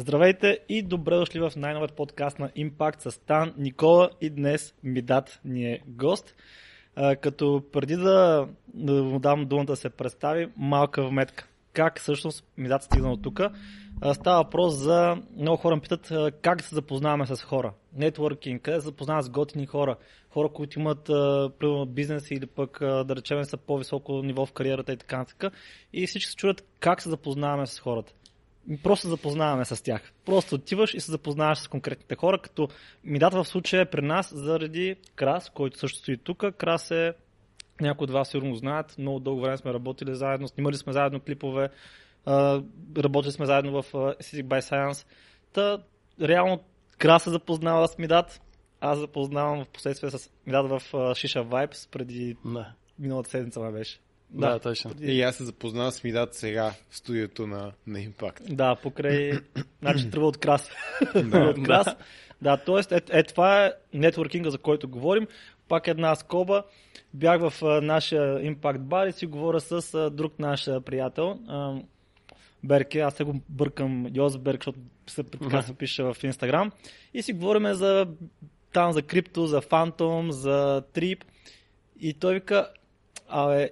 Здравейте и добре дошли в най-новият подкаст на Impact с Стан, Никола и днес Мидат ни е гост. А, като преди да, да му дам думата да се представи, малка вметка. Как всъщност Мидат стигна от тук? Става въпрос за... Много хора ме питат а, как се запознаваме с хора. Нетворкинг, къде се запознаваме с готини хора. Хора, които имат а, бизнес или пък да речем са по-високо ниво в кариерата и така нататък. И всички се чудят как се запознаваме с хората просто се запознаваме с тях. Просто отиваш и се запознаваш с конкретните хора, като ми дата в случая е при нас заради Крас, който също стои тук. Крас е, някои от вас сигурно знаят, много дълго време сме работили заедно, снимали сме заедно клипове, работили сме заедно в Aesthetic by Science. Та, реално Крас се запознава с Мидат, аз запознавам в последствие с Мидат в Шиша Vibes преди Да. миналата седмица ме беше. Да, да точно. И аз се запознавам с Мидат сега в студиото на, на Impact. Да, покрай... значи тръгва от крас. да, от крас. Да, т.е. Е, е, това е нетворкинга, за който говорим. Пак една скоба. Бях в а, нашия Impact бар и си говоря с а, друг наш а, приятел. А, Берке, аз се го бъркам Йозберг, защото се, така се пише в Инстаграм. И си говорим за там за крипто, за фантом, за трип. И той вика, абе,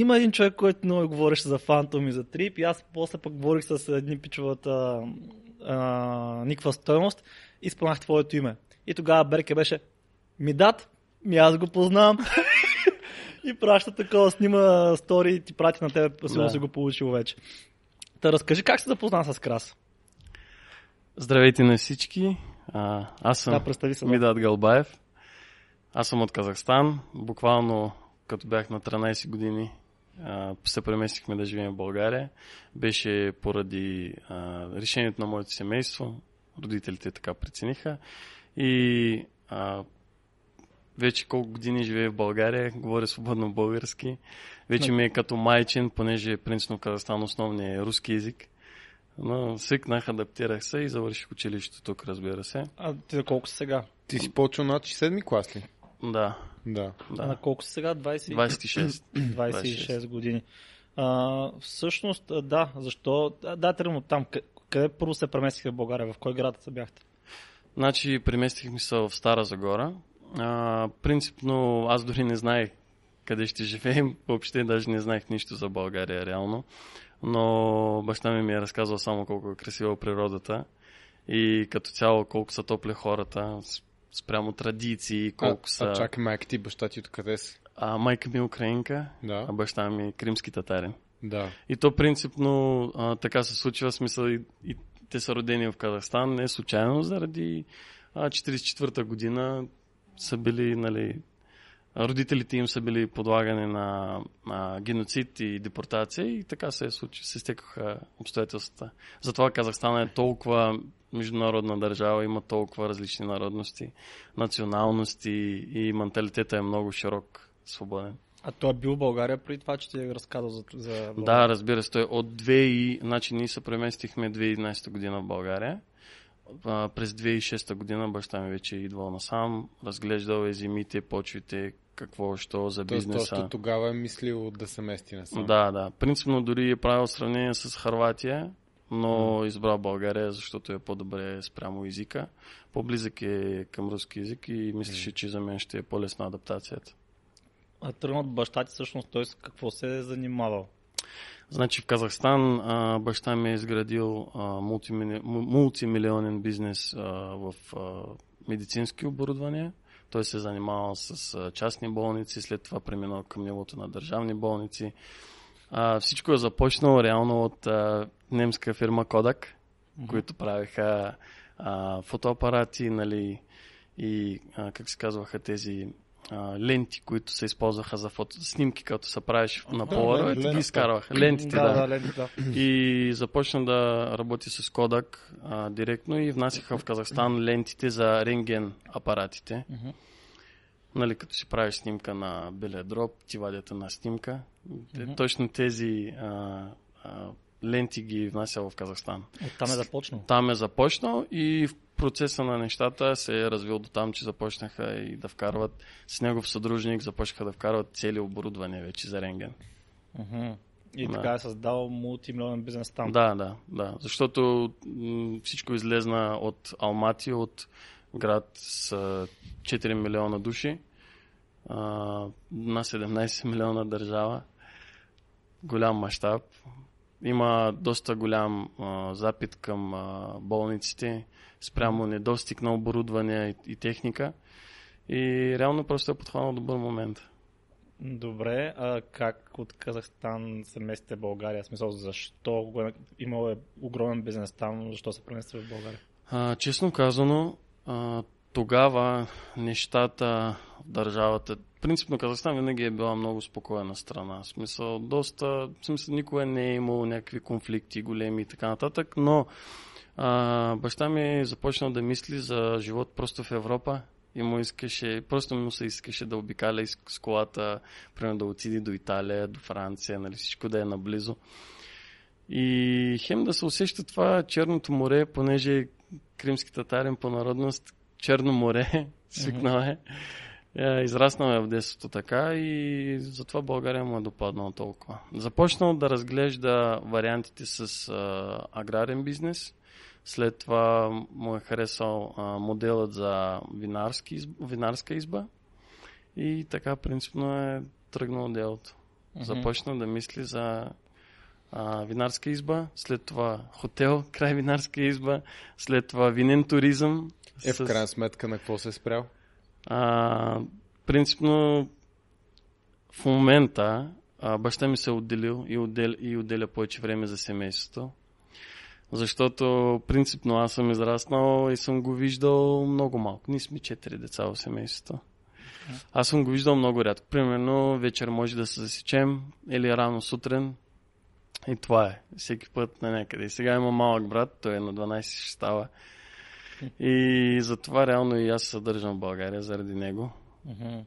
има един човек, който много говореше за Фантом и за Трип и аз после пък говорих с едни пичовата а, никаква стоеност и спомнах твоето име. И тогава Берке беше ми дат, ми аз го познавам. и праща такова, снима стори и ти прати на тебе, сигурно Да. си го получил вече. Та разкажи как се запозна с Крас. Здравейте на всички. А, аз съм Да, представи се. Да. Мидат Галбаев. Аз съм от Казахстан. Буквално като бях на 13 години а, се преместихме да живеем в България. Беше поради а, решението на моето семейство. Родителите така прецениха. И а, вече колко години живея в България, говоря свободно български. Вече ми е като майчин, понеже принципно Казахстан основният е руски язик. Но свикнах, адаптирах се и завърших училището тук, разбира се. А ти на колко си сега? Ти си почвал над 7 клас ли? Да, Да. А на да. колко си сега? 20... 26. 26 години. А, всъщност, да, защо? Да, да тръгнем от там. Къ- Къде първо се преместиха в България? В кой град се бяхте? Значи, преместихме се в Стара Загора. А, принципно, аз дори не знаех къде ще живеем. Въобще даже не знаех нищо за България, реално. Но баща ми ми е разказал само колко е красива природата и като цяло колко са топли хората, спрямо традиции, колко а, са... а чакай, майка ти, баща ти откъде си? А, майка ми е украинка, Да. а баща ми е кримски татарин. Да. И то принципно а, така се случва, смисъл и, и те са родени в Казахстан, не случайно, заради а, 44-та година са били, нали, родителите им са били подлагани на а, геноцид и депортация и така се, е случи, се стекаха обстоятелствата. Затова Казахстан е толкова международна държава, има толкова различни народности, националности и менталитета е много широк, свободен. А той е бил в България преди това, че ти е разказал за, за Да, разбира се. Той от 2 и... Значи ние се преместихме 2011 година в България. А, през 2006 година баща ми вече е идвал насам, разглеждал е земите, почвите, какво, що за Тоест, бизнеса. още тогава е мислил да се мести насам. Да, да. Принципно дори е правил сравнение с Харватия, но избра България, защото е по-добре спрямо езика. По-близък е към руски език и мислеше, че за мен ще е по-лесна адаптацията. А тръгна от баща ти всъщност, той с какво се е занимавал? Значи в Казахстан а, баща ми е изградил а, мултимили... му- мултимилионен бизнес а, в а, медицински оборудвания. Той се е занимавал с частни болници, след това преминал към нивото на държавни болници. А, всичко е започнало реално от а, немска фирма Kodak, mm-hmm. които правиха а, фотоапарати, нали, и а, как се казваха тези а, ленти, които се използваха за фото, снимки, като се правиш на да, полароид, ленти, ги лента. изкарваха. Лентите, да. да, ленти, да. И започна да работи с Kodak а, директно и внасяха в Казахстан лентите за рентген апаратите. Нали, като си правиш снимка на белия дроб, ти вадят на снимка. Мгм. Точно тези а, а, ленти ги внася в Казахстан. Оттам е започнал. Там е започнал и в процеса на нещата се е развил до там, че започнаха и да вкарват с негов съдружник, започнаха да вкарват цели оборудвания вече за рентген. Мгм. И Да. така е създал мултимилионен бизнес там. Да, да, да. Защото м, всичко излезна от Алмати, от град с а, 4 милиона души, а, на 17 милиона държава. Голям мащаб. Има доста голям а, запит към а, болниците, спрямо недостиг на оборудване и, и техника. И реално просто е подхванал добър момент. Добре, а как от Казахстан се местите в България? В смисъл, защо имало е огромен бизнес там, защо се премести в България? А, честно казано, а, тогава нещата в държавата, принципно Казахстан винаги е била много спокойна страна. В смисъл, доста, в смисъл, никога не е имало някакви конфликти големи и така нататък, но а, баща ми е започнал да мисли за живот просто в Европа и му искаше, просто му се искаше да обикаля с колата, примерно да отиде до Италия, до Франция, нали, всичко да е наблизо. И хем да се усеща това Черното море, понеже кримски татарин по народност, Черно море, свикнал е. Е, Израснал е в детството така и затова България му е допаднала толкова. Започнал да разглежда вариантите с а, аграрен бизнес. След това му е харесал а, моделът за винарски, винарска изба. И така принципно е тръгнал делото. Започна да мисли за а, винарска изба, след това хотел край винарска изба, след това винен туризъм. Е, в крайна сметка на какво се е спрял? А, принципно в момента а, баща ми се е отделил и, отдел, и отделя повече време за семейството. Защото принципно аз съм израснал и съм го виждал много малко. Ние сме четири деца в семейството. Аз съм го виждал много рядко. Примерно вечер може да се засечем или рано сутрин. И това е. Всеки път на някъде. И сега има малък брат, той е на 12 ще става. И затова реално и аз се съдържам в България заради него. Мгм.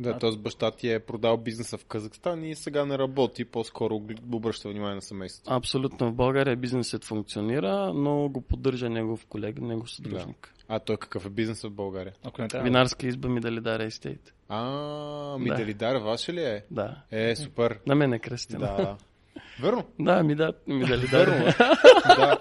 Да, т.е. баща ти е продал бизнеса в Казахстан и сега не работи, по-скоро обръща внимание на семейството. Абсолютно. В България бизнесът функционира, но го поддържа негов колега, негов съдружник. А той какъв е бизнес в България? Ако не трябва. Винарска изба ми дали даре естейт. А, ми Да. ваше ли е? Да. Е, супер. На мен е кръстена. Да. Верно. Да, ми, да, ми дали Верно. даре. да.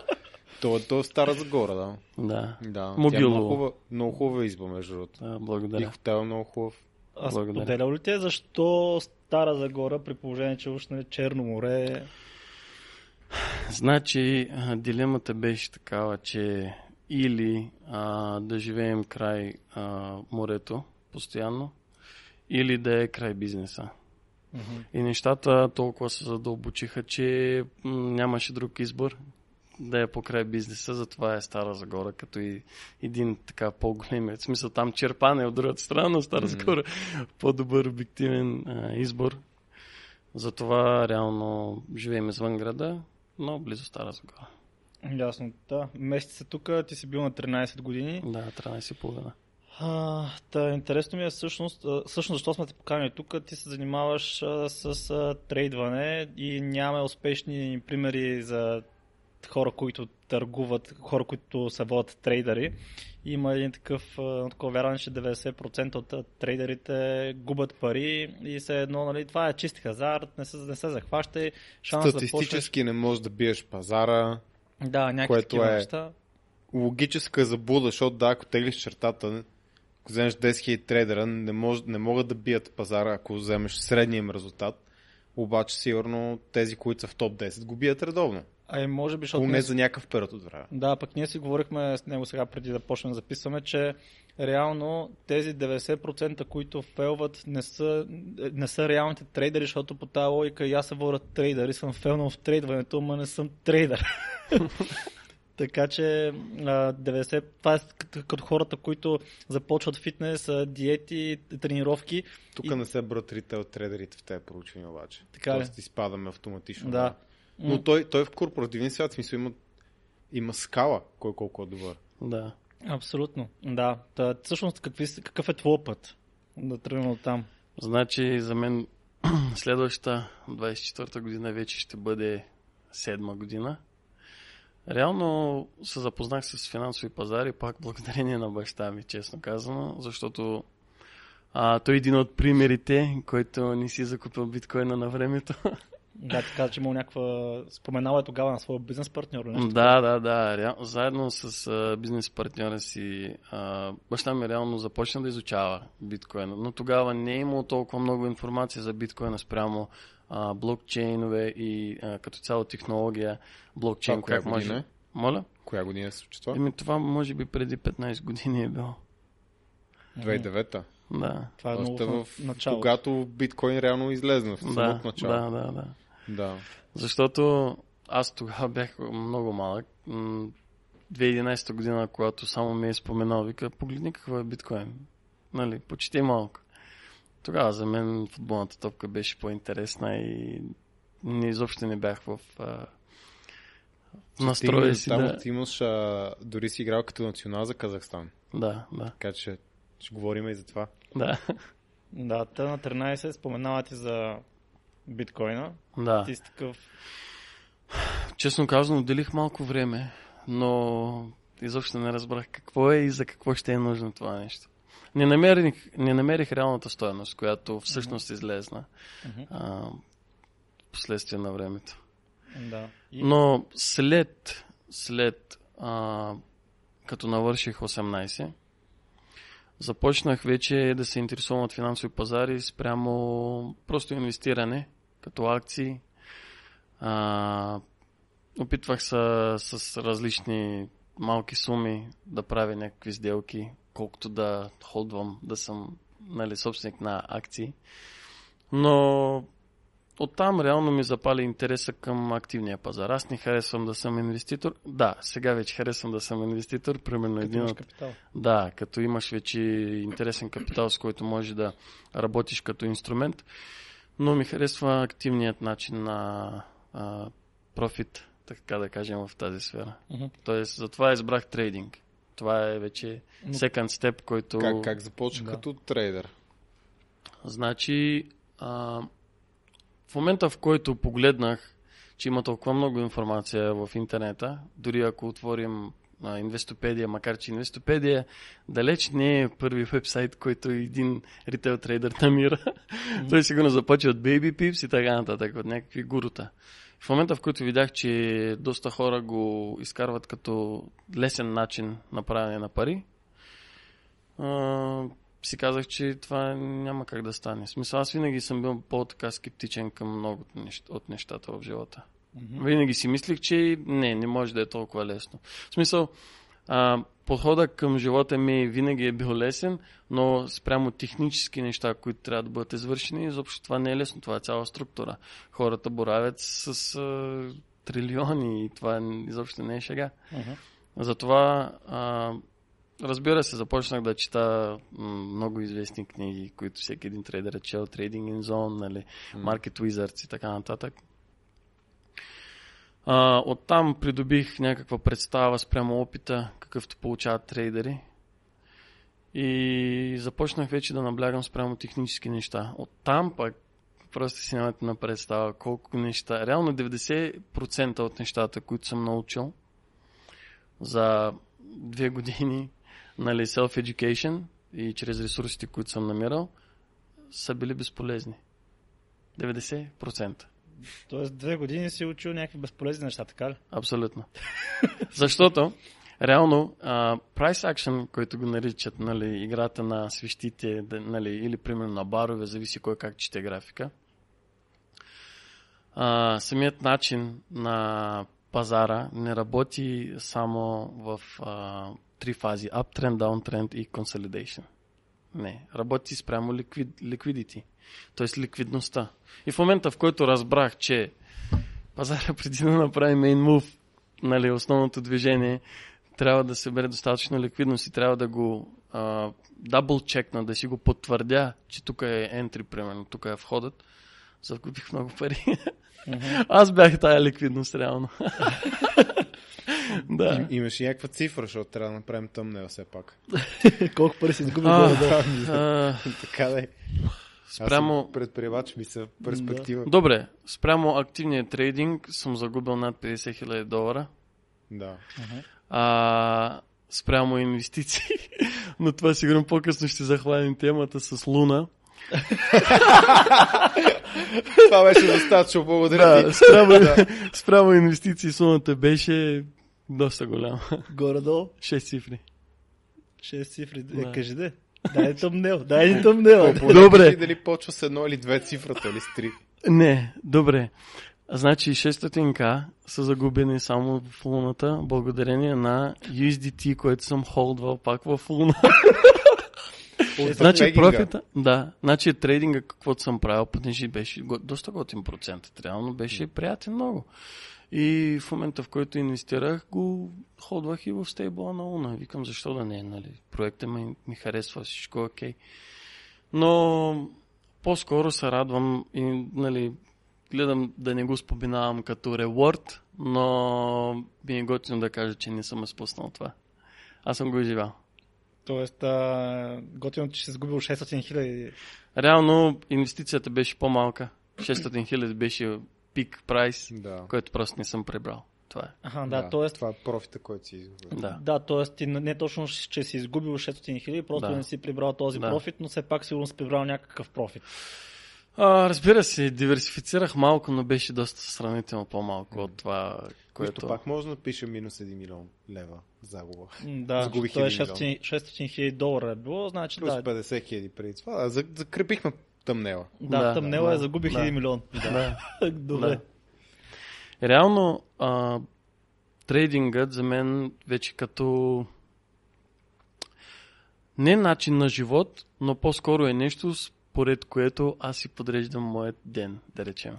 То, то е Стара Загора, да. Да. Да. Тя е Мобилово. много хубава, много хубава изба, между другото. да, И благодаря. хотел е много хубав. А Благодаря. споделял ли те защо Стара Загора, при положение, че уж нали, Черно море... Значи, а, дилемата беше такава, че или а, да живеем край а, морето постоянно, или да е край бизнеса. И нещата толкова се задълбочиха, че м, нямаше друг избор да е покрай бизнеса, затова е Стара Загора, като и един така по-голем. В смисъл там черпане от другата страна, но Стара Загора по-добър обективен а, избор. Затова реално живеем извън града, но близо Стара Загора. Ясно, да. Се тук, ти си бил на 13 години. Да, 13 и половина. А, та, интересно ми е всъщност, всъщност защо сме те поканили тук. Ти се занимаваш а, с а, трейдване и нямаме успешни примери за хора, които търгуват, хора, които се водят трейдери. Има един такъв такова вярване, че 90% от трейдерите губят пари и се едно, нали, това е чист хазарт, не се, не се захващай. Шанс да почнеш... Статистически не можеш да биеш пазара. Да, някакви което е- неща. Логическа заблуда, защото да, ако теглиш чертата, ако вземеш 10 000 трейдера, не, мож, не могат да бият пазара, ако вземеш средния им резултат. Обаче, сигурно, тези, които са в топ 10, го бият редовно. А може би, защото Поне за някакъв период от време. Да, пък ние си говорихме с него сега преди да почнем да записваме, че реално тези 90%, които фейлват, не са, не са реалните трейдери, защото по тази логика и аз се водя трейдер и съм фейлнал в трейдването, но не съм трейдер. така че а, 90, това е като, хората, които започват фитнес, диети, тренировки. Тук И- не се брат ритейл трейдерите в тези проучвания обаче. Така? Тоест изпадаме автоматично. Да. Но той, той в корпоративния свят, смисъл, има, има скала, кой колко е добър. Да. Абсолютно. Да. Та, всъщност какви, какъв е твой път да тръгнем от там? Значи за мен следващата 24-та година вече ще бъде седма година. Реално се запознах с финансови пазари, пак благодарение на баща ми, честно казано, защото а, той е един от примерите, който не си закупил биткоина на времето. Да, ти каза, че имал някаква... Споменава е тогава на своя бизнес партньор. Нещо. Да, да, да. Реал... Заедно с а, бизнес партньора си, а, баща ми реално започна да изучава биткоина, но тогава не е имало толкова много информация за биткоина спрямо а, блокчейнове и а, като цяло технология, блокчейн, Това коя как може... година е? Моля? Коя година се случи това? Еми това може би преди 15 години е било. 2009-та. Да. Това е много в в начало. когато биткоин реално излезна в Да, самото начало. да, да, да. Да. Защото аз тогава бях много малък. М, 2011 година, когато само ми е споменал, вика, погледни какво е биткоин. Нали, почти малко. Тогава за мен футболната топка беше по-интересна и не, изобщо не бях в а, настроя си. Там Да, ти имаш, а, дори си играл като национал за Казахстан. да, да, Така че ще говорим и за това. да, Да, те на 13 споменава ти за биткоина. да. Ти си такъв... Честно казано, отделих малко време, но изобщо не разбрах какво е и за какво ще е нужно това нещо. Не намерих, не намерих реалната стоеност, която всъщност излезна Мгм. а, последствие на времето. Да. И... Но след, след а, като навърших 18, започнах вече да се интересувам от финансови пазари спрямо просто инвестиране, като акции. А, опитвах се с различни малки суми да правя някакви сделки, колкото да холдвам, да съм нали, собственик на акции. Но оттам реално ми запали интереса към активния пазар. Аз не харесвам да съм инвеститор. Да, сега вече харесвам да съм инвеститор. Примерно Като един имаш от... капитал. Да, като имаш вече интересен капитал, с който може да работиш като инструмент. Но ми харесва активният начин на а, профит, така да кажем, в тази сфера. Мгм. Тоест, затова избрах трейдинг. Това е вече second step, който... Как, как започна Да. като трейдер? Значи, а, в момента в който погледнах, че има толкова много информация в интернета, дори ако отворим а, Инвестопедия, макар че Инвестопедия далеч не е първи вебсайт, който един ритейл трейдер намира. Той сигурно започва от Baby Pips и така нататък, от някакви гурута. В момента, в който видях, че доста хора го изкарват като лесен начин на правене на пари, а, си казах, че това няма как да стане. В смисъл, аз винаги съм бил по-така скептичен към много от нещата в живота. Винаги си мислих, че не, не може да е толкова лесно. В смисъл, а, подхода към живота ми винаги е бил лесен, но спрямо технически неща, които трябва да бъдат извършени, изобщо това не е лесно. Това е цяла структура. Хората боравят с а, трилиони и това изобщо не е шега. Мгм. Затова, а, разбира се, започнах да чета много известни книги, които всеки един трейдер е чел, Trading in Zone, нали, Market Wizards и така нататък. А, оттам придобих някаква представа спрямо опита, какъвто получават трейдери. И започнах вече да наблягам спрямо технически неща. Оттам пък просто си нямате на представа колко неща. Реално 90% от нещата, които съм научил за две години, нали, self-education и чрез ресурсите, които съм намирал, са били безполезни. 90%. Тоест две години си учил някакви безполезни неща, така ли? Абсолютно. Защото, реално, а, price action, който го наричат, нали, играта на свещите, нали, или примерно на барове, зависи кой как чете графика, а, самият начин на пазара не работи само в а, три фази. Uptrend, downtrend и consolidation. Не, работи спрямо ликвид, liquidity, т.е. ликвидността. И в момента, в който разбрах, че пазара преди да направи main move, нали, основното движение, трябва да се бере достатъчно ликвидност и трябва да го дабл чекна, да си го потвърдя, че тук е entry, примерно, тук е входът, загубих много пари. Аз бях тая ликвидност, реално. да. Им, имаш и някаква цифра, защото трябва да направим тъмнел все пак. Колко пари си изгубил? А, горе-долу? а, така да е. Аз спрямо... съм предприемач ми са перспектива. Добре, спрямо активния трейдинг съм загубил над 50 000 долара. Да. а, спрямо инвестиции. Но това сигурно по-късно ще захванем темата с Луна. Това беше достатъчно, благодаря Да, ти. спрямо, спрямо инвестиции сумата беше доста голяма. Горе-долу. 6 цифри. 6 цифри. Да. Е, кажи де. Дай тъмнел, дай ни тъмнел. Добре. Дали почва с едно или две цифрата или с три. Не, добре. Значи 600к са загубени само в луната, благодарение на USDT, който съм холдвал пак в луна. Значи профита, да, значи трейдинга, каквото съм правил, понеже беше доста готин процент, реално беше приятен много. И в момента, в който инвестирах, го ходвах и в стейбла на Луна. Викам, защо да не, нали? Проектът ми, ми харесва, всичко е окей. Но по-скоро се радвам и, нали, гледам да не го споменавам като реворд, но ми е готино да кажа, че не съм изпуснал това. Аз съм го изживял. Тоест, а, готино, че си загубил 600 хиляди. Реално инвестицията беше по-малка. 600 хиляди беше пик прайс, Да. който просто не съм прибрал. Това е. Аха, да, т.е. Това е профита, който си изгубил. Да. Да, т.е. ти не точно, че си изгубил 600 хиляди, просто Да. не си прибрал този Да. профит, но все пак сигурно си прибрал някакъв профит. А, разбира се, диверсифицирах малко, но беше доста сравнително по-малко от това, Което което... пак може да напише минус 1 милион лева загуба. М, Да, Загубих то е 1 600 600 хиляди долара е било, значи Плюс да, 50 хиляди преди това. А, за- закрепихме тъмнела. да, Да, тъмнела да, е загубих да. 1 милион. Да. Добре. Да. Реално, а, трейдингът за мен вече като не начин на живот, но по-скоро е нещо, според което аз си подреждам моят ден, да речем.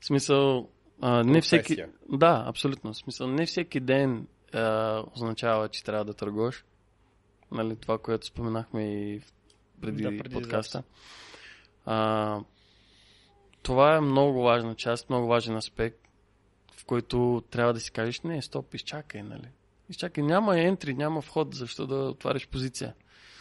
В смисъл, а, не всеки... Да, абсолютно. В смисъл, не всеки ден а, означава, че трябва да търгуваш. Нали, това, което споменахме и преди, Да, преди подкаста. А, това е много важна част, много важен аспект, в който трябва да си кажеш, не, стоп, изчакай, нали. Изчакай, няма ентри, няма вход, защо да отваряш позиция.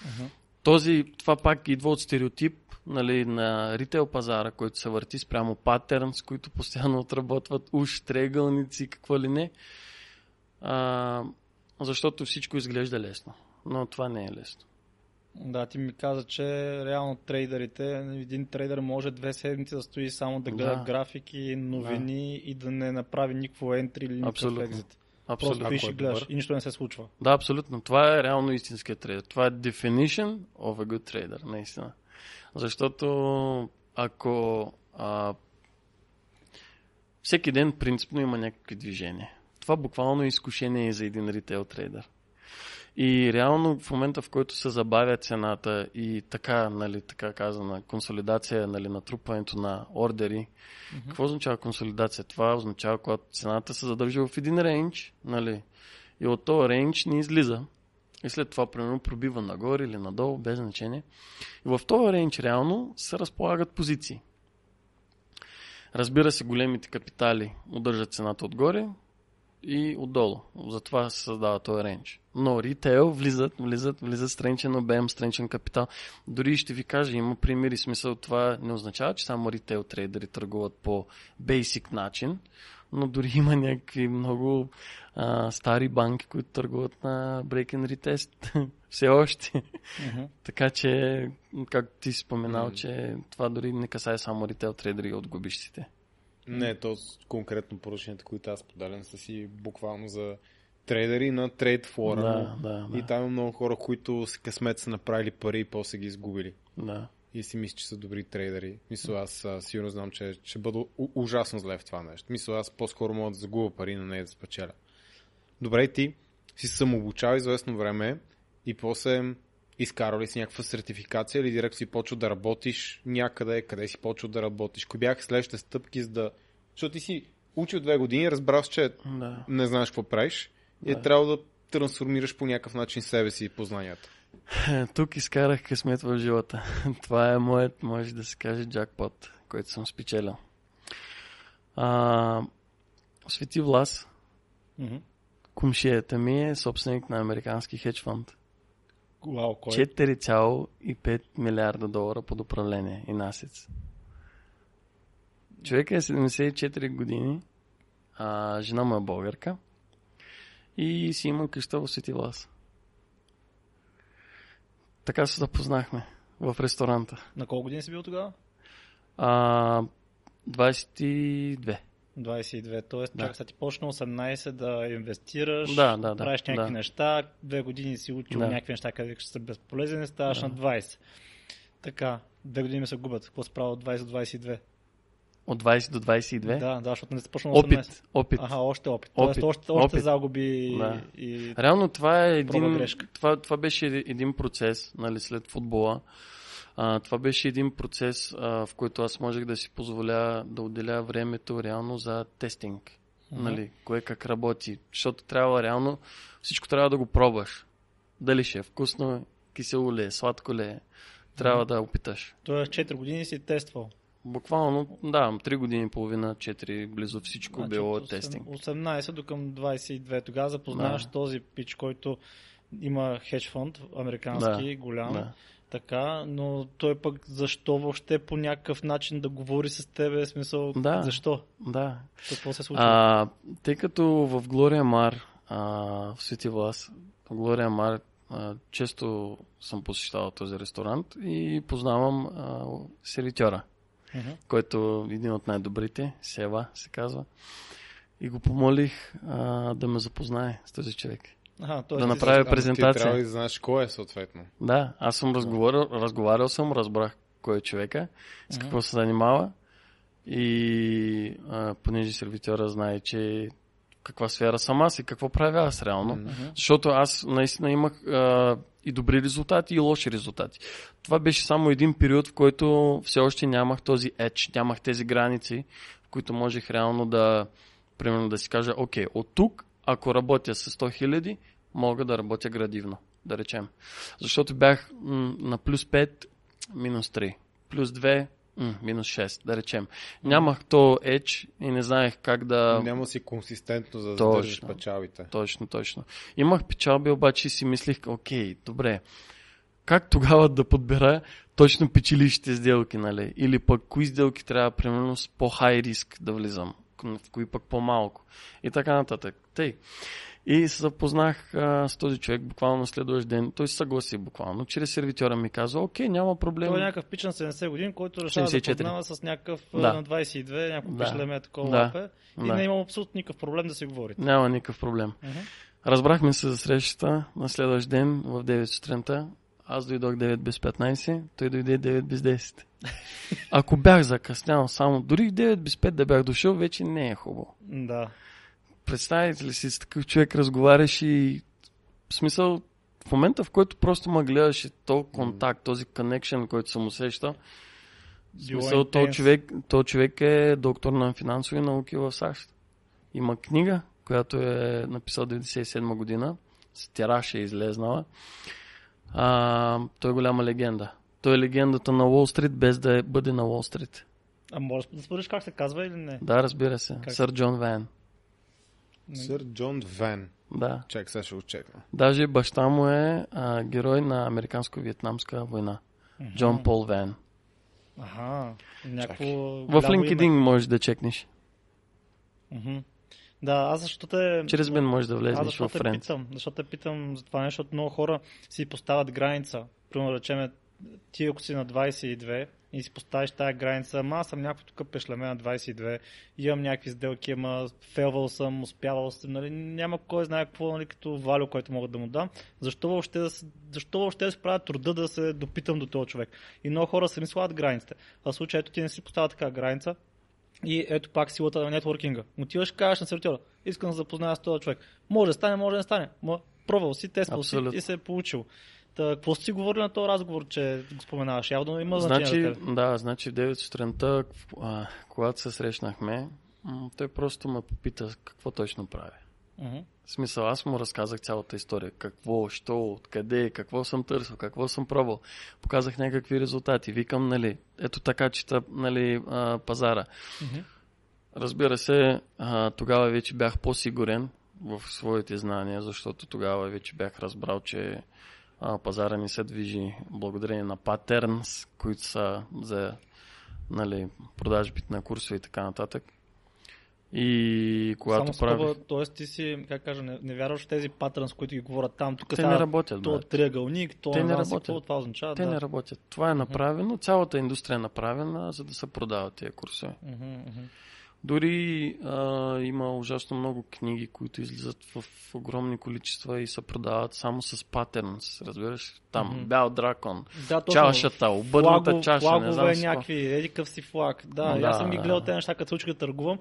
Мгм. Този, това пак идва от стереотип нали, на ритейл пазара, който се върти спрямо паттернс, които постоянно отработват уж, триъгълници, какво ли не. А, защото всичко изглежда лесно. Но това не е лесно. Да, ти ми каза, че реално трейдерите, един трейдер може две седмици да стои само да гледа Да. графики, новини и да не направи никакво ентри или никакъв екзит. Просто Абсолютно. стоиш Ако и е гледаш и нищо не се случва. Да, абсолютно. Това е реално истинският трейдер. Това е definition of a good trader, наистина. Защото ако а, всеки ден принципно има някакви движения. Това буквално е изкушение за един ритейл трейдер. И реално в момента, в който се забавя цената и така, нали, така казана, консолидация, нали, натрупването на ордери, mm-hmm. какво означава консолидация? Това означава, когато цената се задържи в един рейндж, нали, и от този рейндж не излиза. И след това, примерно, пробива нагоре или надолу, без значение. И в този рейндж реално се разполагат позиции. Разбира се, големите капитали удържат цената отгоре и отдолу. Затова се създава този рейндж. Но ритейл влизат, влизат, влизат страничен обем, страничен капитал. Дори ще ви кажа, има примери, смисъл това не означава, че само ритейл трейдери търгуват по бейсик начин, но дори има някакви много а, стари банки, които търгуват на break and retest. Все още. Мгм. така че, както ти си споменал, М. че това дори не касае само ритейл трейдери от губищите. Не, то конкретно поръченията, които аз подалям, са си буквално за трейдери на трейд фора. Да, да, да. И там има много хора, които с късмет са направили пари и после ги изгубили. Да. И си мисля, че са добри трейдери. Мисля, аз а, сигурно знам, че ще бъда ужасно зле в това нещо. Мисля, аз по-скоро мога да загубя пари, но не да спечеля. Добре, ти си самообучал известно време и после изкарал ли си някаква сертификация или директно си почва да работиш някъде, къде си почва да работиш? Кои бяха следващите стъпки, за да... Защото ти си учил две години, разбрал че да. не знаеш какво правиш и е Да. трябвало да трансформираш по някакъв начин себе си и познанията. Тук изкарах късмет в живота. Това е моят, може да се каже, джакпот, който съм спечелил. А, Свети Влас, Мгм. кумшията ми е собственик на американски хедж фонд. Кой? 4,5 милиарда долара под управление и насец. Човек е 74 години, а жена му е българка и си има къща в Свети Влас. Така се запознахме. в ресторанта. На колко години си бил тогава? А, 22. 22. Тоест, Да. чак са ти почна 18 да инвестираш, Да, да, да, правиш някакви да. неща, две години си учил Да. някакви неща, където ще са безполезни, ставаш Да. на 20. Така, две години ми се губят. Какво се прави от 20 до 22? От 20 до 22. Да, да, защото не сте почнал 18. Опит. Опит. Аха, още опит. Тоест, Опит. още, още Опит. загуби Да. и... Реално това е един, грешка. това, това беше еди- един процес, нали, след футбола. А, това беше един процес, а, в който аз можех да си позволя да отделя времето реално за тестинг. Мгм. Нали, кое как работи. Защото трябва реално, всичко трябва да го пробваш. Дали ще е вкусно, кисело ли е, сладко ли е. Трябва да опиташ. Тоест, 4 години си тествал. Буквално, да, 3 години и половина, 4, близо всичко Значи, било от осем- тестинг. 18 до към 22. Тогава запознаваш Да. този пич, който има хедж фонд, американски, голям. Да. Така, но той пък защо въобще по някакъв начин да говори с тебе, смисъл, Да. защо? да. Какво се случва? А, тъй като в Глория Мар, а, в Свети Влас, Глория Мар, а, често съм посещавал този ресторант и познавам а, сервитьора, Който е един от най-добрите, Сева се казва. И го помолих а, да ме запознае с този човек. Т.е. да ти направя Ти презентация. трябва да знаеш кой е съответно. Да, аз съм разговарял, разговарял съм, разбрах кой е човека, с какво се занимава и а, понеже сервитьора знае, че каква сфера съм аз и какво правя аз реално. Мгм. Защото аз наистина имах а, и добри резултати, и лоши резултати. Това беше само един период, в който все още нямах този edge, нямах тези граници, в които можех реално да, примерно да си кажа, окей, от тук, ако работя с 100 хиляди, мога да работя градивно, да речем. Защото бях м- на плюс 5, минус 3, плюс 2, м- минус 6, да речем. Нямах то edge и не знаех как да... Няма си консистентно за да Точно. задържиш печалбите. Точно, точно. Имах печалби, обаче си мислих, окей, добре, как тогава да подбера точно печелищите сделки, нали? Или пък кои сделки трябва, примерно, с по-хай риск да влизам, в кои пък по-малко. И така нататък. Тъй. И се запознах а, с този човек буквално на следващ ден. Той се съгласи буквално. Чрез сервитьора ми каза, окей, няма проблем. Той е някакъв пич на 70 години, който решава да 74. познава с някакъв Да. да. на 22, някакво Да. пишлеме такова Да. лапе. И Да. не имал абсолютно никакъв проблем да си говорите. Няма никакъв проблем. Мгм. Разбрахме се за срещата на следващ ден в 9 сутринта. Аз дойдох 9 без 15, той дойде 9 без 10. Ако бях закъснял само, дори в 9 без 5 да бях дошъл, вече не е хубаво. Да. Представете ли си, с такъв човек разговаряш и в смисъл, в момента в който просто ме гледаш и то контакт, този connection, който съм усещал, в смисъл, то човек, то човек е доктор на финансови науки в САЩ. Има книга, която е написал 97 година, с тираж е излезнала. А, той е голяма легенда. Той е легендата на Уолл Стрит, без да е, бъде на Уолл Стрит. А може да спориш как се казва или не? Да, разбира се. Как? Сър Джон Вен. Сър Джон Вен. Да. Чак, сега ще го чекна. Даже баща му е а, герой на Американско-Вьетнамска война. Джон Пол Вен. Ага. Някакво В LinkedIn име. можеш да чекнеш. Мгм. Да, аз защото те... Чрез мен можеш да влезеш в Friends. питам, защото те питам за това нещо, защото много хора си поставят граница. Примерно да речем, ти ако си на 22 и си поставиш тази граница, ама аз съм някакво тук пешлеме на 22, имам някакви сделки, ама фелвал съм, успявал съм, нали, няма кой знае какво, нали, като валю, който мога да му дам. Защо въобще да, се- защо въобще да се правя труда да се допитам до този човек? И много хора сами слагат границите. А в случая, ето ти не си поставя така граница, и ето пак силата на нетворкинга. Отиваш, кажеш на сервитьора, искам да запозная с този човек. Може да стане, може да не стане. Ма, пробвал си, тествал си и се е получил. Та, какво си говорили на този разговор, че го споменаваш? Явно има Значи, да, значи в 9 сутринта, когато се срещнахме, той просто ме попита какво точно прави. Мгм. В смисъл, аз му разказах цялата история. Какво, що, откъде, какво съм търсил, какво съм пробвал. Показах някакви резултати. Викам, нали, ето така чета, нали, а, пазара. Мгм. Разбира се, а, тогава вече бях по-сигурен в своите знания, защото тогава вече бях разбрал, че пазара ни се движи благодарение на патернс, които са за нали, продажбите на курсове и така нататък. И когато Само правих... т.е. ти си, как кажа, не, не вярваш в тези патърнс, които ги говорят там. Тук Те става не работят, то брат. триъгълник, то Те не работят. какво, това означава. Те да. не работят. Това е направено, цялата индустрия е направена, за да се продават тези курсове. Мгм, мгм. Дори а, има ужасно много книги, които излизат в огромни количества и се продават само с паттернс, разбираш? Там, Мгм. бял дракон, Да, точно. чашата, обърната Флагов- чаша, не знам си някакви, еди къв си флаг. Да, Да, аз съм ги да. гледал тези неща, като се учих да търгувам.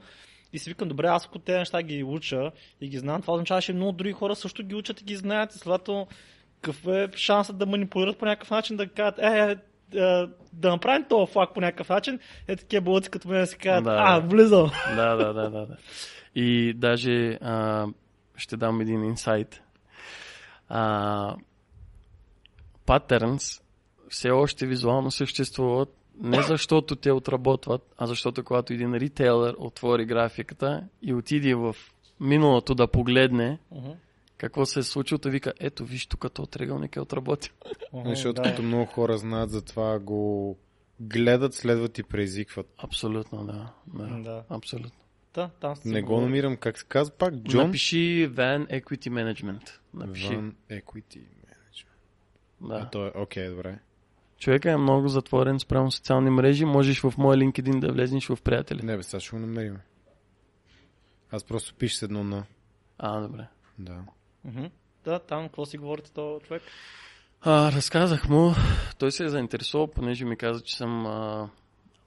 И си викам, добре, аз ако тези неща ги уча и ги знам, това означава, че много други хора също ги учат и ги знаят. И следователно, какъв е шансът да манипулират по някакъв начин, да кажат, е, е, да направим този флаг по някакъв начин, е такива бълъци като мен да си кажат, Да. а, влизам. Да, да, да, да, да. И даже а, ще дам един инсайт. А, patterns все още визуално съществуват не защото те отработват, а защото когато един ритейлър отвори графиката и отиде в миналото да погледне Мгм. Какво се е случило, вика, ето виж тук този триъгълник е отработил. Мгм, Защото да. като много хора знаят за това, го гледат, следват и преизикват. Абсолютно, да. да. Да. Абсолютно. Та, там Не го намирам, как се казва пак, Джон Напиши Van Equity Management. Напиши. Van Equity Management. Да. А то е, окей, добре. Човека е много затворен спрямо социални мрежи. Можеш в моя LinkedIn да влезнеш в приятели. Не бе, сега ще го намерим. Аз просто пиша с едно на. А, добре. Да. Мгм. Да, там какво си говорите този човек? А, разказах му. Той се е заинтересувал, понеже ми каза, че съм а,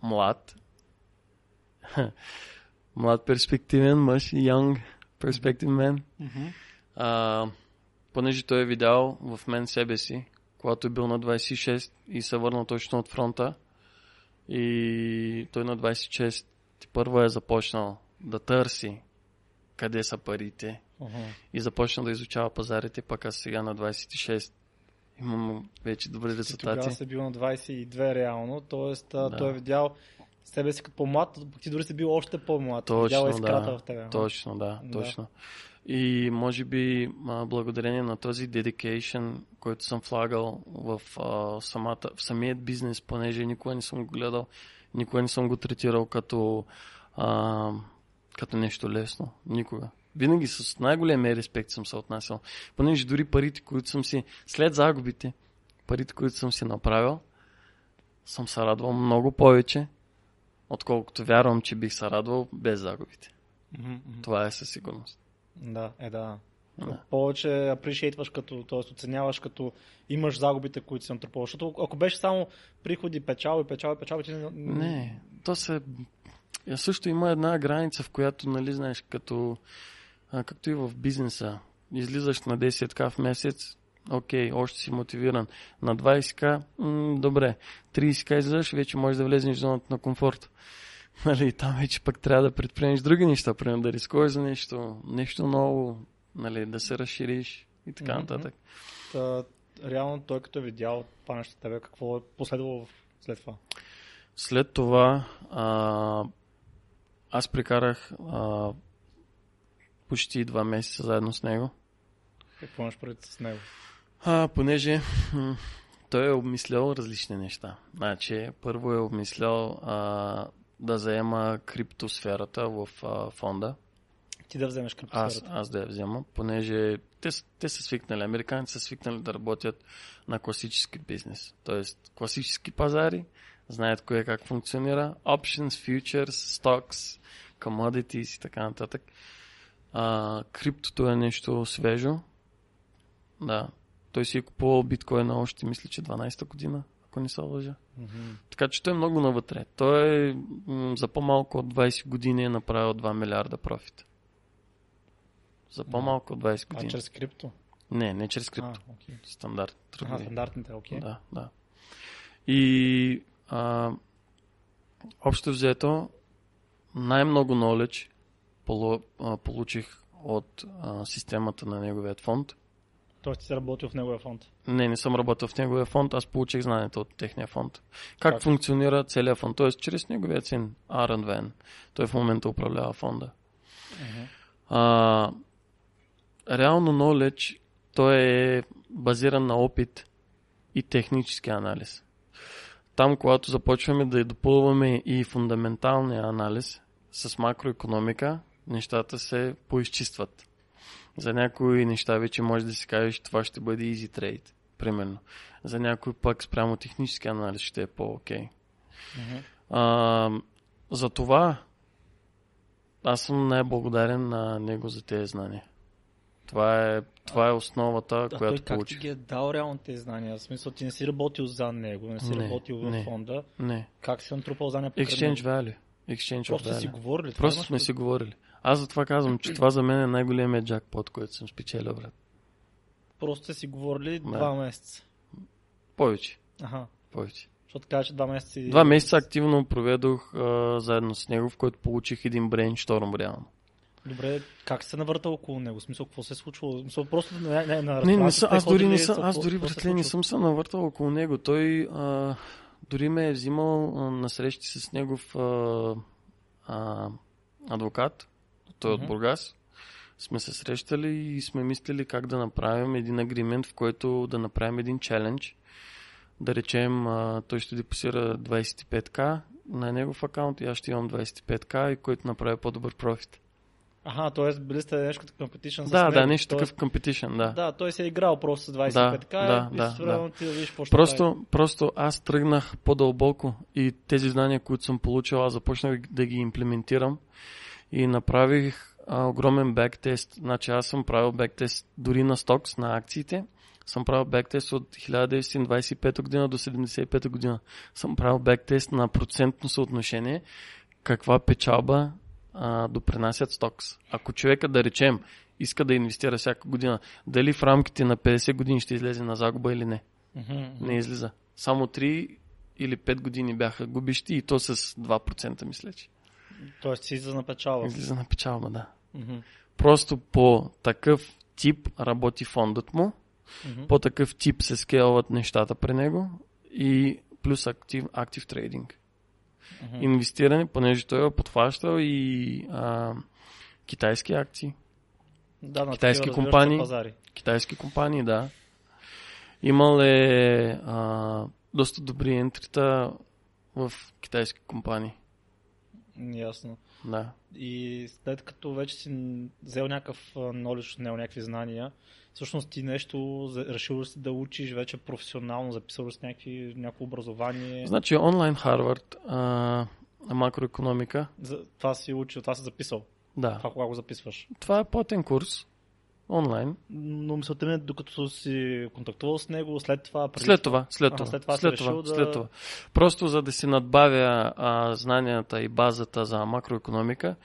млад. млад перспективен мъж, young perspective man. А, понеже той е видял в мен себе си, когато е бил на 26 и се върнал точно от фронта. И той на 26 ти първо е започнал да търси къде са парите Мгм. и започна да изучава пазарите, пък аз сега на 26 имам вече добри Ти тогава резултати. си бил на 22 реално, т.е. Да. той е видял себе си като по-млад, пък ти дори си бил още по-млад. Точно, видял е искрата да. в тебе. Точно, да, Да. точно. И може би а, благодарение на този dedication, който съм влагал в, а, самата, в самият бизнес, понеже никога не съм го гледал, никога не съм го третирал като, а, като нещо лесно. Никога. Винаги с най-големия респект съм се отнасял. Понеже дори парите, които съм си, след загубите, парите, които съм си направил, съм се радвал много повече, отколкото вярвам, че бих се радвал без загубите. Мгм. Това е със сигурност. Да, е да. Да. Повече апрешейтваш като, т.е. оценяваш като имаш загубите, които си натрупал. Защото ако беше само приходи, печалби, печалби, печалби, ти. Не, то се... Я също има една граница, в която, нали, знаеш, като... А, както и в бизнеса. Излизаш на 10к в месец, окей, още си мотивиран. На 20к, м- добре. 30к излизаш, вече можеш да влезеш в зоната на комфорт. Нали, там вече пък трябва да предприемеш други неща, примерно да рискуваш за нещо, нещо ново, нали, да се разшириш и така нататък. Та, реално той като е видял нещо тебе, какво е последвало след това? След това а, аз прекарах а, почти два месеца заедно с него. Какво имаш предвид с него? А, понеже м, той е обмислял различни неща. Значи, първо е обмислял а, да заема криптосферата в а, фонда. Ти да вземеш Аз, криптосферата. аз да я взема, понеже те, те са свикнали, американци са свикнали да работят на класически бизнес. Тоест, класически пазари, знаят кое как функционира, options, futures, stocks, commodities и така нататък. А, криптото е нещо свежо. Да. Той си е купувал биткоина още, мисля, че 12-та година, ако не се лъжа. Мгм. Така че той е много навътре. Той м- за по-малко от 20 години е направил 2 милиарда профит. За по-малко от 20 А години. чрез крипто? Не, не чрез крипто. А, окей. Стандарт. Ага, Търговия. стандартните, окей. Да, да. И а, общо взето най-много knowledge получих от а, системата на неговият фонд. Тоест ти си работил в неговия фонд. Не, не съм работил в неговия фонд, аз получих знанията от техния фонд. Как, Как? функционира целият фонд? Тоест, чрез неговия син, Арен Вен. Той в момента управлява фонда. Мгм. А, реално knowledge, той е базиран на опит и технически анализ. Там, когато започваме да допълваме и фундаменталния анализ с макроекономика, нещата се поизчистват. За някои неща вече може да си кажеш, това ще бъде easy trade, примерно. За някой пък спрямо технически анализ ще е по-окей. А, за това аз съм най-благодарен на него за тези знания. Това е, това е основата, А която той как ти ги е дал реално тези знания? В смисъл, ти не си работил за него, не си Не, работил в не. фонда. Не. Как си натрупал знания покрай Exchange value. Exchange Просто value. си говорили. Просто сме си говорили. Аз затова казвам, че това за мен е най-големият джакпот, който съм спечелил, брат. Просто си говорили Да. два месеца. Повече. Аха. Повече. Защото кажа, че два месеца. Два месеца активно проведох а, заедно с него, в който получих един брейншторм реално. Добре, как се навърта около него? Смисъл, какво се е случвало? Смисъл, просто не, не, на Не, не сте аз дори не съм, аз дори братле, не съм се навъртал около него. Той а, дори ме е взимал а, на срещи с негов а, а, адвокат. Той Мгм. от Бургас. Сме се срещали и сме мислили как да направим един агримент, в който да направим един челендж. Да речем, а, той ще депозира 25к на негов акаунт и аз ще имам 25к и който направи по-добър профит. Аха, т.е. били сте нещо като competition с Да, него. да, нещо такъв competition, да. Да, той се е играл просто с 25 така да, и да, същевременно ти да видиш какво ще прави. Просто, просто аз тръгнах по-дълбоко и тези знания, които съм получил, аз започнах да ги имплементирам и направих а, огромен бектест. Значи аз съм правил бектест дори на стокс, на акциите. Съм правил бектест от 1925 година до 75 година. Съм правил бектест на процентно съотношение каква печалба а, допринасят стокс. Ако човека, да речем, иска да инвестира всяка година, дали в рамките на 50 години ще излезе на загуба или не? Не излиза. Само 3 или 5 години бяха губещи и то с 2% мисля, че. Тоест си за напечава. Излиза на печалба, да. Просто по такъв тип работи фондът му, по такъв тип се скелват нещата при него и плюс актив, актив трейдинг. Мгм. Инвестиране, понеже той е подхващал и а, китайски акции, Да, на китайски компании. Пазари. китайски компании, да. Имал е а, доста добри ентрита в китайски компании. Ясно. Да. И след като вече си взел някакъв knowledge, не някакви знания, всъщност ти нещо решил си да учиш вече професионално, записал си някакви, някакво образование. Значи онлайн Харвард, а, макроекономика, За, това си учил, това си записал. да. Това кога го записваш. Това е платен курс, онлайн. Но мисълта ми е, докато си контактувал с него, след това... преди След това, след това, след това след това, да- след това. Просто за да си надбавя а, знанията и базата за макроекономика,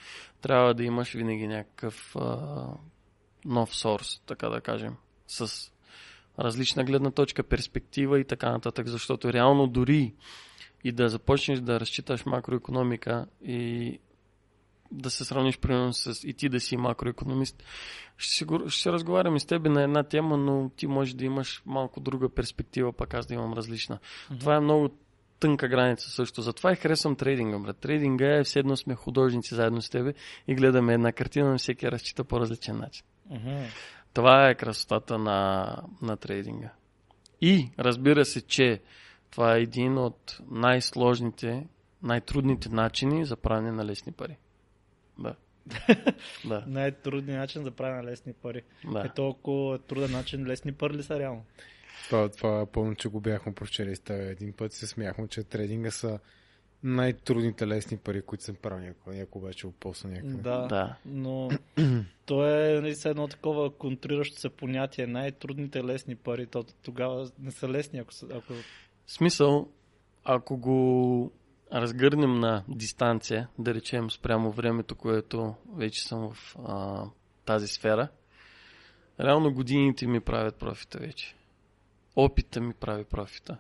трябва да имаш винаги някакъв а, нов сорс, така да кажем, с различна гледна точка, перспектива и така нататък, защото реално дори и да започнеш да разчиташ макроекономика и да се сравниш примерно с и ти да си макроекономист, ще, си, го- ще се разговаряме с тебе на една тема, но ти може да имаш малко друга перспектива, пък аз да имам различна. Мгм. Това е много тънка граница също. Затова и харесвам трейдинга, брат. Трейдинга е все едно сме художници заедно с тебе и гледаме една картина, но всеки разчита по различен начин. Това е красотата на, на трейдинга. И разбира се, че това е един от най-сложните, най-трудните начини за правене на лесни пари. Да. да, Най-трудният начин за правене на лесни пари. да. Е толкова труден начин, лесни пари ли са реално? Това, това помня, че го бяхме прочели с един път. Се смяхме, че трейдинга са най-трудните лесни пари, които съм правил някога. Някой вече опосна някъде. Да, Да. но то е нали, едно такова контриращо се понятие. Най-трудните лесни пари, то тогава не са лесни, ако, ако Смисъл, ако го разгърнем на дистанция, да речем спрямо времето, което вече съм в а, тази сфера, реално годините ми правят профита вече. Опита ми прави профита.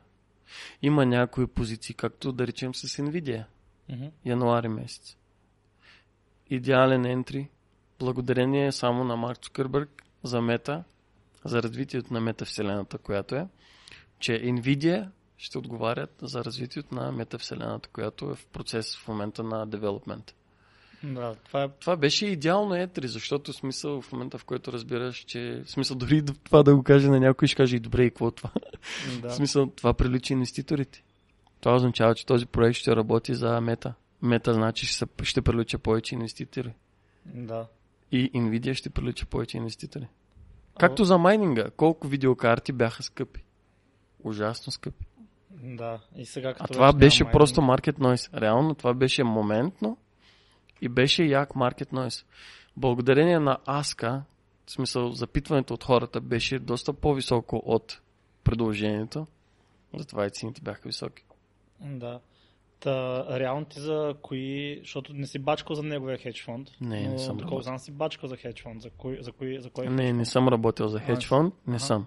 Има някои позиции, както да речем с Nvidia, Мгм. януари месец. Идеален ентри, благодарение само на Марк Цукърбърг за мета, за развитието на метавселената, която е, че Nvidia ще отговарят за развитието на метавселената, която е в процес в момента на девелопмент. Да, това е Това беше идеално етри, защото в смисъл в момента, в който разбираш, че смисъл дори това да го каже на някой, ще каже и добре, и какво е това? да. Смисъл, това прилича инвеститорите. Това означава, че този проект ще работи за мета. Мета значи ще, ще привлича повече инвеститори. Да. И Nvidia ще привлича повече инвеститори. Както за майнинга. Колко видеокарти бяха скъпи. Ужасно скъпи. Да. И сега като А това беше няма просто майнинг- market noise. Реално това беше моментно и беше як market noise. Благодарение на Аска, в смисъл запитването от хората беше доста по-високо от предложението. Затова и цените бяха високи. Да. Та, реално ти за кои, защото не си бачкал за неговия хедж фонд. Не, не съм работил. знам си бачкал за хедж фонд. За кой, за кой, за кой Не, не съм работил за хедж фонд, не Аха. съм.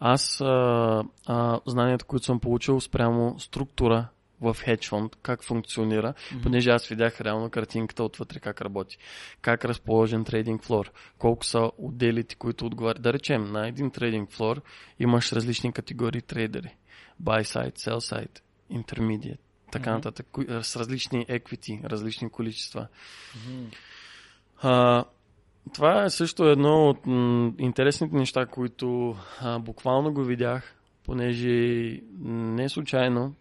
Аз а, а, знанията, които съм получил спрямо структура в хедж фонд, как функционира, понеже аз видях реално картинката отвътре как работи. Как разположен трейдинг флор, колко са отделите, които отговарят. Да речем, на един трейдинг флор имаш различни категории трейдери. Buy side, sell side, intermediate, така Мгм. нататък, с различни equity, различни количества. Мгм. А, това е също едно от м- интересните неща, които а, буквално го видях, понеже не случайно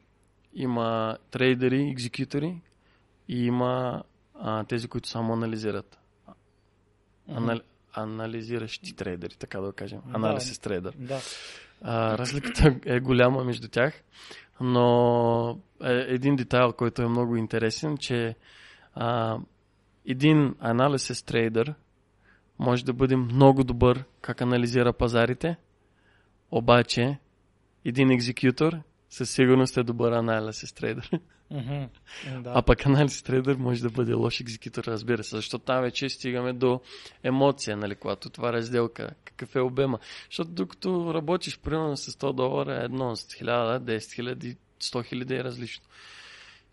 има трейдери, екзекютори и има а, тези, които само анализират. Анал... Анализиращи трейдери, така да го кажем. Да. Анализис трейдер. Да. А, разликата е голяма между тях, но е, един детайл, който е много интересен, че а, един анализис трейдер може да бъде много добър как анализира пазарите, обаче един екзекютор със сигурност е добър анализис трейдер. Мгм. Да. А пък анализ трейдер може да бъде лош екзекютор, разбира се, защото там вече стигаме до емоция, нали, когато това разделка, какъв е обема. Защото докато работиш примерно с 100 долара, е едно с 1000, 10 хиляди, 100 хиляди е различно.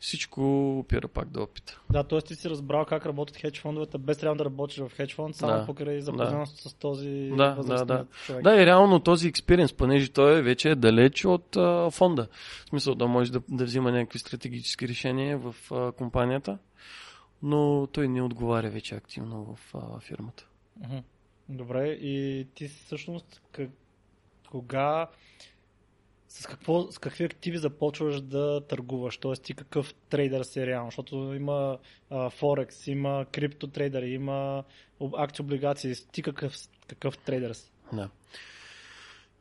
Всичко опира пак до опита. Да, т.е. ти си разбрал как работят хедж фондовете, без реално да работиш в хедж фонд, само Да. покрай запознанството с този Да, да, да. човек. Да, и реално този експириенс, понеже той вече е далеч от а, фонда. В смисъл да може да, да взима някакви стратегически решения в а, компанията, но той не отговаря вече активно в а, фирмата. Добре, и ти всъщност как, кога с, какво, с какви активи започваш да търгуваш? Тоест ти какъв трейдър си реално? Защото има а, Форекс, има крипто трейдъри, има акции, облигации. Ти какъв, какъв трейдър си? Да.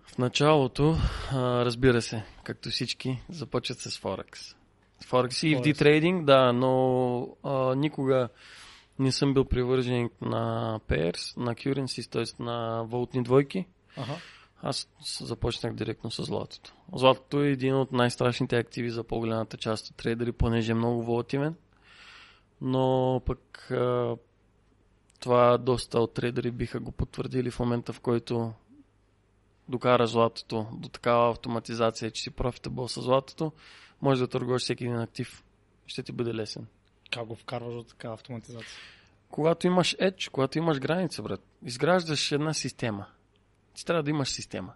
В началото, а, разбира се, както всички, започват с Форекс. Форекс и FD трейдинг, да, но а, никога не съм бил привърженик на pairs, на currencies, т.е. на валутни двойки. Ага. Аз започнах директно с златото. Златото е един от най-страшните активи за по-голямата част от трейдери, понеже е много волативен. Но пък а, това доста от трейдери биха го потвърдили в момента, в който докара златото до такава автоматизация, че си профитабъл с златото, може да търгуваш всеки един актив. Ще ти бъде лесен. Как го вкарваш до такава автоматизация? Когато имаш edge, когато имаш граница, брат, изграждаш една система. Ти трябва да имаш система.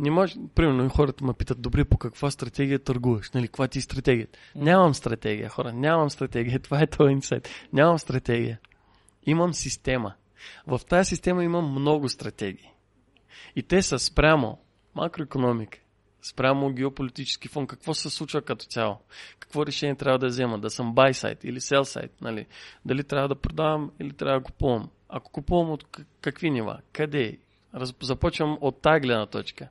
Не може, примерно, хората ме питат, добре, по каква стратегия търгуваш? Нали, каква ти е стратегията? Нямам стратегия, хора, нямам стратегия. Това е този инсайт. Нямам стратегия. Имам система. В тази система имам много стратегии. И те са спрямо макроекономика, спрямо геополитически фон. Какво се случва като цяло? Какво решение трябва да взема? Да съм buy side или sell side? Нали? Дали трябва да продавам или трябва да купувам? Ако купувам от какви нива? Къде? Раз... Започвам от тази гледна точка.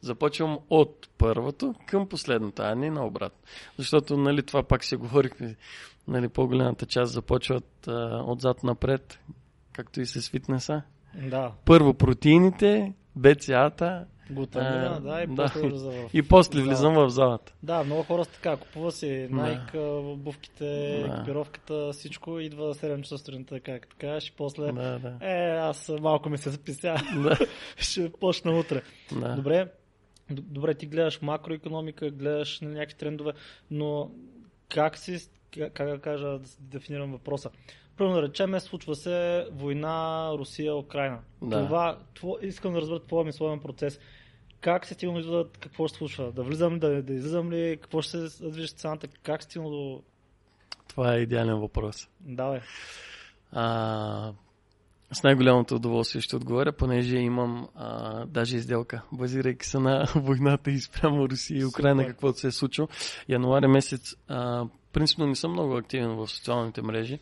Започвам от първото към последното, а не наобратно. Защото нали, това пак си говорихме. Нали, по-голямата част започват а, отзад напред, както и с фитнеса. Да, Първо протеините, БЦА-та глутамина, да, и да. после влиза в... и после влизам в залата. Да, много хора са така. Купува си Да. Nike, обувките, Да. екипировката, всичко. Идва 7 часа сутринта, как така, и после... Да, да. Е, аз малко ми се запися. Да, Ще почна утре. да. Добре, добре, ти гледаш макроекономика, гледаш на някакви трендове, но как си, как, как да кажа, да дефинирам въпроса. Първо да речем, случва се война Русия-Украина. Да. Това, това, искам да разбера твоя мисловен процес. Как се стигна до какво се случва? Да влизам ли, да, да излизам ли, какво ще се движи цената? Как стигна до... Това е идеален въпрос. Давай. А, с най-голямото удоволствие ще отговоря, понеже имам а, даже изделка, базирайки се на войната и спрямо Русия и Украина, Супер. каквото се е случило. Януари месец, а, принципно не съм много активен в социалните мрежи,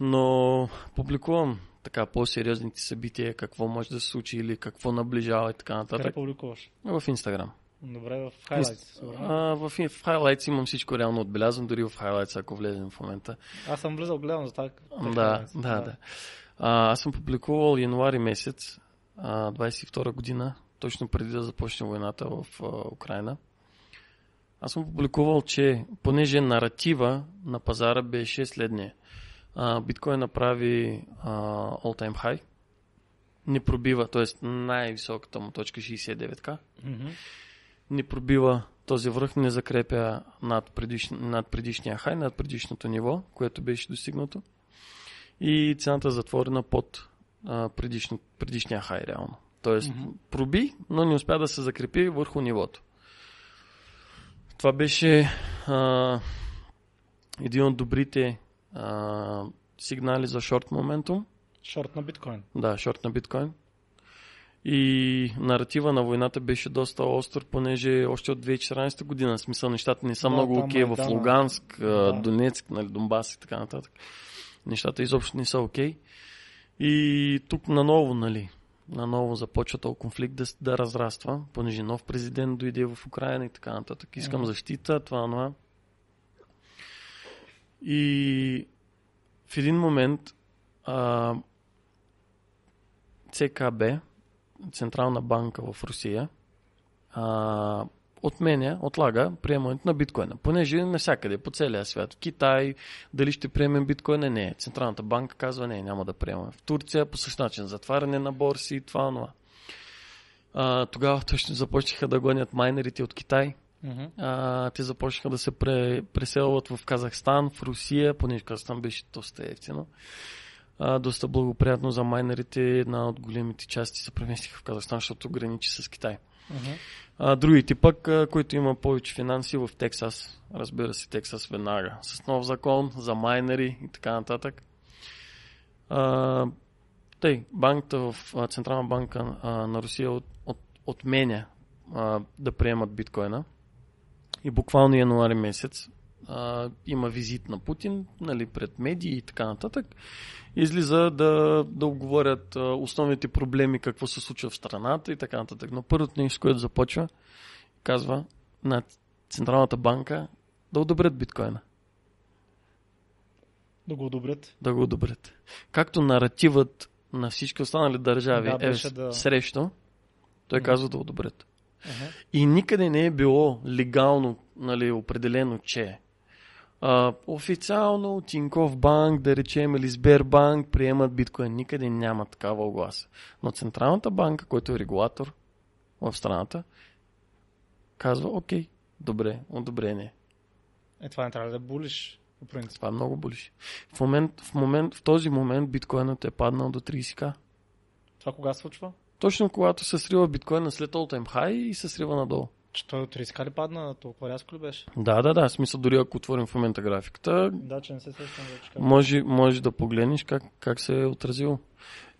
Но публикувам така по-сериозните събития, какво може да се случи или какво наближава и така Къде нататък. публикуваш? В Инстаграм. Добре, в Highlights. А, в, в Highlights имам всичко реално отбелязано, дори в Highlights, ако влезем в момента. Аз съм влизал, гледам за това. Да, да, да. А, аз съм публикувал януари месец, а, 22 година, точно преди да започне войната в а, Украина. Аз съм публикувал, че понеже наратива на пазара беше следния. А, биткоин направи а, all-time high, не пробива, т.е. най-високата му точка 69к, Мгм. не пробива този връх, не закрепя над, предиш, над предишния хай, над предишното ниво, което беше достигнато. И цената е затворена под а, предишно, предишния хай реално. Тоест Мгм. проби, но не успя да се закрепи върху нивото. Това беше а, един от добрите а, сигнали за шорт моментум. Шорт на биткоин. Да, шорт на биткоин. И наратива на войната беше доста остър, понеже още от 2014 година, в смисъл нещата не са Да, много окей в Майдана. Луганск, а, Да. Донецк, нали, Донбас и така нататък. Нещата изобщо не са окей. И тук наново, нали, наново започва този конфликт да, да разраства, понеже нов президент дойде в Украина и така нататък. Искам защита, това, това. И в един момент а, ЦКБ, Централна банка в Русия, а, отменя, отлага приемането на биткоина. Понеже навсякъде, по целия свят, в Китай, дали ще приемем биткоина, не. Централната банка казва, не, няма да приемаме. В Турция по същия начин, затваряне на борси, това, това. А, тогава точно започнаха да гонят майнерите от Китай. Мгм. А, те започнаха да се пре, преселват в Казахстан, в Русия, понеже Казахстан беше доста ефтино. А, доста благоприятно за майнерите. Една от големите части се преместиха в Казахстан, защото граничи с Китай. Мгм. А, другите пък, а, които има повече финанси в Тексас, разбира се, Тексас веднага, с нов закон за майнери и така нататък. А, тъй, банката в а, Централна банка а, на Русия от, от, отменя а, да приемат биткоина. И буквално януари месец а, има визит на Путин нали, пред медии и така нататък. Излиза да, да оговорят основните проблеми, какво се случва в страната и така нататък. Но първото нещо, което започва, казва на Централната банка да одобрят биткоина. Да го одобрят. Да го одобрят. Както наративът на всички останали държави Да, е да- срещу, той казва да одобрят. И никъде не е било легално нали, определено, че а, официално Тинков банк, да речем, или Сбербанк приемат биткоин. Никъде няма такава огласа. Но Централната банка, който е регулатор в страната, казва, окей, добре, одобрение. Е, това не трябва да булиш, по принцип. Това е много болиш. В, момент, в, момент, в този момент биткоинът е паднал до 30к. Това кога случва? Точно когато се срива биткоина след all time high и се срива надолу. Че той от 30 ли падна, толкова рязко ли беше? Да, да, да. В смисъл, дори ако отворим в момента графиката, Да, че не се сещам вече. Как... може, може да погледнеш как, как се е отразило.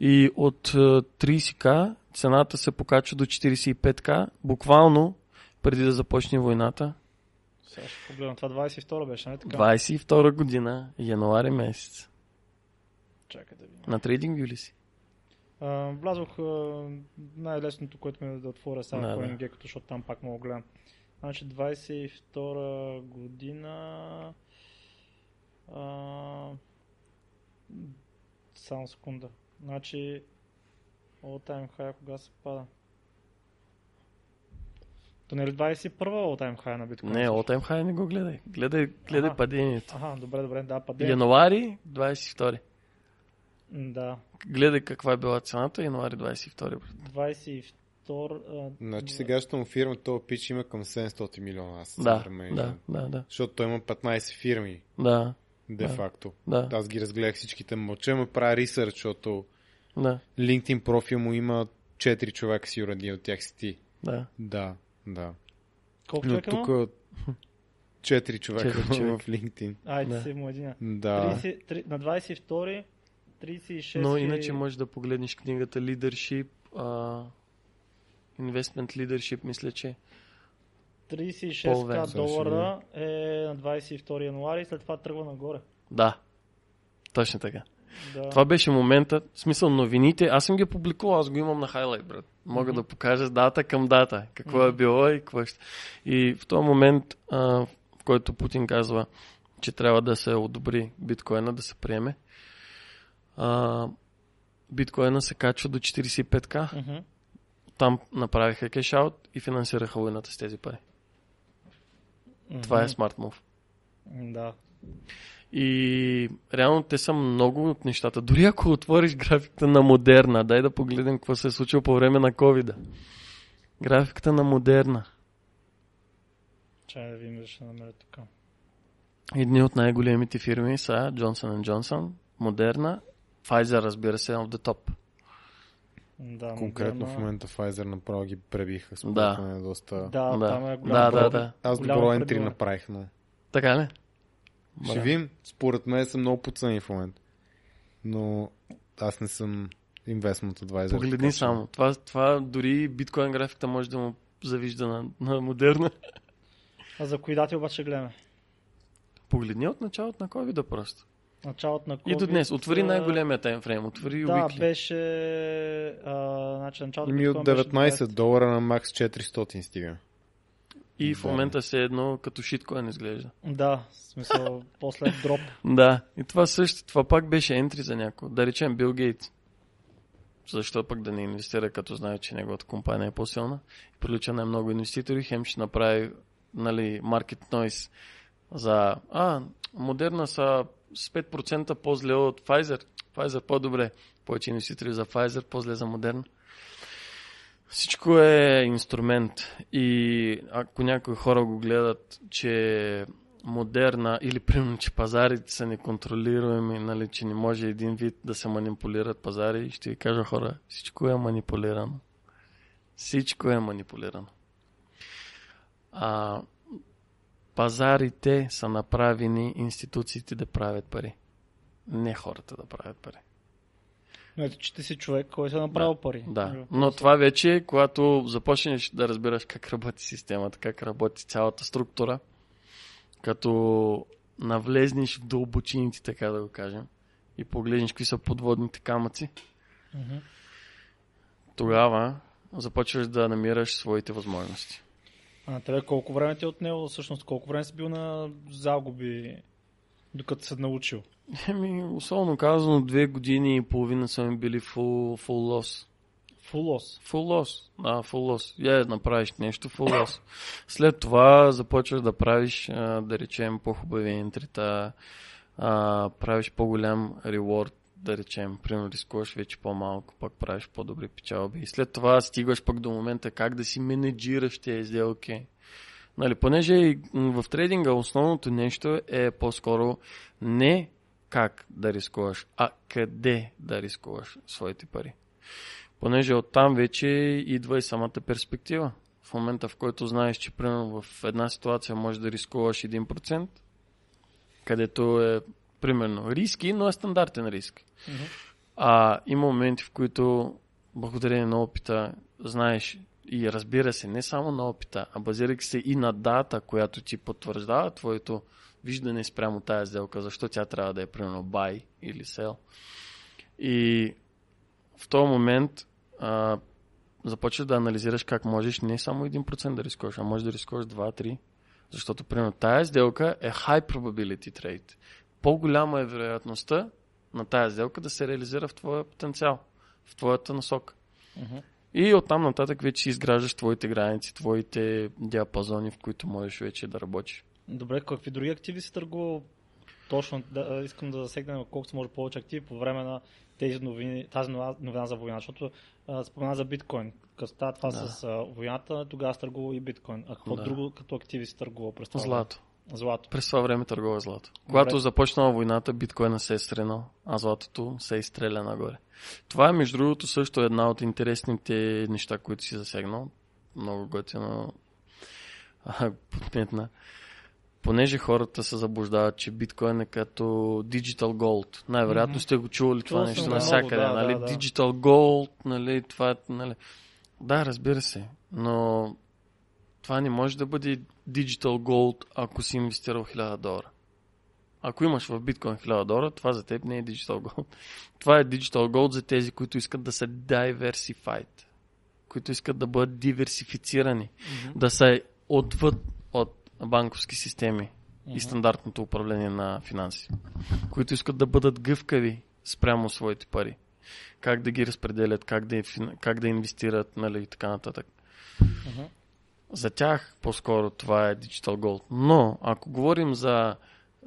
И от е, 30к цената се покачва до 45к, буквално преди да започне войната. Сега ще погледам. Това 22 беше, нали така? 22 година, януари месец. Чакай да видим. На трейдинг ли си? А, влязох а, най-лесното, което ми е да отворя сега Да. CoinGecko, защото там пак мога да гледам. Значи 22 година а, само секунда. Значи all time high кога се пада? То не е ли 21 all time high на биткоин? Не, all time high не го гледай. Гледай, гледай Аха. падението. Аха, добре, добре, да, падение. Януари 22. Да, Гледай каква е била цената, януари 22. 22 а, Значи сегашната му фирма, този пич има към 700 милиона. Аз Да, да, да, да, Защото той има 15 фирми, да, де Да. факто. да, Аз ги разгледах всичките. Мълча ме прави ресърч, защото да, LinkedIn профил му има 4 човека, сигурно един от тях си ти. да. Да, да. Колко Но човека има? тук 4 човека Четири в човека. LinkedIn. Айде Да. си му един. Да. 30, три- на 22 36 Но иначе можеш да погледнеш книгата Leadership, а, Investment Leadership, мисля, че 36 Пол-вен. к долара е на 22 януари и след това тръгва нагоре. да. Точно така. Да. Това беше момента, в смисъл новините, аз съм ги публикувал, аз го имам на хайлайт, брат. Мога да покажа дата към дата, какво е било и какво ще. И в този момент, а, в който Путин казва, че трябва да се одобри биткоина, да се приеме, а, биткоина се качва до 45к. Мгм. Там направиха кешаут и финансираха войната с тези пари. Това е смарт мув. Да. И реално те са много от нещата. Дори ако отвориш графиката на модерна, дай да погледнем какво се е случило по време на covid Графиката на модерна. Чай да видим, ще намеря тук. Едни от най-големите фирми са Johnson Johnson, Moderna, Pfizer, разбира се, of the top. Да, Конкретно в момента Pfizer направо ги пребиха. Да. мен е доста... Да, Да. там е Да, голям да, да. Аз добро ентри направих, но... Така ли? Ще видим. Според мен са много подцени в момента. Но аз не съм investment advisor. така Погледни че- само. Това, това дори биткоин графиката може да му завижда на, на модерна. А за кои дати обаче гледаме? Погледни от началото на COVID просто. Началото на И до COVID, днес. Отвори най-големия таймфрейм. Отвори Да, Weekly. беше... А, значи, началото Ими от биткоин беше 19 долара на макс 400 стига. И в Да. момента се едно като шиткоин изглежда. Да, в смисъл, после дроп. Да, и това също, това пак беше ентри за някой. Да речем Бил Гейтс. Защо пък да не инвестира, като знае, че неговата компания е по-силна? И привлича най-много инвеститори, хем ще направи нали, market noise за а, модерна са с 5% по-зле от Pfizer. Pfizer по-добре. Повече инвеститори за Pfizer, по-зле за модерна. Всичко е инструмент. И ако някои хора го гледат, че модерна или примерно, че пазарите са неконтролируеми, нали, че не може един вид да се манипулират пазари, ще ви кажа хора, всичко е манипулирано. Всичко е манипулирано. А, пазарите са направени институциите да правят пари. Не хората да правят пари. Но ето, че ти си човек, който е направил пари. Да, но това вече е когато започнеш да разбираш как работи системата, как работи цялата структура, като навлезнеш в дълбочините, така да го кажем, и погледнеш какви са подводните камъци, Мгм. тогава започваш да намираш своите възможности. А на тебе колко време ти е отнело? Всъщност колко време си бил на загуби, докато се научил? Еми, условно казано, две години и половина са ми били full, full loss. Full loss. Full loss. Да, full loss. Я направиш нещо, full loss. След това започваш да правиш, да речем, по-хубави ентрита, а, правиш по-голям реворд, да речем, примерно рискуваш вече по-малко, пък правиш по-добри печалби. И след това стигаш пък до момента как да си менеджираш тези сделки. Нали, понеже и в трейдинга основното нещо е по-скоро не как да рискуваш, а къде да рискуваш своите пари. Понеже оттам вече идва и самата перспектива. В момента, в който знаеш, че примерно в една ситуация може да рискуваш 1%, където е примерно риски, но е стандартен риск. Мгм. А има моменти, в които благодарение на опита знаеш и разбира се, не само на опита, а базирайки се и на дата, която ти потвърждава твоето виждане спрямо тая сделка, защо тя трябва да е примерно buy или sell. И в този момент а, започваш да анализираш как можеш не само 1% да рискуваш, а можеш да рискуваш 2-3%. Защото, примерно, тая сделка е high probability trade. По-голяма е вероятността на тая сделка да се реализира в твоя потенциал, в твоята насока. Мгм. И оттам нататък вече изграждаш твоите граници, твоите диапазони, в които можеш вече да работиш. Добре, какви други активи си търгувал? Точно, да, искам да засегнем колкото се може повече активи по време на тези новини, тази новина, новина за война, защото а, спомена за биткоин. Като става това Да. с а, войната, тогава си търгувал и биткоин. А какво Да. друго като активи си търгувал през това? Злато. Злато. През това време търгува злато. Когато започнала войната, биткоина се е стренал, а златото се изстреля нагоре. Това е, между другото, също една от интересните неща, които си засегнал. Много готино подметна. Понеже хората се заблуждават, че биткоин е като Digital Gold. Най-вероятно Мгм. сте го чували това Чувал нещо навсякъде. да, нали? да, да. Digital Gold, нали? Това е, нали? Да, разбира се. Но това не може да бъде Digital Gold, ако си инвестирал 1000 долара. Ако имаш в биткоин 1000 долара, това за теб не е Digital Gold. Това е Digital Gold за тези, които искат да са diversified, които искат да бъдат диверсифицирани, mm-hmm. да са отвъд от банковски системи mm-hmm. и стандартното управление на финанси, които искат да бъдат гъвкави спрямо своите пари. Как да ги разпределят, как да, как да инвестират, нали, и така нататък. Mm-hmm. За тях по-скоро това е Digital Gold. Но, ако говорим за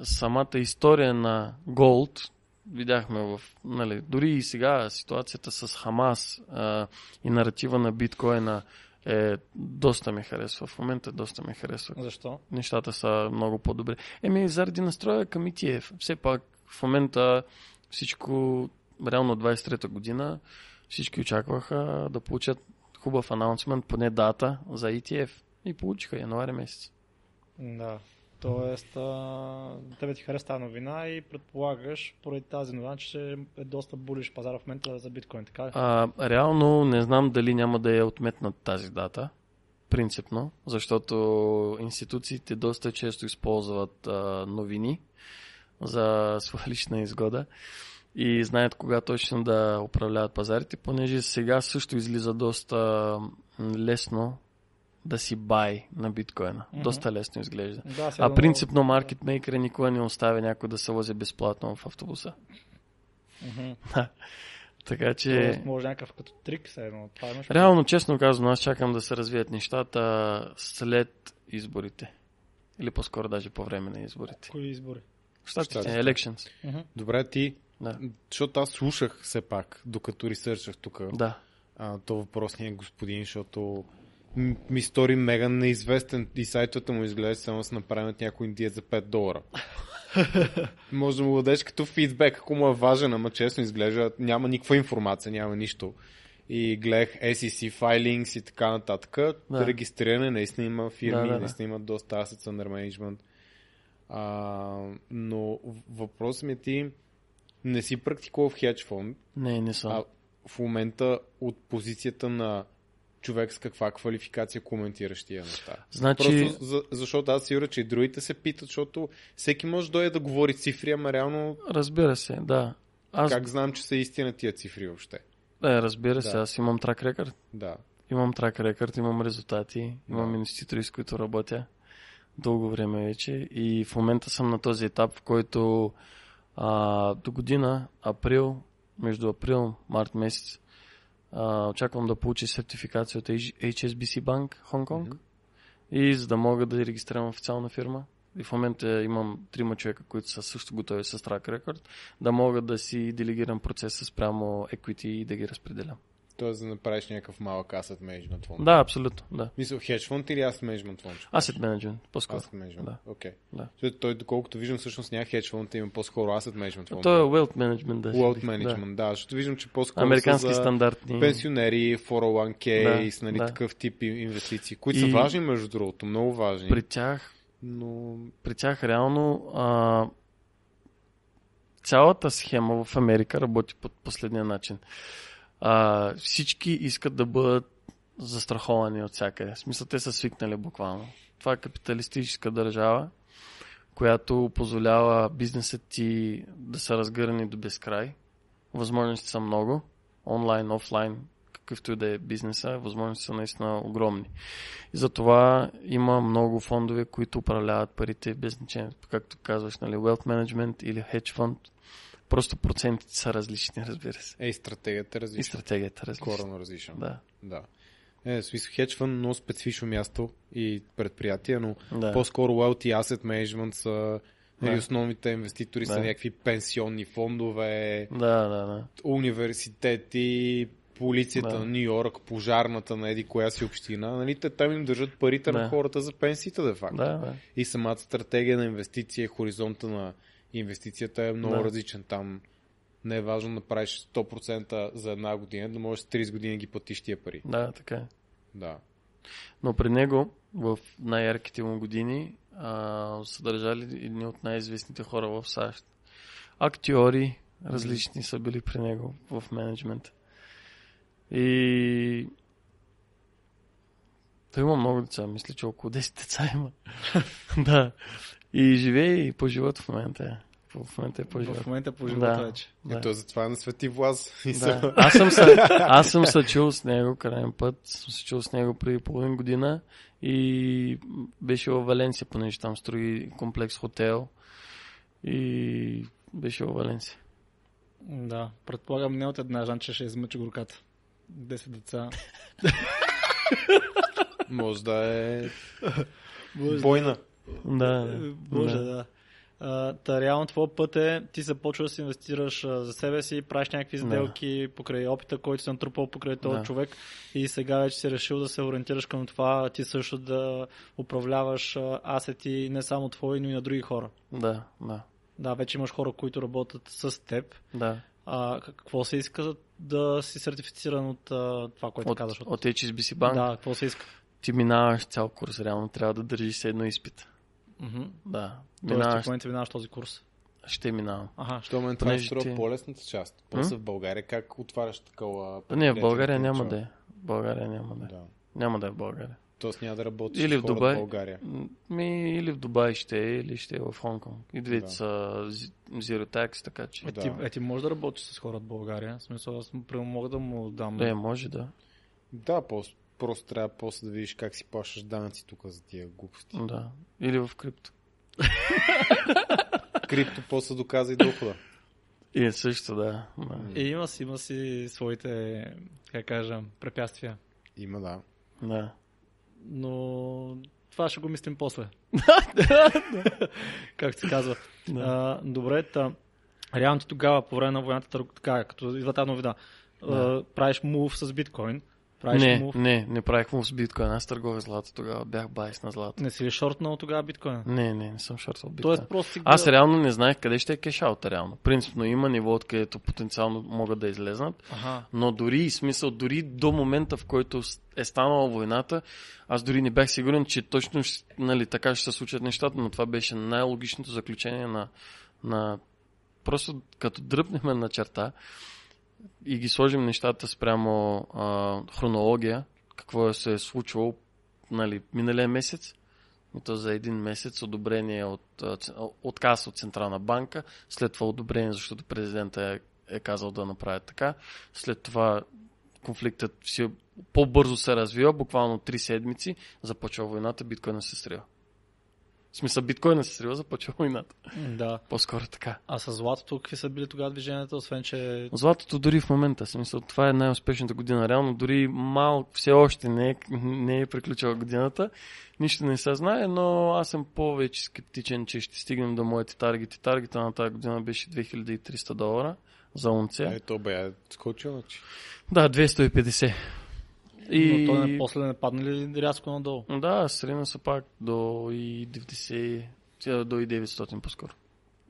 самата история на Gold, видяхме в, нали, дори и сега ситуацията с Хамас а, и наратива на биткоина е, доста ми харесва. В момента доста ми харесва. Защо? Нещата са много по-добре. Еми, заради настроя към ETF. Все пак в момента всичко, реално 23-та година, всички очакваха да получат хубав анонсмент, поне дата за ETF. И получиха януари месец. Да. Тоест, а, тебе ти хареса тази новина и предполагаш поради тази новина, че е доста булиш пазара в момента за биткоин, така ли? А, реално не знам дали няма да е отметнат тази дата, принципно, защото институциите доста често използват а, новини за своя лична изгода и знаят кога точно да управляват пазарите, понеже сега също излиза доста лесно да си бай на биткоина. Mm-hmm. Доста лесно изглежда. Да, а принципно маркетмейкера никога не оставя някой да се вози безплатно в автобуса. Mm-hmm. така че... Тоест, може някакъв като трик се едно. Това е Реално, честно казвам, аз чакам да се развият нещата след изборите. Или по-скоро даже по време на изборите. Кои избори? Щатите, elections. Mm-hmm. Добре, ти, да. защото аз слушах все пак, докато ресърчах тук. Да. А, то въпросният господин, защото ми стори мега неизвестен и сайтовете му изглежда само да се направят някой индиец за 5 долара. Може да му дадеш като фидбек, ако му е важен, ама честно изглежда, няма никаква информация, няма нищо. И гледах SEC filings и така нататък. Да. Регистриране, наистина има фирми, да, да, да. наистина има доста assets under management. А, но въпросът ми е ти не си практикувал в хедж фонд. Не, не съм. А в момента от позицията на човек с каква квалификация коментираш тия неща. Значи... Просто за, защото аз сигурен, че и другите се питат, защото всеки може да дойде да говори цифри, ама реално... Разбира се, да. Аз... Как знам, че са истина тия цифри въобще? Да, разбира се, да. аз имам трак рекорд. Да. Имам трак рекорд, имам резултати, имам да. инвеститори, с които работя дълго време вече и в момента съм на този етап, в който а, до година, април, между април, март месец, а, очаквам да получи сертификация от HSBC Bank, Хонг Конг. Mm-hmm. И за да мога да регистрирам официална фирма. И в момента имам трима човека, които са също готови с трак рекорд, да мога да си делегирам процеса спрямо equity и да ги разпределям. Тоест да направиш някакъв малък asset management фонд. Да, абсолютно, да. Мисля, хедж фонд или asset management фонд? Asset management, по-скоро. Asset management, да. окей. Okay. Да. Той, доколкото виждам, всъщност няма хедж фонд, има по-скоро asset management фонд. Той е wealth management, да. Wealth management, да. да. Защото виждам, че по-скоро Американски са стандартни. Пенсионери, 401k, да, нали, да. такъв тип инвестиции, които и... са важни, между другото, много важни. При тях, но... при тях реално а, цялата схема в Америка работи по последния начин а, всички искат да бъдат застраховани от всякъде. В смисъл, те са свикнали буквално. Това е капиталистическа държава, която позволява бизнесът ти да са разгърни до безкрай. Възможности са много. Онлайн, офлайн, какъвто и да е бизнеса, възможности са наистина огромни. И затова има много фондове, които управляват парите без значение. Както казваш, нали, wealth management или hedge fund, Просто процентите са различни, разбира се. Е, и стратегията е различна. И стратегията е различна. Коренно различна. Да. да. Е, смисъл, хедж фънд много специфично място и предприятие, но да. по-скоро wealth и asset management са нали, да. основните инвеститори да. са някакви пенсионни фондове, да, да, да. университети, полицията да. на Нью Йорк, пожарната на еди коя си община, нали, те там им държат парите да. на хората за пенсиите, де факто. Да, да. И самата стратегия на инвестиция, хоризонта на инвестицията е много да. различен. Там не е важно да правиш 100% за една година, да можеш с 30 години ги платиш тия пари. Да, така е. Да. Но при него, в най-ярките му години, а, са държали едни от най-известните хора в САЩ. Актьори различни са били при него в менеджмента. И Той има много деца, мисля, че около 10 деца има. да. И живее и по-живот в момента. В момента е по-живот. В момента е по живота Да. вече. Да. Ето затова е на Свети Влаз. И Да. Аз, съм се, аз съм се чул с него крайен път. Съм се чул с него преди половин година и беше в Валенсия, понеже там строи комплекс хотел. И беше в Валенсия. Да, предполагам не от една жан, че ще измъчи горката. 10 деца. Може да е Боже, бойна. Да. Боже, да. А, та реално твой път е, ти започваш да си инвестираш а, за себе си, правиш някакви Да. сделки покрай опита, който си натрупал покрай този Да. човек и сега вече си решил да се ориентираш към това, ти също да управляваш а, асети не само твои, но и на други хора. Да, да, Да, вече имаш хора, които работят с теб. да. А какво се иска да си сертифициран от а, това, което От, казваш? от HSBC банк Да, какво се иска? ти минаваш цял курс, реално трябва да държиш едно изпит. Мгм. Да. Тоест, ти Минаваш, в момента минаваш този курс. ще минавам. Ага, Що мен това е струва ти- по-лесната част. После в България как отваряш такова... Не, в България да няма да е. В България няма да е. Да. Няма да е в България. Тоест няма да работиш Или в Дубай. в България. Ми, или в Дубай ще е, или ще е в Хонконг. И двете Да. са zero tax, така че. Е, Да. ти, е, ти можеш да работиш с хора от България. В смисъл, аз мога да му дам. Да, може да. Да, по- просто трябва после да видиш как си плащаш данъци тук за тия глупости. Да. Или в крипто. Крипто после доказа и дохода. И също, да. И има си, има си своите, как кажа, препятствия. Има, да. да. Но това ще го мислим после. как се казва. Да. А, добре, та, реално ти тогава по време на войната, така, като идва тази новина, Да. а, правиш мув с биткоин. Правиш Не, мув. не, не правих му с биткоин. Аз търговах злато тогава. Бях байс на злато. Не си ли шортнал тогава биткоин? Не, не, не съм шортвал биткоин. Тоест просто си Аз реално не знаех къде ще е кешаута реално. Принципно има ниво, откъдето потенциално могат да излезнат. Ага. Но дори, смисъл, дори до момента, в който е станала войната, аз дори не бях сигурен, че точно нали, така ще се случат нещата, но това беше най-логичното заключение на, на... Просто като дръпнехме на черта и ги сложим нещата спрямо а, хронология, какво се е случвало нали, миналия месец, и то за един месец одобрение от, отказ от Централна банка, след това одобрение, защото президента е, е казал да направят така, след това конфликтът си по-бързо се развива, буквално 3 седмици, започва войната, биткоина се срива. В смисъл, биткоина се срива, започва войната. Да. По-скоро така. А с златото какви са били тогава движенията, освен че... Златото дори в момента, смисъл, това е най-успешната година. Реално дори малко, все още не е, не е приключила годината. Нищо не се знае, но аз съм повече скептичен, че ще стигнем до моите таргети. Таргета на тази година беше 2300 долара за унция. Ай, то бе, е скочил, че. Да, 250. И... Но то не, после не падна ли рязко надолу? Да, срина се пак до и 90, тя до и 900 по-скоро.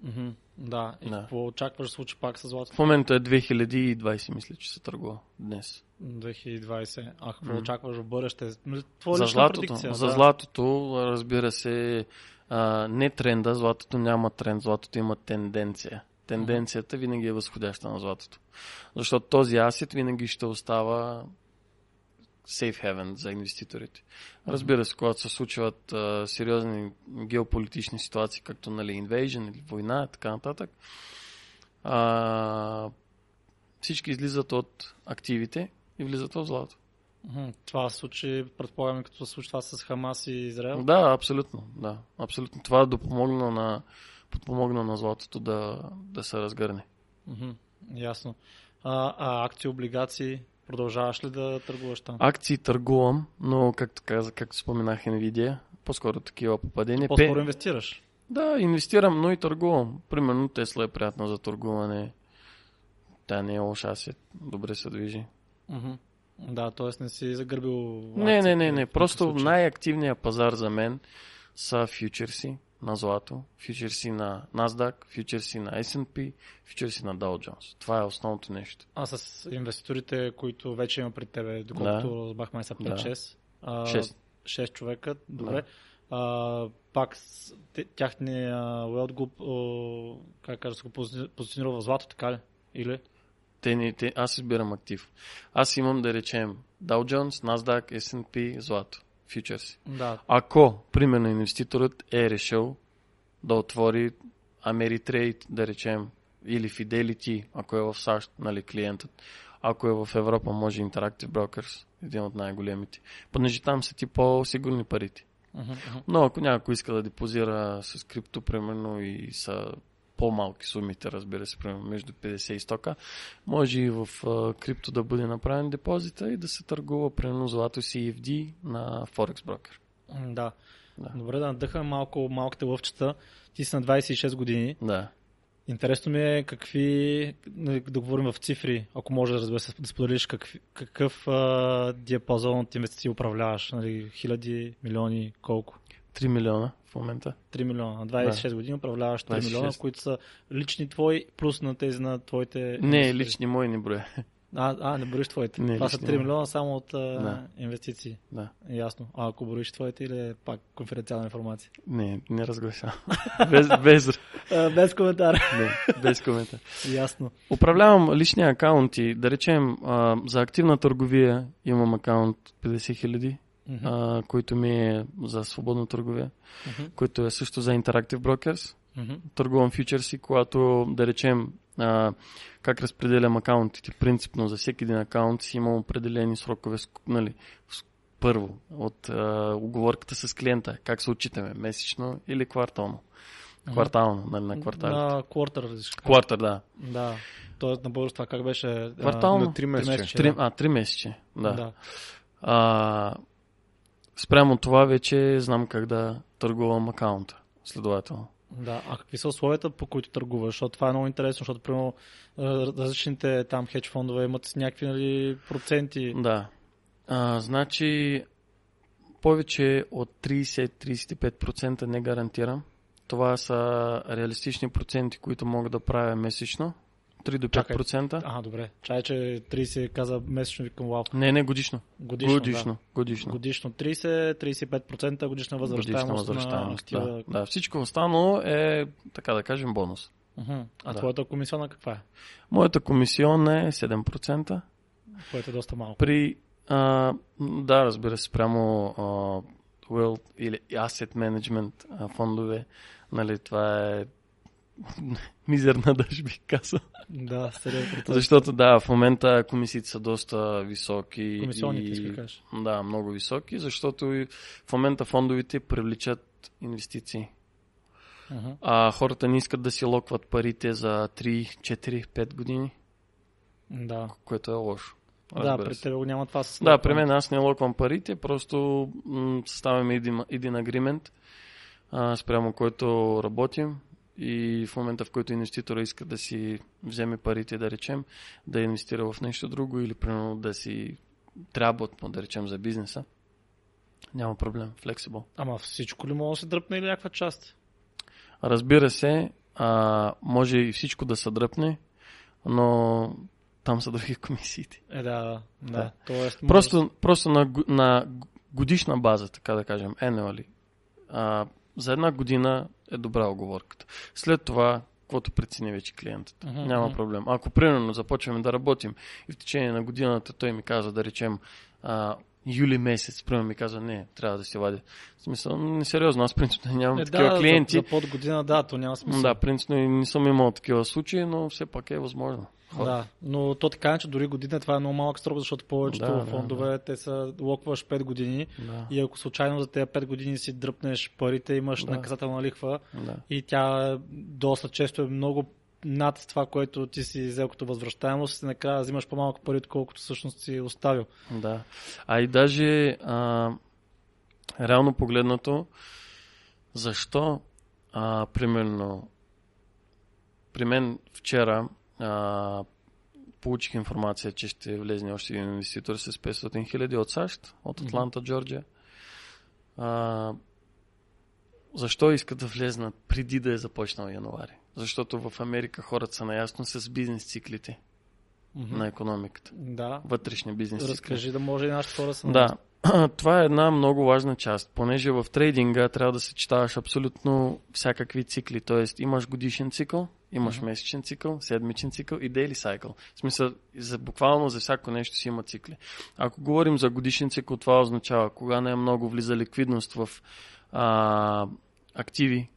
Мгм. Да. И Да. какво очакваш да случи пак с В златото? момента е 2020, мисля, че се търгува днес. 2020. А какво Мгм. очакваш в бъдеще? Твоя за лична златото, предикция, за да. златото, разбира се, а, не тренда, златото няма тренд, златото има тенденция. Тенденцията винаги е възходяща на златото. Защото този асет винаги ще остава safe haven за инвеститорите. Разбира се, когато се случват а, сериозни геополитични ситуации, както нали, invasion или война и така нататък, а, всички излизат от активите и влизат в злато. Това се случи, предполагам, като се случи това с Хамас и Израел. Да, абсолютно. Да, абсолютно. Това допомогна на, подпомогна на златото да, да се разгърне. Ясно. А, а акции, облигации, продължаваш ли да търгуваш там? Акции търгувам, но както каза, както споменах Nvidia, по-скоро такива попадения. По-скоро инвестираш. Да, инвестирам, но и търгувам. Примерно Тесла е приятна за търгуване. Тя не е лоша асет. Добре се движи. Мгм. Да, т.е. не си загърбил Не, не, не, не. Просто най-активният пазар за мен са фьючерси на злато, фьючерси на NASDAQ, фьючерси на S&P, фьючерси на Dow Jones. Това е основното нещо. А с инвеститорите, които вече има при тебе, доколкото разбрахме са 5-6. а, Шест. 6 човека, добре. А, пак тяхния Уелт го, как кажа, го пози- позиционира в злато, така ли? Или? Те, не, те, аз избирам актив. Аз имам да речем Dow Jones, NASDAQ, S&P, злато. Фьючерси. Да. Ако, примерно, инвеститорът е решил да отвори Ameritrade, да речем, или Fidelity, ако е в САЩ, нали, клиентът. Ако е в Европа, може Interactive Brokers, един от най-големите. Понеже там са ти по-сигурни парите. Мгм. Но ако някой иска да депозира с крипто, примерно, и са по-малки сумите, разбира се, примерно между 50 и 100, може и в крипто да бъде направен депозита и да се търгува, примерно, злато CFD на Forex. М, Да. Да. Добре, да надъхаме малко малките лъвчета. Ти си на 26 години. Да. Интересно ми е какви, нали, да говорим в цифри, ако може да разбира се, да споделиш какви, какъв а, диапазон от инвестиции управляваш. Нали, хиляди, милиони, колко? 3 милиона в момента. 3 милиона. На 26 години управляваш 3 26. милиона, които са лични твои, плюс на тези на твоите... Не, лични мои не броя. А, а, не броиш твоите. Не, Това са лични 3 мои. милиона само от а, Да. инвестиции. Да. Ясно. А ако броиш твоите или е пак конфиденциална информация? Не, не разгласявам. без, без, без коментар. не, без коментар. Ясно. Управлявам лични акаунти. Да речем, а, за активна търговия имам акаунт 50 хиляди, Мгм. а, който ми е за свободна търговия, Мгм. който е също за Interactive Brokers. Мгм. Търгувам фьючерси, когато, да речем, а, как разпределям акаунтите. Принципно за всеки един акаунт си имам определени срокове, нали, първо, от а, оговорката с клиента, как се отчитаме, месечно или квартално. Квартално, нали, на кварталите. На квартал. Квартал, да. Да. Тоест на български това как беше? Квартално. На три месеца. тримесечие, Три, да. а, три месече. Да. да. А, спрямо това вече знам как да търгувам акаунта. Следователно. Да, а какви са условията, по които търгуваш? Защото това е много интересно, защото примерно различните там хедж фондове имат някакви нали, проценти. Да. А, значи, повече от 30-35% не гарантирам. Това са реалистични проценти, които мога да правя месечно. 3 до Чакай. 5%. А, добре. Чай, че 30 каза месечно, викам вау. Не, не годишно. Годишно, годишно. Да. годишно. Годишно 30-35% годишна възвръщаемост, Годишна възвръщаемост. на. Да, да, всичко останало е, така да кажем, бонус. Мгм. А Да. твоята комисиона каква е? Моята комисиона е 7%. Което е доста малко. При, а, да, разбира се, прямо а, Wealth или Asset Management а, фондове, нали, това е мизерна, даже бих казал. Да, 7%. Защото да, в момента комисиите са доста високи. Комисионните, и, кажеш. Да, много високи, защото в момента фондовите привличат инвестиции. Мгм. А хората не искат да си локват парите за 3, 4, 5 години, Да. което е лошо. Да, при се. теб го няма това с Да, при мен аз не локвам парите, просто м- съставяме един, един агримент, а, спрямо който работим и в момента, в който инвеститора иска да си вземе парите, да речем, да инвестира в нещо друго или примерно да си трябва, да речем, за бизнеса, няма проблем, флексибъл. Ама всичко ли може да се дръпне или някаква част? Разбира се, а, може и всичко да се дръпне, но там са други комисиите. Е, да, да. да. Тоест, може- Просто, просто на, на годишна база, така да кажем, annually, а, за една година е добра оговорката. След това, каквото прецени вече клиентът. Мгм, Няма мгм. проблем. Ако примерно започваме да работим и в течение на годината той ми казва, да речем, а, юли месец, примерно ми казва, не, трябва да се вадя. В смисъл, несериозно, аз принципно нямам Е, такива да, клиенти. За, за под година, да, то няма смисъл. Да, принципно не съм имал такива случаи, но все пак е възможно. Хора. Да, но то така, че дори година това е много малък срок, защото повечето Да, да, фондове те са локваш 5 години Да, и ако случайно за тези 5 години си дръпнеш парите, имаш Да. наказателна лихва да. и тя доста често е много над това, което ти си взел като възвръщаемост и накрая взимаш по-малко пари, отколкото всъщност си оставил. Да. А и даже а, реално погледнато, защо, а, примерно, при мен вчера а, получих информация, че ще влезне още един инвеститор с 500 хиляди от САЩ, от. Атланта, Джорджия. А, защо искат да влезнат преди да е започнал януари? Защото в Америка хората са наясно с бизнес циклите Мгм. на економиката. Да. Вътрешни бизнес цикли. Разкажи да може и нашите хора са Да, това е една много важна част, понеже в трейдинга трябва да съчетаваш абсолютно всякакви цикли, т.е. имаш годишен цикъл Имаш Мгм. месечен цикъл, седмичен цикъл и дейли сайкъл. В смисъл, за, буквално за всяко нещо си има цикли. Ако говорим за годишен цикъл, това означава, кога не е много влиза ликвидност в а, активи,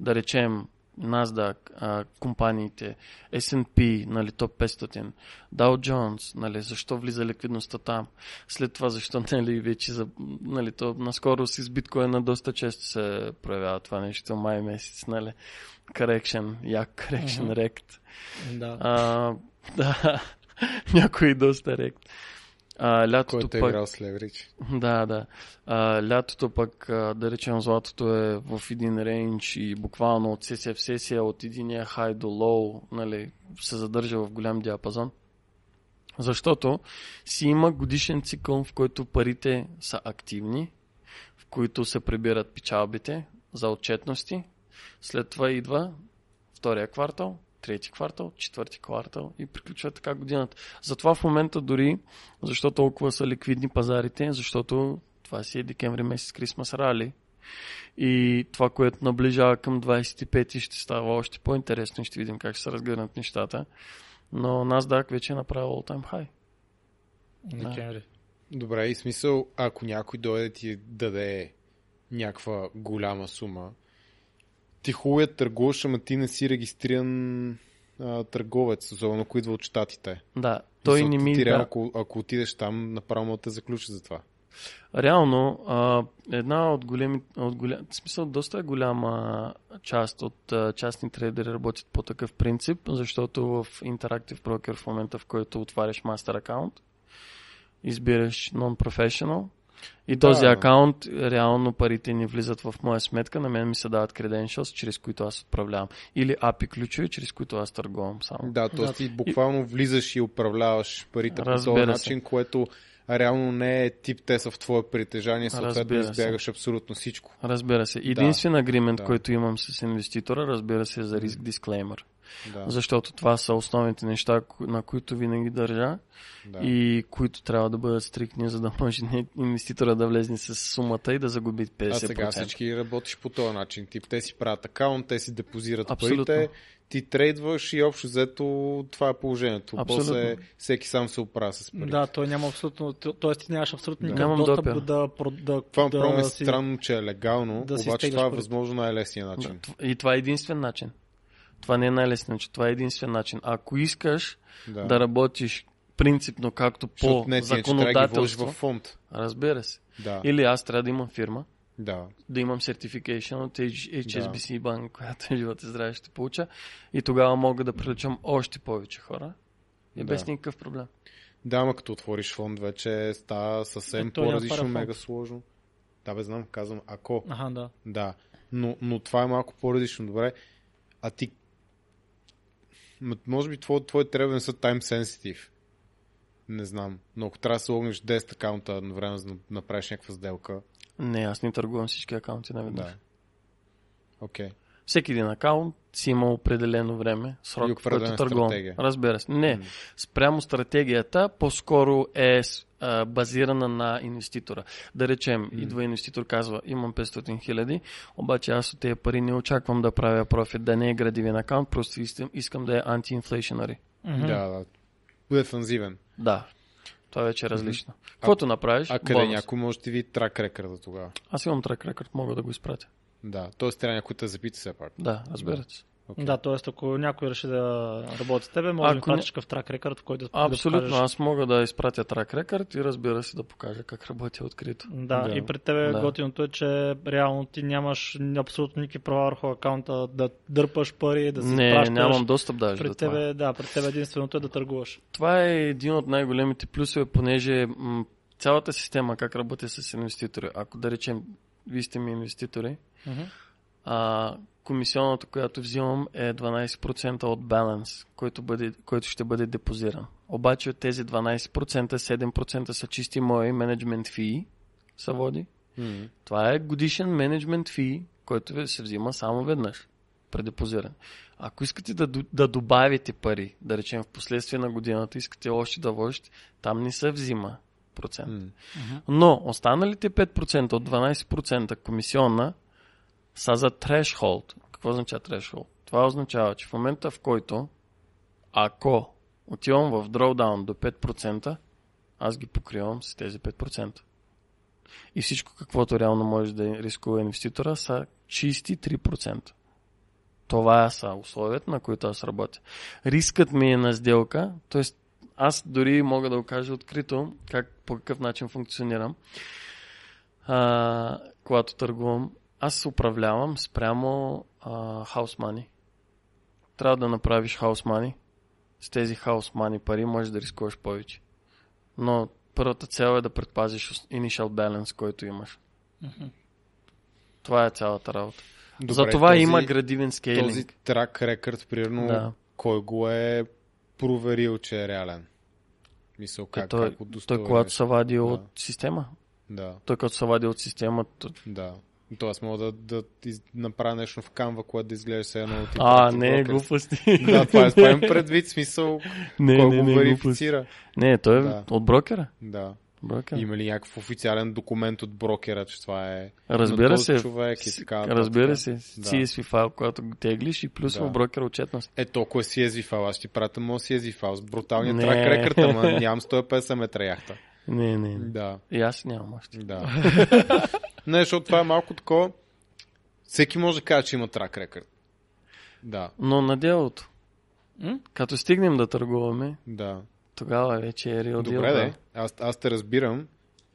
да речем NASDAQ, а, компаниите, S&P, нали, топ 500, Dow Jones, нали, защо влиза ликвидността там. След това, защо нали, вече за, нали, то, наскоро с биткоина доста често се проявява това нещо, май месец, нали, correction, як correction, Мгм. rect. Да. А, да, някой доста рект. А, лятото Който е пък... играл с леверидж. Да, да. А, лятото пък, да речем, златото е в един рейндж и буквално от сесия в сесия, от единия хай до лоу, нали, се задържа в голям диапазон. Защото си има годишен цикъл, в който парите са активни, в които се прибират печалбите за отчетности. След това идва втория квартал, трети квартал, четвърти квартал и приключва така годината. Затова в момента дори, защо толкова са ликвидни пазарите, защото това си е декември месец, Крисмас рали. И това, което наближава към 25 ще става още по-интересно и ще видим как ще се разгърнат нещата. Но NASDAQ вече е направил all-time high. Декември. Добре, и смисъл, ако някой дойде да ти даде някаква голяма сума, ти хубаво я търгуваш, ама ти не си регистриран а, търговец, особено ако идва от щатите. Да, той Мисъл, не ми ти, да. ако, ако отидеш там, направо те заключи за това. Реално, а, една от големи, от голям, в смисъл, доста е голяма част от а, частни трейдери работят по такъв принцип, защото в Interactive Broker в момента, в който отваряш мастер акаунт, избираш non-professional и Да. този акаунт, реално парите ни влизат в моя сметка, на мен ми се дават credentials, чрез които аз отправлявам. Или API ключове, чрез които аз търгувам само. Да, т.е. Да. ти буквално влизаш и управляваш парите по този Разбира се. начин, което реално не е тип те са в твое притежание, съответно Разбира се. избягаш абсолютно всичко. Разбира се. Единствен агримент, Да. който имам с инвеститора, разбира се, е за риск дисклеймер. Да, Защото това са основните неща, на които винаги държа да. и които трябва да бъдат стрикни, за да може инвеститора да влезне с сумата и да загуби 50%. А сега всички работиш по този начин. Тип, те си правят акаунт, те си депозират Абсолютно. парите, ти трейдваш и общо взето това е положението. Абсолютно. После всеки сам се оправя с парите. Да, той няма абсолютно, т.е. ти нямаш абсолютно Да. никакъв достъп да, да, да, Това да, е си- странно, че е легално, да обаче това е парите. възможно най-лесният начин. Да, И това е единствен начин. Това не е най-лесният начин, това е единствен начин. Ако искаш Да. да, работиш принципно, както по не, трябва да законодателство, в фонд. разбира се. Да, Или аз трябва да имам фирма, да. да имам certification от HSBC банк, която е живот и здраве ще получа и тогава мога да привлечам още повече хора и Да. без никакъв проблем. Да, ама като отвориш фонд, вече става съвсем Е, по-различно, мега сложно. Да, бе, знам, казвам, ако. Аха, да. Да, но, но това е малко по-различно. Добре, а ти... Може би твои, твои требвания са time sensitive. Не знам. Но ако трябва да се логнеш 10 акаунта едновременно, за да направиш някаква сделка, Не, аз не търгувам всички акаунти наведнъж. да. Окей. Всеки един акаунт си има определено време, срок, който търгувам. Разбира се. Не, спрямо стратегията по-скоро е а, базирана на инвеститора. Да речем, идва инвеститор, казва, имам 500 хиляди, обаче аз от тези пари не очаквам да правя профит, да не е градивен акаунт, просто искам, искам да е антиинфлейшнари. Мгм. Да, да. Дефанзивен. Да. Това вече е различно. Каквото направиш, А къде бонус. някой може да ти види трак рекърда тогава? Аз имам трек рекорд, мога да го изпратя. Да, т.е. трябва някой да те запита все пак. Да, разбира се. Окей. Да, т.е. ако някой реши да работи с тебе, може да Ако не- пратиш такъв трак рекорд, в който да Абсолютно, да покажеш. аз мога да изпратя трак рекорд и разбира се да покажа как работя открито. Да, Да. и пред тебе Да. готиното е, че реално ти нямаш абсолютно никакви права върху акаунта да дърпаш пари, да си не, пращаш. нямам достъп даже до Пред това. тебе, да, пред тебе единственото е да търгуваш. Това е един от най-големите плюсове, понеже м- цялата система, как работи с инвеститори, ако да речем, вие сте ми инвеститори, а, комисионната, която взимам е 12% от баланс, който, бъде, който ще бъде депозиран. Обаче от тези 12%, 7% са чисти мои менеджмент фии, са води. М. Това е годишен менеджмент фи, който ви се взима само веднъж при депозиране. Ако искате да, да добавите пари, да речем в последствие на годината, искате още да вложите, там не се взима процент. М. Но останалите 5% от 12% комисионна са за threshold. Какво означава threshold? Това означава, че в момента в който, ако отивам в drawdown до 5%, аз ги покривам с тези 5%. И всичко, каквото реално може да рискува инвеститора, са чисти 3%. Това са условията, на които аз работя. Рискът ми е на сделка, т.е. аз дори мога да го кажа открито, как, по какъв начин функционирам, а, когато търгувам. Аз управлявам спрямо house money. Трябва да направиш house money. С тези house money пари можеш да рискуваш повече. Но първата цел е да предпазиш initial balance, който имаш. Това е цялата работа. Добре, Затова този, има градивен скейлинг. Този трак рекърд, примерно, Да. кой го е проверил, че е реален? Мисъл, Е, как, той, как той, удостовериш? когато се вади Да. от система. Да, Той като се вади от системата. да. Тоест мога да, да из... направя нещо в камва, което да изглежда все едно от А, не, брокер. глупости. Да, това е имам предвид, смисъл, не, кой не, го не, глупости. верифицира. Не, той е Да. от брокера. Да. брокера. Има ли някакъв официален документ от брокера, че това е Разбира се. човек и така? Разбира се. Да. CSV файл, когато го теглиш и плюс Да. в брокера отчетност. Е, толкова CSV файл. Аз ти пратя моят CSV файл с бруталния Не. трак рекърд, ама нямам 150 метра яхта. Не, не. не. Да, И аз нямам още. да. не, защото това е малко такова. Всеки може да каже, че има трак рекърд. Да, Но на делото, М? като стигнем да търгуваме, да. тогава вече е deal. Добре, да. Аз, аз те разбирам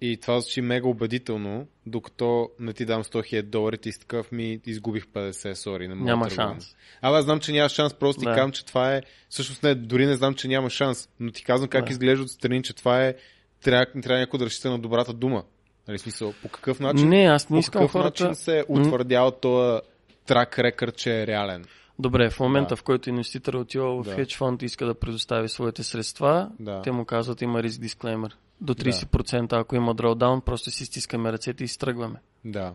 и това звучи мега убедително, докато не ти дам 100 000 долари, ти си такъв ми изгубих 50, сори, не мога Няма да търгувам. шанс. Абе, аз знам, че няма шанс, просто ти Да. казвам, че това е... Всъщност не, дори не знам, че няма шанс, но ти казвам как Да. изглежда отстрани, че това е... Трябва, трябва някой да разчита на добрата дума. Нали, смисъл, по какъв начин, Не, аз не по искам какъв хората... начин се утвърдява този трак рекърд, че е реален? Добре, в момента, Да. в който инвеститор отива в Да. хедж фонд и иска да предостави своите средства, Да. те му казват има риск дисклеймер. До 30%, ако има drawdown, просто си стискаме ръцете и стръгваме. Да.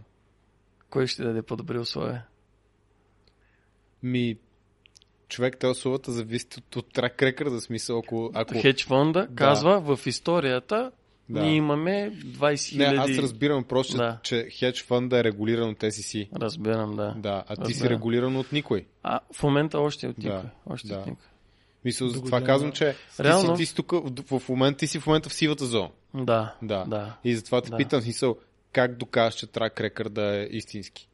Кой ще даде по-добри условия? Ми, човек, те условията зависят от, трак рекърда, смисъл, ако... ако... Хедж фонда казва в историята Да. ние имаме 20 Не, хиляди... аз разбирам просто, Да. че хедж фонда е регулиран от SEC. Разбирам, да. Да, а ти си Разбирам. регулиран от никой. А в момента още е от Да, никой. Още да. от никой. Мисля, за това казвам, че Реално. ти си, ти си тук, в, в момента, ти си в момента в сивата зона. Да, Да. да. И затова те Да. питам, смисъл, как докажеш, че трак рекърда е истински?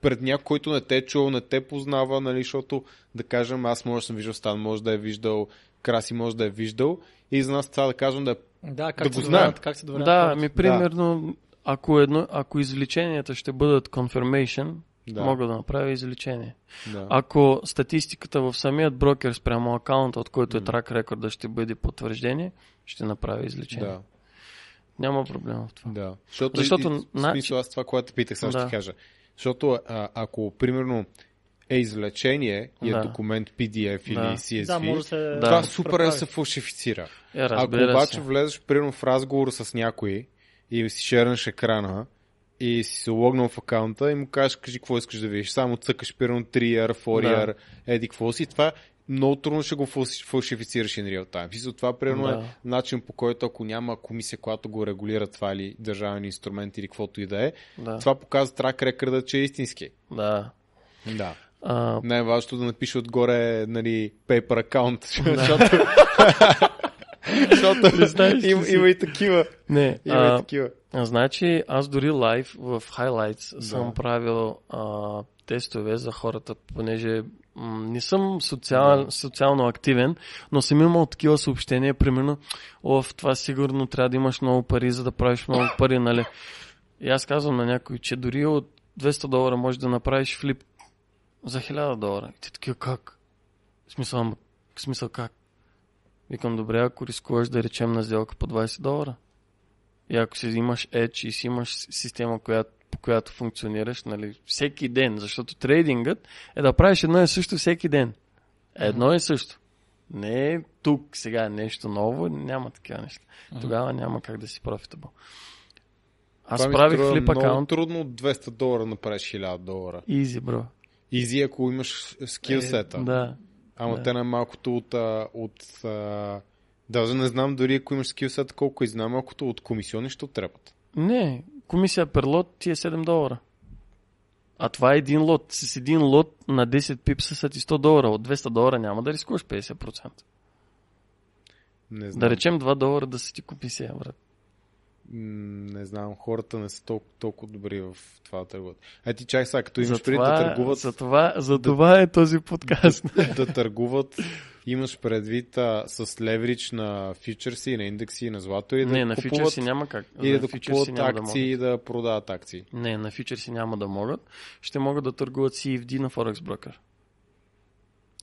Пред някой, който не те е чул, не те познава, нали, защото, да кажем, аз може да съм виждал Стан, може да е виждал, Краси може да е виждал, и за нас това да кажем да Да, как Да се го знаем. как се доверят Да, ми примерно, ако, едно, ако извлеченията ще бъдат confirmation, Да. мога да направя извлечение. Да. Ако статистиката в самият брокер спрямо акаунта, от който е трак рекорда, ще бъде потвърждение, ще направя извлечение. да. Няма проблем в това. Да. Защото, Защото и, и, в начин- смисъл, аз това, което питах, сега Да. ще кажа. Защото а, ако, примерно, е извлечение и е Да. документ PDF или Да. CSV, Да, може да се... Да. това Да. супер е да се фалшифицира. Е, Ако обаче се. влезеш, примерно, в разговор с някой и си шернеш екрана и си се логнал в акаунта и му кажеш, кажи какво искаш да видиш. Само цъкаш, примерно, 3R, 4R, еди какво си. Това много трудно ще го фалши- фалшифицираш in real time. Смисъл, това примерно Да. е начин по който ако няма комисия, която го регулира това или държавен инструмент или каквото и да е, Да. това показва трак рекърда, че е истински. Да. Да. А, Най-важното да напише отгоре, нали, paper account, защото, защото знаеш ли има, и такива. не, Има и а, такива. А, Значи, аз дори лайв в Highlights Да. съм правил а, тестове за хората, понеже не съм социал, Да. социално активен, но съм имал такива съобщения, примерно, в това сигурно трябва да имаш много пари, за да правиш много пари, нали? И аз казвам на някой, че дори от 200 долара можеш да направиш флип за 1000 долара. И те такива, как? В смисъл, в смисъл как? Викам, добре, ако рискуваш да речем на сделка по 20 долара. И ако си имаш Edge и си имаш система, която, по която функционираш нали, всеки ден, защото трейдингът е да правиш едно и също всеки ден. Едно и също. Не е тук сега нещо ново, няма такива неща. Тогава няма как да си профитабъл. Аз Това правих флип много акаунт. трудно от 200 долара направиш 1000 долара. Easy, бро. Изи, ако имаш скилсета. Е, Да. Ама да. те най-малкото от... а, от а, даже не знам дори ако имаш скилсета колко и знам, малкото от комисиони ще отрепат. Не, комисия Перлот ти е 7 долара. А това е един лот. С един лот на 10 пипса са ти 100 долара. От 200 долара няма да рискуваш 50%. Не знам. Да речем 2 долара да си ти комисия, брат. Не знам, хората не са толкова, толкова добри в това да търгуват. А ти чай сега, като имаш За да търгуват, за, това, за това е този подкаст. да търгуват, имаш предвид а, с леврич на фьючерси, на индекси, на злато и да не, на купуват, фьючерси няма как. и да купуват да акции и да продават акции. Не, на фьючерси няма да могат. Ще могат да търгуват CFD на Forex Broker.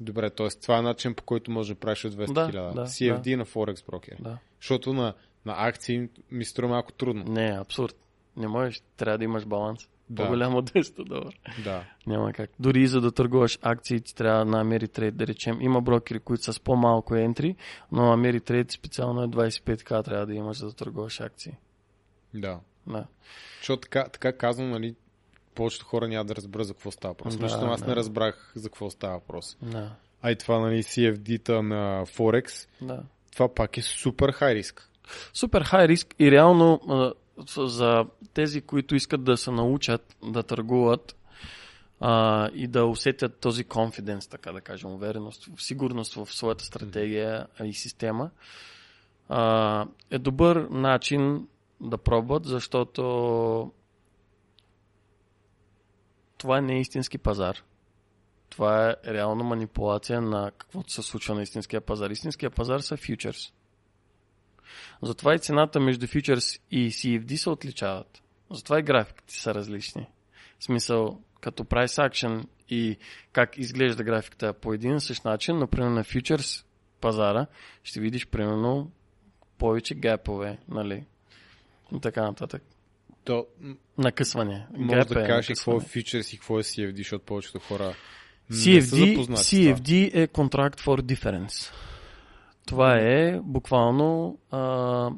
Добре, т.е. това е начин по който може да правиш от 200 Да, хиляда. да, CFD на Forex брокер. Да. Защото на, на акции ми струва малко трудно. Не, абсурд. Не можеш, трябва да имаш баланс. Да. По-голям от 200 долара. Да. Няма как. Дори и за да търгуваш акции, ти трябва на Ameritrade, да речем. Има брокери, които са с по-малко ентри, но Ameritrade специално е 25к трябва да имаш, за да търгуваш акции. Да. Да. Защото така, така казвам, нали, повечето хора няма да разберат за какво става въпрос. Да, Лично аз да. не разбрах за какво става въпрос. Да. А и това, нали, CFD-та на Forex, да. това пак е супер хай риск. Супер хай риск и реално за тези, които искат да се научат да търгуват а, и да усетят този confidence, така да кажем, увереност, сигурност в своята стратегия и система, а, е добър начин да пробват, защото това не е истински пазар. Това е реална манипулация на каквото се случва на истинския пазар. Истинския пазар са фьючерс. Затова и цената между фьючерс и CFD се отличават. Затова и графиките са различни. В смисъл, като price action и как изглежда графиката по един и същ начин, например на фьючерс пазара, ще видиш примерно повече гепове, нали? И така нататък. То, Накъсване. може Геп да е кажеш какво е фьючерс и какво е CFD, защото повечето хора не са CFD, запознати с това. CFD е Contract for Difference. Това е буквално а,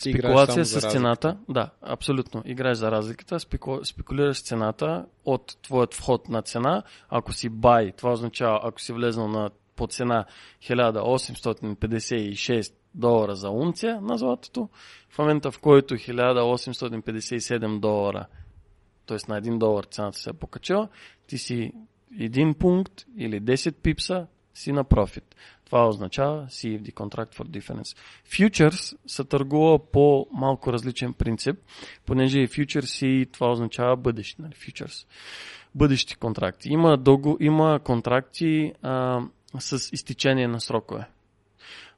спекулация с цената. Да, абсолютно. Играеш за разликата, спеку... спекулираш с цената от твоят вход на цена. Ако си бай, това означава, ако си влезнал на по цена 1856 долара за унция на златото, в момента в който 1857 долара, т.е. на 1 долар цената се е покачила, ти си един пункт или 10 пипса си на профит. Това означава CFD Contract for Difference. Futures се търгува по малко различен принцип, понеже и futures и това означава бъдещи, нали? Futures. Бъдещи контракти. Има, дълго, има контракти а, с изтичение на срокове.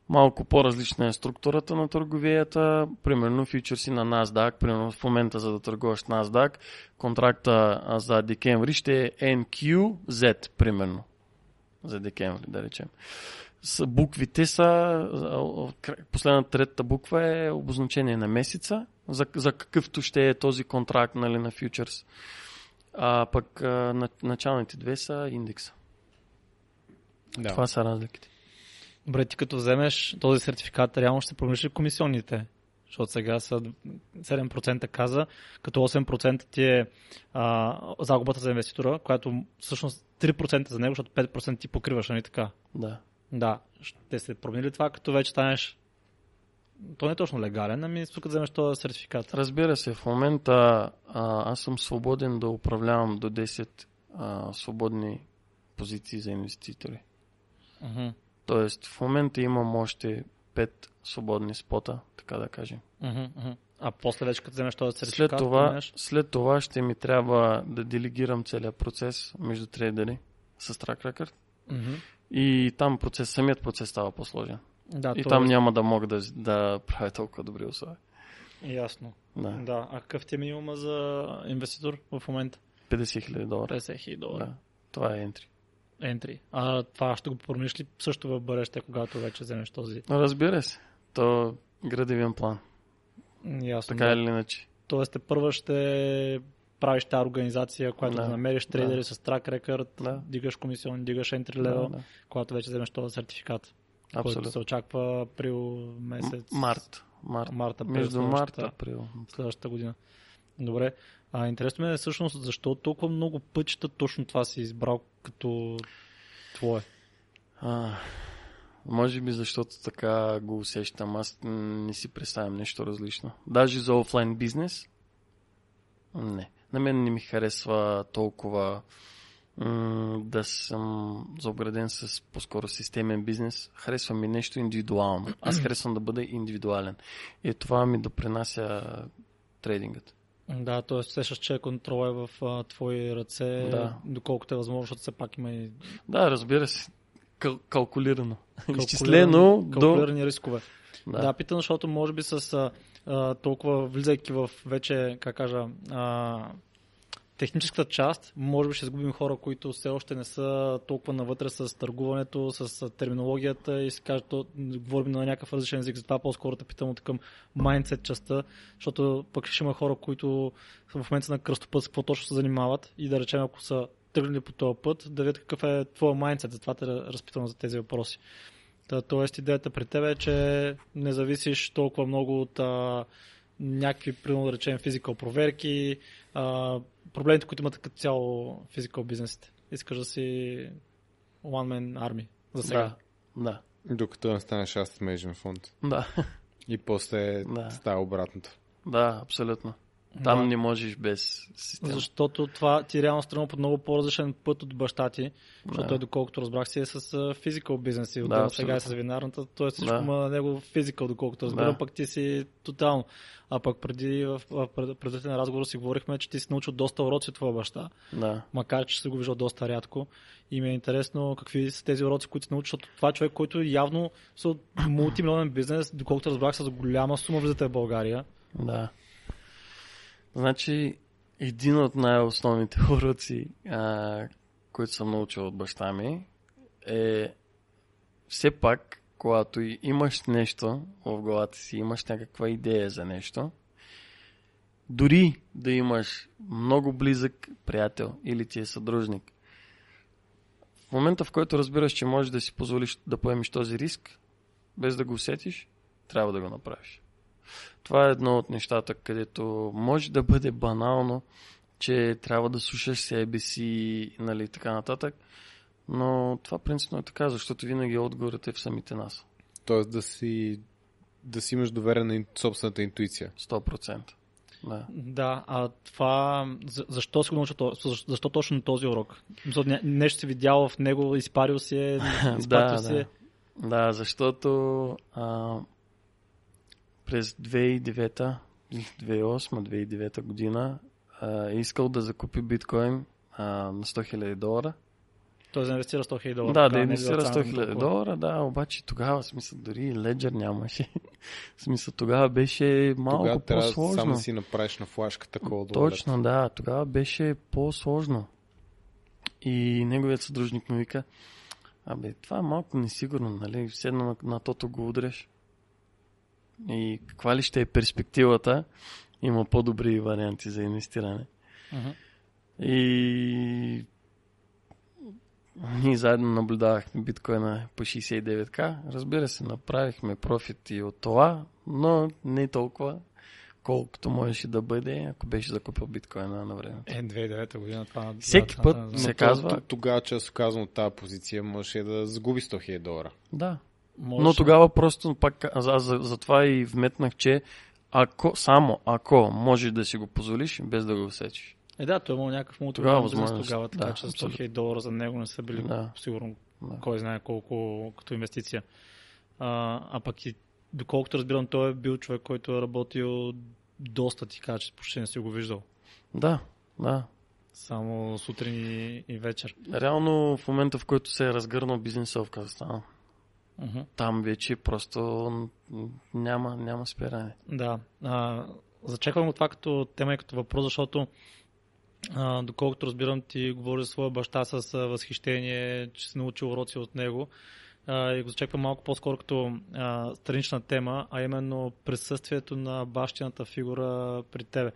Малко по-различна е структурата на търговията. Примерно фьючерси на NASDAQ, примерно в момента за да търгуваш NASDAQ, контракта за декември ще е NQZ, примерно. За декември, да речем. С буквите са, последната третата буква е обозначение на месеца, за, за какъвто ще е този контракт нали, на фьючерс. А пък а, на- началните две са индекса. Да. Това са разликите. Добре, ти като вземеш този сертификат, реално ще промениш ли комисионните? Защото сега са 7% каза, като 8% ти е а, загубата за инвеститора, която всъщност 3% за него, защото 5% ти покриваш, нали така? Да. Да. Ще се промени ли това, като вече станеш то не е точно легален, ами тук вземеш този сертификат. Разбира се, в момента а, аз съм свободен да управлявам до 10 а, свободни позиции за инвеститори. Мгм. Тоест, в момента имам още 5 свободни спота, така да кажем. Мгм, мгм. А после вече като вземеш този След сертификат, това, променяш- след това ще ми трябва да делегирам целият процес между трейдери с track record. Мгм. И там процес, самият процес става по-сложен. Да, И то там е няма да мога да, да правя толкова добри условия. ясно. Да. Да. А какъв ти е минимума за инвеститор в момента? 50 хиляди долара. 50 хиляди долара. Да. Това е ентри. Entry. А това ще го промениш ли също в бъдеще, когато вече вземеш този? Разбира се. То градивен план. Ясно. Така да. или иначе. Тоест, те първа ще правиш тази организация, която да, Да, намериш трейдери да. с трак рекърд, Да. дигаш комисион, дигаш entry Да, level, да. когато вече вземеш този сертификат, който Абсолютно. се очаква април месец. М- Март. Март. Март, април Между март и април. следващата година. Добре. А интересно ме е всъщност защо толкова много пътища точно това си избрал като твое. А, може би защото така го усещам. Аз не си представям нещо различно. Даже за офлайн бизнес? Не. На мен не ми харесва толкова м- да съм заобграден с по-скоро системен бизнес. Харесва ми нещо индивидуално. Аз харесвам да бъда индивидуален. И това ми допринася трейдингът. Да, т.е. сещаш, че контрол е в а, твои ръце, Да. доколкото е възможно, защото все пак има и Да, разбира се. Кал- калкулирано. калкулирани- Изчислено до... калкулирани рискове. Да, Да. да питам, защото може би с толкова влизайки в вече, как кажа, а, техническата част, може би ще изгубим хора, които все още не са толкова навътре с търгуването, с терминологията и си кажат, то, говорим на някакъв различен език, затова по-скоро те питам от към майндсет частта, защото пък ще има хора, които в момента на кръстопът, с какво точно се занимават и да речем, ако са тръгнали по този път, да видят какъв е твоя майндсет, затова те разпитвам за тези въпроси. Та, тоест идеята при теб е, че не зависиш толкова много от а, някакви, примерно да речем, физикал проверки, а, проблемите, които имат като цяло физикал бизнесите. Искаш да си one man army за сега. Да. Да. Докато не станеш management фонд. Да. И после Да. става обратното. Да, абсолютно. Там Да. не можеш без система. Защото това ти реално стрема по много по-различен път от баща ти, защото Да. той, доколкото разбрах си, е с физикал бизнес и Да, сега е с винарната, т.е. всичко Да. има него физикал, доколкото разбирам, Да. пък ти си тотално. А пък преди в, в пред- предварителен разговор си говорихме, че ти си научил доста уроци от твоя баща, Да. макар че си го виждал доста рядко. И ми е интересно какви са тези уроци, които си научил, защото това е човек, който явно от мултимилионен бизнес, доколкото разбрах с голяма сума влизате в България. Да. Значи, един от най-основните уроци, а, които съм научил от баща ми, е все пак, когато имаш нещо в главата си, имаш някаква идея за нещо, дори да имаш много близък приятел или ти е съдружник, в момента, в който разбираш, че можеш да си позволиш да поемеш този риск, без да го усетиш, трябва да го направиш. Това е едно от нещата, където може да бъде банално, че трябва да слушаш себе си, нали, така нататък. Но това принципно е така, защото винаги отговорът е в самите нас. Тоест да си, да си имаш доверие на собствената интуиция. 100%. Да. Да, а това, за- защо си го научил, защо, защо точно на този урок? Защото нещо си видял в него, изпарил си е, изпратил да, си е. да. да, защото а, през 2009, 2008-2009 година а, е искал да закупи биткоин а, на 100 000 долара. Той за инвестира 100 000 долара. Да, да е инвестира била 100 цената 000 толкова. долара, да, обаче тогава, смисъл, дори Ledger нямаше. смисъл, тогава беше малко Тогава трябва по-сложно. само да си направиш на флашка такова Точно, да, тогава беше по-сложно. И неговият съдружник му вика, абе, това е малко несигурно, нали? Седна на, на тото го удреш. И каква ли ще е перспективата? Има по-добри варианти за инвестиране. Мгм. И ние заедно наблюдавахме биткоина по 69к. Разбира се, направихме профит и от това, но не толкова, колкото можеше да бъде, ако беше закупил биткоина на време. Е, 2009 година това. Всеки това- път се казва- то- Тогава, често казвам от тази позиция, можеше да загуби 100 000 долара. Да. Можеше- Но тогава просто пак аз за, за, за това и вметнах, че ако, само ако можеш да си го позволиш, без да го усечеш. Е, да, той е имал някакъв Тогава мултимилионен бизнес възможност. тогава, така Да, че 100 абсолютно. 000 долара за него не са били Да. сигурно Да. кой знае колко като инвестиция. А, а пък и доколкото разбирам, той е бил човек, който е работил доста, ти кажа, че почти не си го виждал. Да, да. Само сутрин и, и вечер. Реално в момента, в който се е разгърнал бизнеса в Казахстан, Мгм. там вече просто няма, няма спиране. Да. А, зачеквам го това като тема и като въпрос, защото а, доколкото разбирам, ти говори за своя баща с възхищение, че си научил уроци от него. А, и го зачеквам малко по-скоро като а, странична тема, а именно присъствието на бащината фигура при тебе.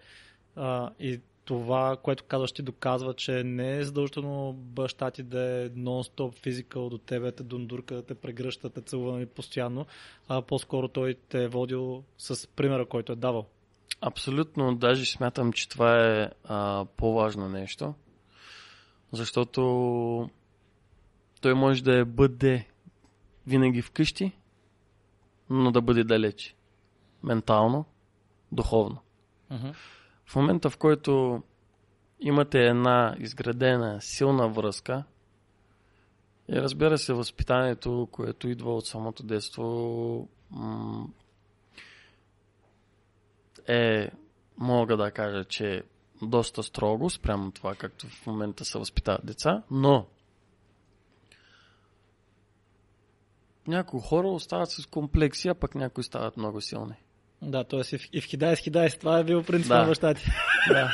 А, и това, което казваш, ти доказва, че не е задължително баща ти да е нон-стоп физикал до тебе, те дундурка, да те прегръща, те целува нали, постоянно, а по-скоро той те е водил с примера, който е давал. Абсолютно, даже смятам, че това е а, по-важно нещо, защото той може да е бъде винаги вкъщи, но да бъде далеч. Ментално, духовно. Uh-huh. В момента, в който имате една изградена силна връзка и разбира се, възпитанието, което идва от самото детство, е, мога да кажа, че доста строго спрямо това, както в момента се възпитават деца, но някои хора остават с комплекси, а пък някои стават много силни. Да, т.е. и в, и Хидай с Хидай, това е бил принцип Да. на баща ти. Да.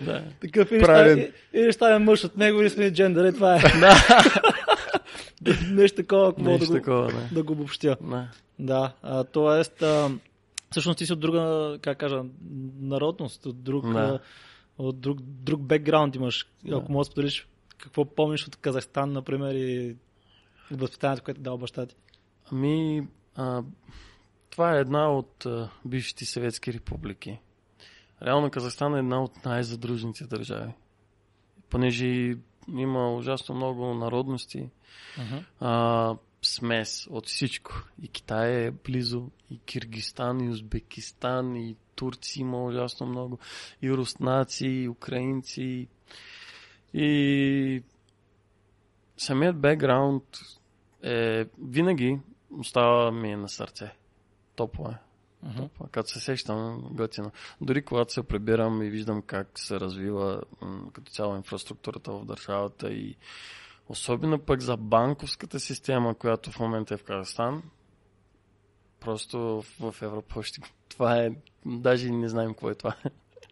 да. Такъв или Правилен. ще, стане мъж от него, или сме джендър, и това е. Нещо такова, ако мога да Нещо го, такова, да. да го обобщя. да. Да, а, т.е. а, всъщност ти си от друга, как кажа, народност, от друг, Да. от друг, друг бекграунд имаш. Да. Ако можеш да споделиш какво помниш от Казахстан, например, и възпитанието, което е дал баща ти. Ами, а, това е една от а, бившите съветски републики. Реално Казахстан е една от най-задружните държави. Понеже има ужасно много народности, а, смес от всичко. И Китай е близо, и Киргистан, и Узбекистан, и турци има ужасно много, и руснаци, и украинци. И самият бекграунд е винаги остава ми на сърце. Топло е. Топло е. Като се сещам, готино. Дори когато се прибирам и виждам как се развива м, като цяло инфраструктурата в държавата и особено пък за банковската система, която в момента е в Казахстан, просто в Европа ще... Това е... Даже не знаем какво е това.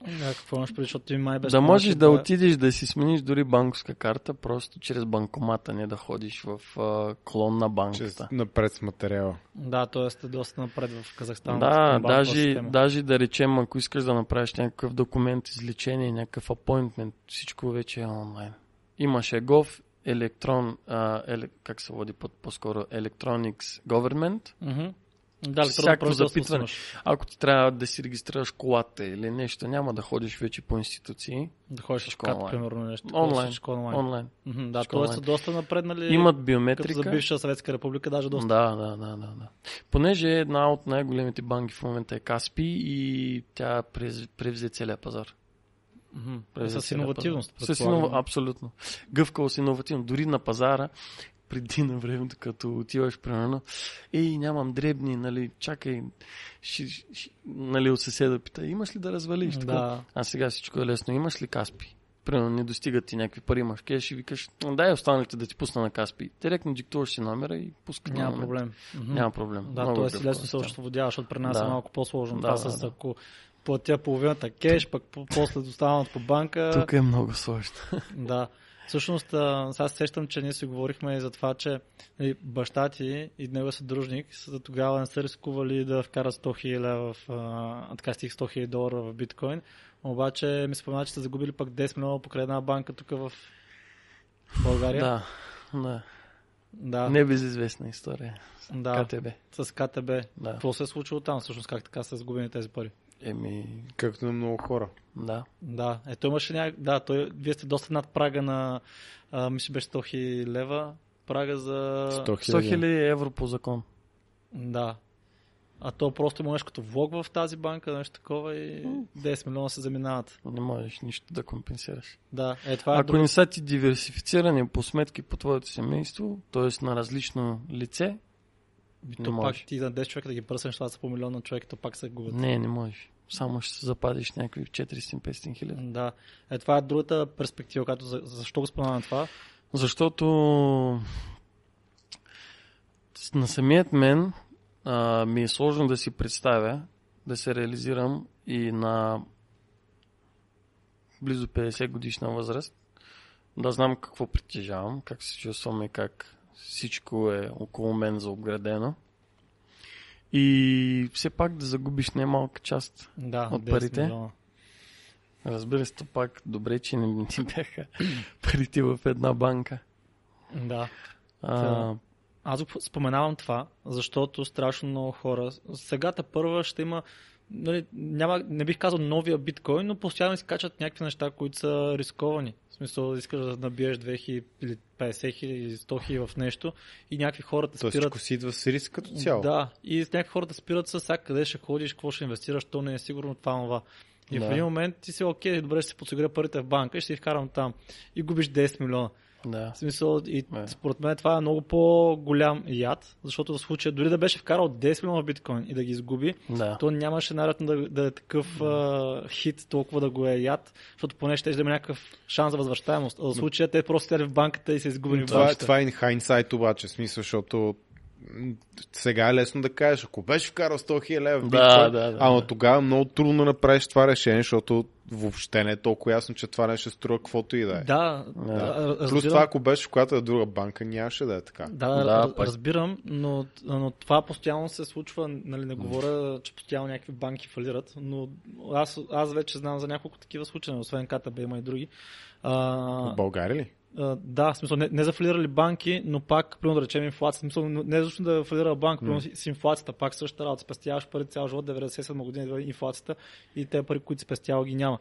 Да, какво имаш преди, защото ти май беше да можеш да е- отидеш да си смениш дори банковска карта, просто чрез банкомата, не да ходиш в а, клон на банката. напред с материала. Да, т.е. доста напред в Казахстан. Да, даже, даже да речем, ако искаш да направиш някакъв документ, излечение, някакъв апойнтмент, всичко вече е онлайн. Имаш ЕГОВ, електрон, а, еле, как се води по- по-скоро, Electronics Government. Мгм. Да, Всяко запитване. Ако ти трябва да си регистрираш колата или нещо, няма да ходиш вече по институции. Да ходиш в онлайн. примерно нещо. Онлайн. Онлайн. Онлайн. Мгм, Да, т.е. са доста напреднали. Имат като биометрика. за бивша Съветска република, даже доста. Да, да, да, да, да. Понеже една от най-големите банки в момента е Каспи и тя превзе целия пазар. Превзе С иновативност. С инова... Абсолютно. Гъвкавост, иновативност. Дори на пазара, преди на времето, като отиваш, примерно, ей, нямам дребни, нали, чакай, ши, ши, нали, от съседа пита, имаш ли да развалиш? Така? Да. А сега всичко е лесно. Имаш ли Каспи? Примерно не достигат ти някакви пари, имаш кеш и викаш, дай останалите да ти пусна на Каспи. Директно диктуваш си номера и пускаш на Няма момент. проблем. Няма проблем. Да, Много т.е. гъвкава лесно се освободяваш, защото при нас Да. е малко по-сложно. Да, Това да, с да. ако платя половината кеш, пък по- после доставам по банка. Тук е много сложно. Да. Всъщност, а, сега се сещам, че ние си говорихме и за това, че нали, баща ти и него съдружник са тогава не са рискували да вкарат 100 000 лева в, а, така стих 100 000 долара в биткоин. Обаче ми спомена, че са загубили пък 10 милиона покрай една банка тук в България. Да, да. да. Не безизвестна история. да. КТБ. С КТБ. Да. Какво се е случило там? Всъщност как така са загубени тези пари? Еми, Както на много хора. да. Да, ето имаше няк... Да, той... вие сте доста над прага на... А, мисля, беше 100 000 лева. Прага за... 100 100 хиляди. 000 евро по закон. Да. А то просто има нещо като влог в тази банка, нещо такова и 10 милиона се заминават. Не можеш нищо да компенсираш. Да, е това е Ако друг... не са ти диверсифицирани по сметки по твоето семейство, т.е. на различно лице, не то пак ти за 10 човека да ги пръснеш, това са по милион на човек, то пак се губят. не, не можеш. Само ще се запазиш някакви 400-500 хиляди. Да. Е, това е другата перспектива, която за... защо го споменавам това? Защото на самият мен а, ми е сложно да си представя да се реализирам и на близо 50 годишна възраст, да знам какво притежавам, как се чувствам и как всичко е около мен заобградено. И все пак да загубиш немалка част. Да, От 10 парите? милиона. Разбира се, то пак добре, че не ми бяха парите в една банка. Да. А, Аз споменавам това, защото страшно много хора. Сегата първа ще има. Нали, няма, не бих казал новия биткоин, но постоянно се качат някакви неща, които са рисковани. В смисъл, искаш да набиеш 2000 или 50 хиляди или 100 хиляди в нещо и някакви хора те спират. всичко си идва с риск като цяло. Да, и някакви хора те спират с сега къде ще ходиш, какво ще инвестираш, то не е сигурно това, това. И Да. в един момент ти си окей, добре, ще си подсигуря парите в банка и ще си вкарам там. И губиш 10 милиона. Да. В смисъл, и Да. според мен това е много по-голям яд, защото в случая дори да беше вкарал 10 милиона в биткоин и да ги изгуби, Да. то нямаше най-вероятно да, да е такъв а, хит, толкова да го е яд, защото поне ще да има някакъв шанс за възвръщаемост. А в случая те просто сядали в банката и са изгубени Това, е- банката. това е in hindsight обаче, в смисъл, защото сега е лесно да кажеш, ако беше вкарал 100 000 лева в Да, биткоин, да, да, ама да. тогава много трудно да направиш това решение, защото въобще не е толкова ясно, че това не ще струва каквото и да е. Да, Да. да. Плюс това, ако беше в която е друга банка, нямаше да е така. Да, Да, разбирам, но, но това постоянно се случва, нали, не говоря, че постоянно някакви банки фалират, но аз, аз вече знам за няколко такива случаи, освен КТБ има и други. А, В България ли? Да, в смисъл, не, не за фалирали банки, но пак, примерно да речем инфлация. В смисъл, не защото да фалира банк, примерно с, с инфлацията, пак същата работа, спестяваш пари цял живот, 97 година идва инфлацията и те пари, които спестява, ги няма.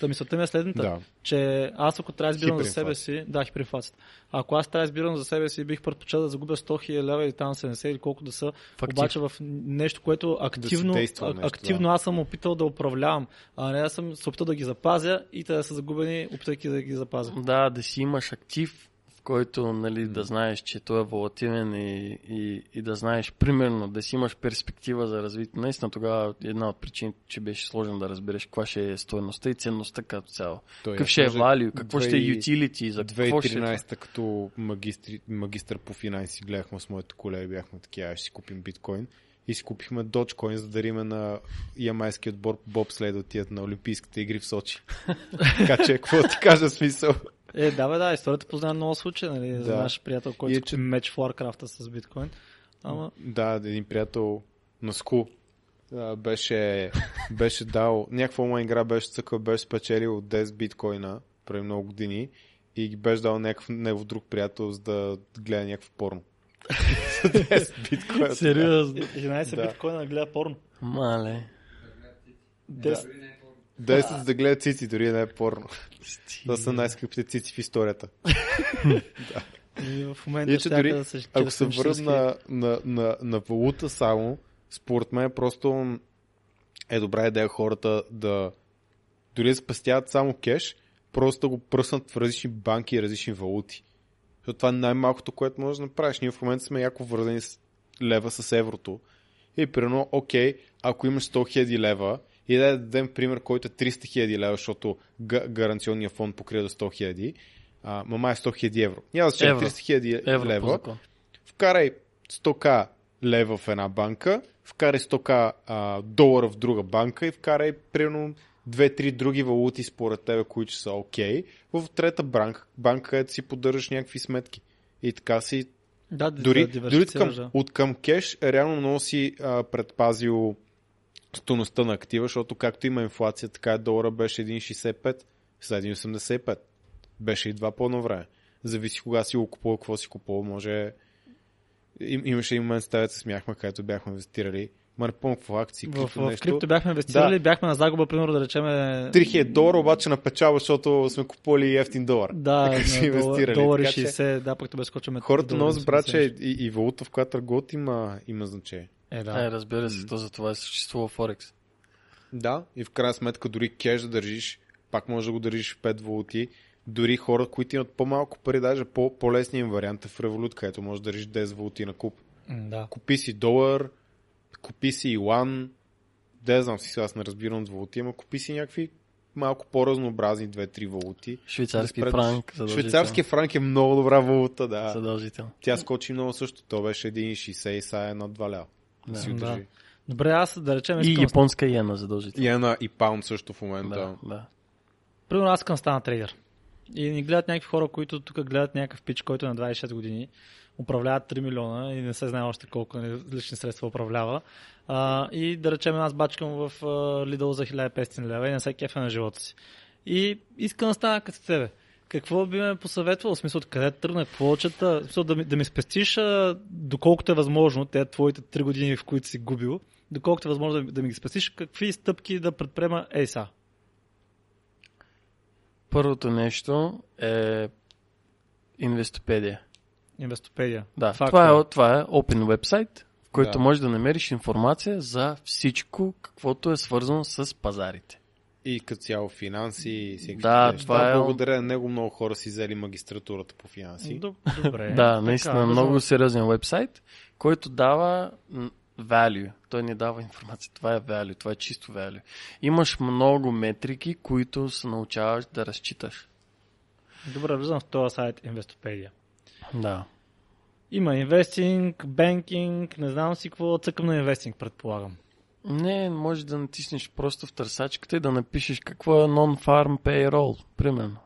Та мисълта ми е следната, Да. че аз ако трябва да избирам за себе си, да, хиперинфлацията. Ако аз трябва да избирам за себе си, бих предпочел да загубя 100 000 лева или там 70 или колко да са, Фактив. обаче в нещо, което активно, действа а- нещо, активно аз съм опитал да управлявам, а не да съм се опитал да ги запазя и те да са загубени, опитайки да ги запазя. Да, да си имаш актив, който нали, да знаеш, че той е волативен и, и, и да знаеш, примерно, да си имаш перспектива за развитие. Наистина тогава една от причините, че беше сложно да разбереш каква ще е стоеността и ценността като цяло. Той Какъв ще е value, какво ще е utility, за какво ще е това. 2013 като магистри, магистър по финанси гледахме с моите колеги, бяхме такива, «Ай, ще си купим биткоин. И си купихме Dogecoin, за да дариме на ямайския отбор по бобслед да отидат на Олимпийските игри в Сочи. така че, какво ти кажа смисъл? Е, да, бе, да, историята познава много случаи, нали, за Да. наш приятел, който е, че- меч в Warcraft с биткоин. Ама, Да, един приятел на Ску беше, беше дал, някаква онлайн игра беше цъкал, беше спечелил 10 биткоина преди много години и ги беше дал някакъв негов друг приятел, за да гледа някакво порно. За 10 биткоина. сериозно, 11 Да. биткоина да гледа порно. Мале. 10. 10 за да гледа цици, дори не е порно. Това са най-скъпите цици в историята. И в момента Иначе ще дори, да са ако се 40 върна на, на, на, на валута само, според мен просто е добра идея хората да дори да спестяват само кеш, просто да го пръснат в различни банки и различни валути. Защото това е най-малкото, което можеш да направиш. Ние в момента сме яко вързани с лева с еврото. И примерно, окей, ако имаш 100 000 лева, и да дадем пример, който е 300 000 лева, защото га- гаранционния фонд покрива до 100 000, а, мама е 100 000 евро. Няма Евро. 300 000 Евро по лева. Вкарай 100к лева в една банка, вкарай 100к а, долара в друга банка и вкарай примерно 2-3 други валути според тебе, които са окей, в трета банка, банка където си поддържаш някакви сметки. И така си Да, дори, да дори от, към, да. от към кеш реално много си а, предпазил стоеността на актива, защото както има инфлация, така и долара беше 1,65, сега 1,85. Беше и два по едно време. Зависи кога си го купувал, какво си купувал, може... Им, имаше един момент, с теб се смяхме, където бяхме инвестирали. Ма какво акции, В, крипто в нещо. крипто бяхме инвестирали, Да. бяхме на загуба, примерно да речем. 3000 долара, обаче на печалба, защото сме купували ефтин долар. Да, Така долар, инвестирали, долар и така че- 60, да, пък да скочваме. Хората много забравят, че и, и валута, в която търгуват, има, има значение. Е, Да. Е, разбира се, то за това е съществува Форекс. Да, и в крайна сметка дори кеш да държиш, пак може да го държиш в 5 валути. Дори хора, които имат по-малко пари, даже по- по-лесният им вариант е в Revolut, където може да държиш 10 валути на куп. Да. Купи си долар, купи си юан, да знам си, сега аз не разбирам от валути, ама купи си някакви малко по-разнообразни 2-3 валути. Швейцарски Да спреш- франк. Швейцарски франк е много добра валута, да. Задължително. Тя скочи много също. То беше 1,60 и сега е над 2 лева. Да, Да. си Да. удържи. Добре, аз да речем, И японска иена задължително. И една и паунд също в момента. Да, да. примерно аз искам да стана трейдер. И ни гледат някакви хора, които тук гледат някакъв пич, който е на 26 години, управляват 3 милиона и не се знае още колко нали, лични средства управлява. А, и да речем, аз бачкам в Lidl за 1500 лева и не се кефа на живота си. И искам да стана като тебе. Какво би ме посъветвал? В смисъл, къде тръгна, какво чета? В смисъл, да ми, да ми спестиш, а, доколкото е възможно, те твоите 3 години, в които си губил, доколкото е възможно да, ми- да ми ги спестиш, какви стъпки да предприема ЕСА? Първото нещо е Инвестопедия. Инвестопедия. Да, Факт това е, това е open website, в който Да. можеш да намериш информация за всичко, каквото е свързано с пазарите. И като цяло финанси и всеки Да, неща. това е- Благодаря на него много хора си взели магистратурата по финанси. Доб- Добре. Да, Така, наистина много сериозен вебсайт, който дава value. Той не дава информация. Това е value. Това е чисто value. Имаш много метрики, които се научаваш да разчиташ. Добре, влизам в този сайт Инвестопедия. Да. Има инвестинг, бенкинг, не знам си какво, цъкам на инвестинг, предполагам. Не, може да натиснеш просто в търсачката и да напишеш какво е non-farm payroll, примерно.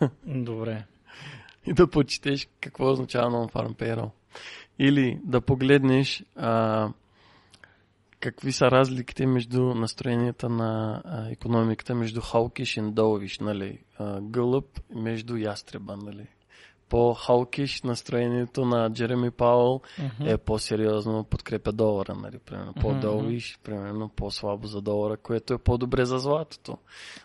Добре. И да почетеш какво означава non-farm payroll. Или да погледнеш а, какви са разликите между настроенията на а, економиката между Халкиш и Долвиш, нали? А, гълъб между ястреба, нали? По Халкиш настроението на Джереми Пауъл е по-сериозно подкрепя долара, нали? Примерно по-долвиш, примерно по-слабо за долара, което е по-добре за златото.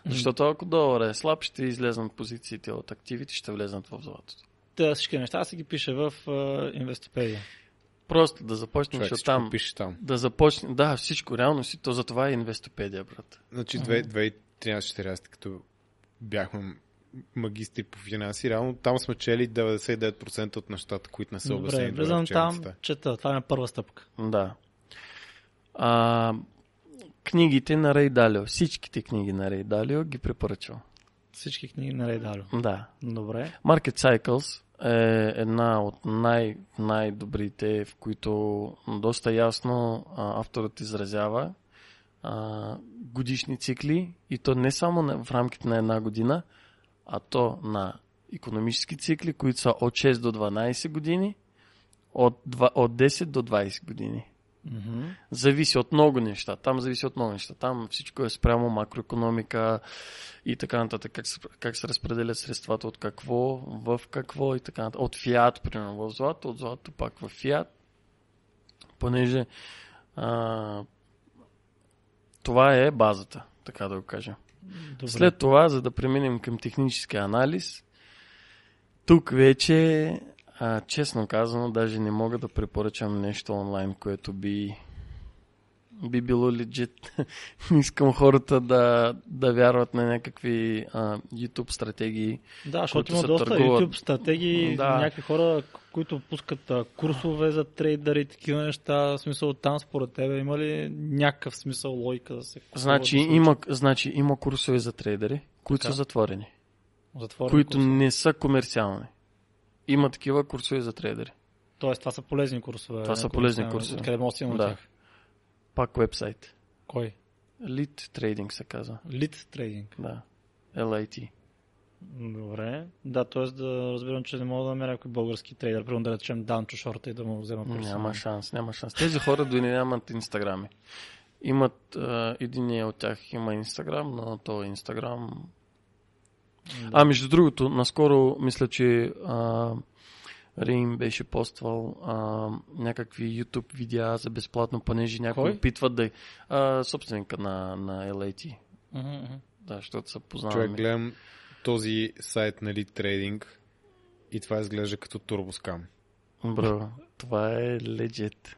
Защото ако долара е слаб, ще излезнат позициите от активите, ще влезнат в златото. Та всички неща си ги пише в uh, Инвестопедия. Просто да започнем, Човек, защото всичко там... пише там. Да започне, да, всичко, реално си, то затова е инвестопедия, брат. Значи 2013-2014, като бяхме магистри по финанси, реално там сме чели 99% от нещата, които не са Добре, обяснени добре влизам там, чета. Това е първа стъпка. Да. А, книгите на Рей Далио, всичките книги на Рей Далио ги препоръчвам. Всички книги на Рей Далио. Да. Добре. Market Cycles е една от най- най-добрите, в които доста ясно а, авторът изразява а, годишни цикли и то не само на, в рамките на една година, а то на економически цикли, които са от 6 до 12 години, от, 2, от 10 до 20 години. Мгм. Зависи от много неща. Там зависи от много неща. Там всичко е спрямо макроекономика и така нататък. Как се, как се разпределят средствата от какво, в какво и така нататък. От фиат, примерно, в злато, от злато пак в фиат. Понеже а, това е базата, така да го кажа. Добре. След това, за да преминем към технически анализ, тук вече, а, честно казано, даже не мога да препоръчам нещо онлайн, което би, би било легит. не искам хората да, да вярват на някакви а, YouTube стратегии. Да, защото има доста търгуват. YouTube стратегии, Да. някакви хора, които пускат а, курсове за трейдъри и такива неща. В смисъл там според тебе има ли някакъв смисъл, логика да се купува, Значи да се има, значи има курсове за трейдери, които Така. са затворени, затворени които курсове? не са комерциални. Има такива курсове за трейдери. Тоест, това са полезни курсове. Това са полезни курсове. Откъде може да си има Да. тях? Пак вебсайт. Кой? Lead Trading се казва. Лид трейдинг. Да. LIT. Добре. Да, т.е. да разбирам, че не мога да намеря някой български трейдер, примерно да речем Данчо Шорта и да му взема курса. Няма шанс, няма шанс. Тези хора дори нямат инстаграми. Имат, а, един от тях има инстаграм, но то е инстаграм. А, между другото, наскоро мисля, че а, Рим беше поствал а, някакви YouTube видеа за безплатно, понеже някои Кой? опитват да... А, собственика на, на LAT. Мгм. Да, защото се Човек, познаваме. гледам този сайт на Lead Trading и това изглежда като турбоскам. Бро, това е legit.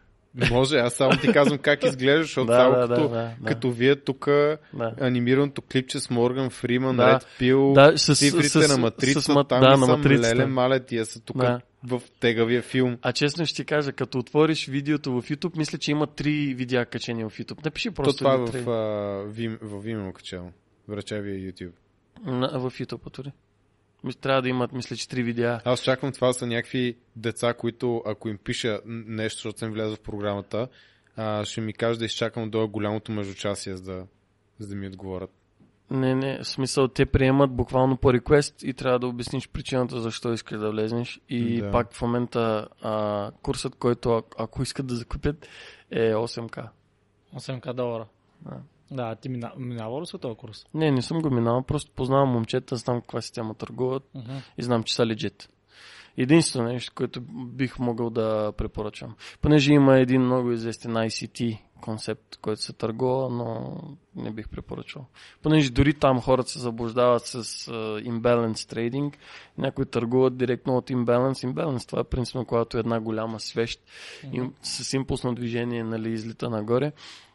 Може, аз само ти казвам как изглежда, защото Да, само да, като, да, да, да. като вие тук Да. анимираното клипче с Морган Фриман, Да. Ред Пил, Да, с- цифрите с- на матрица, с там да, на са матрицата. леле мале, тия са тук Да. В тегавия филм. А честно ще ти кажа, като отвориш видеото в YouTube, мисля, че има три видеа качени в YouTube. Напиши То просто това е в, а, Vim, в Vimeo качено. Врачевия YouTube. На, в YouTube отвори. Трябва да имат, мисля, че три видеа. Аз очаквам това са някакви деца, които ако им пиша нещо, защото съм влязъл в програмата, а, ще ми каже да изчакам до голямото междучасие, за да, за да ми отговорят. Не, не, в смисъл те приемат буквално по реквест и трябва да обясниш причината защо искаш да влезнеш. И Да. пак в момента а, курсът, който а- ако искат да закупят е 8К. 8к долара. Да. Да, ти мина, минава ли си от този курс? Не, не съм го минал, просто познавам момчета, знам каква система търгуват Мгм. и знам, че са легит. Единствено нещо, което бих могъл да препоръчам. Понеже има един много известен ICT концепт, който се търгува, но не бих препоръчал. Понеже дори там хората се заблуждават с uh, imbalance trading, някои търгуват директно от imbalance. Imbalance това е принципно, когато една голяма свещ им, с импулсно движение нали, излита нагоре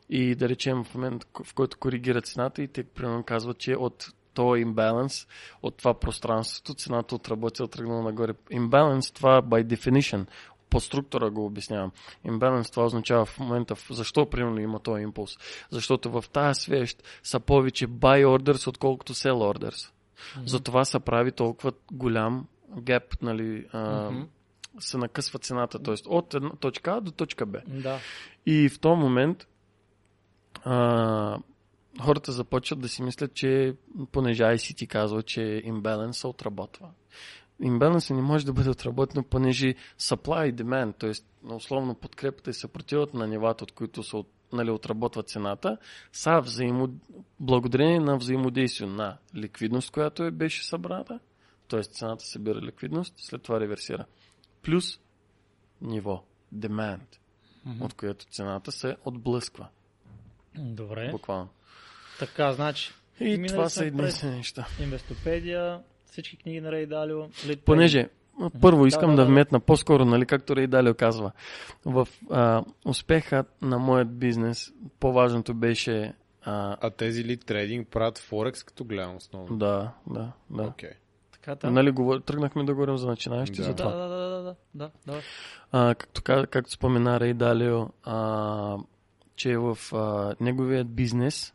и да речем в момент, в който коригира цената и те примерно казват, че от този имбаланс, от това пространството, цената от работил тръгнала нагоре. Имбаланс, това by definition, по структура го обяснявам. Имбаланс това означава в момента, защо примерно има този импулс. Защото в тази свещ са повече buy orders, отколкото sell orders. Mm-hmm. Затова се прави толкова голям геп, нали, а, mm-hmm. се накъсва цената, т.е. от една точка А до точка Б. Да. И в този момент а, хората започват да си мислят, че понеже IC ти казва, че имбаланс се отработва. Имбаланс не може да бъде отработено, понеже supply и demand, т.е. условно подкрепата и съпротивата на нивата, от които се нали, отработва цената, са взаимо... благодарение на взаимодействие на ликвидност, която е беше събрана, т.е. цената събира ликвидност, след това реверсира. Плюс ниво, demand, mm-hmm. от което цената се отблъсква. Добре. Буквално. Така, значи. И това са единствени неща. Инвестопедия, всички книги на Рей Далио. Понеже, първо искам да, да, да, да вметна по-скоро, нали, както Рей Далио казва, в а, успеха на моят бизнес по-важното беше... А, а тези ли трейдинг правят Форекс, като гледам основно? Да, да, да. Okay. Така. Нали, говор... тръгнахме да говорим за начинаещи да. за това. Да, да, да, да, да, да. А, както, както спомена Рей Далио, а, че в а, неговият бизнес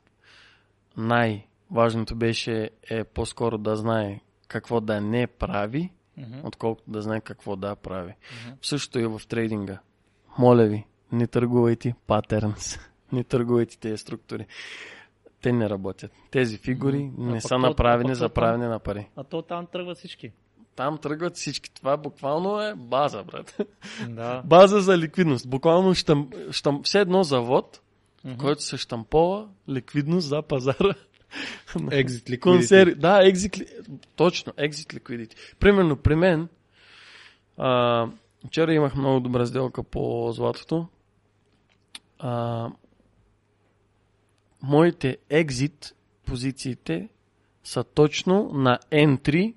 най-важното беше е по-скоро да знае какво да не прави, mm-hmm. отколкото да знае какво да прави. Mm-hmm. Същото и в трейдинга. Моля ви, не търгувайте паттернс. не търгувайте тези структури. Те не работят. Тези фигури mm-hmm. не а са направени за правене на пари. А то там тръгват всички. Там тръгват всички. Това буквално е база, брат. Да. база за ликвидност. Буквално щам, щам, все едно завод, mm-hmm. който се щампова ликвидност за пазара. Exit liquidity. Да, exit, точно, exit liquidity. Примерно при мен, а, вчера имах много добра сделка по златото. А, моите exit позициите са точно на entry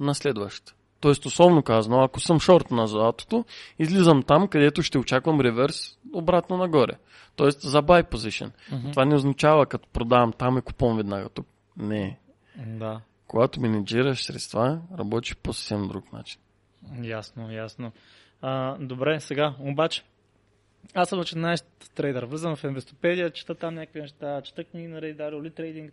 на следващата. Тоест, условно казано, ако съм шорт на златото, излизам там, където ще очаквам реверс обратно нагоре. Тоест, за buy position. Mm-hmm. Това не означава, като продавам там и купувам веднага тук. Не. Да. Когато менеджираш средства, работи по съвсем друг начин. Ясно, ясно. А, добре, сега, обаче, аз съм начинаещ трейдър. Влизам в инвестопедия, чета там някакви неща, чета книги на Рейдар, или трейдинг,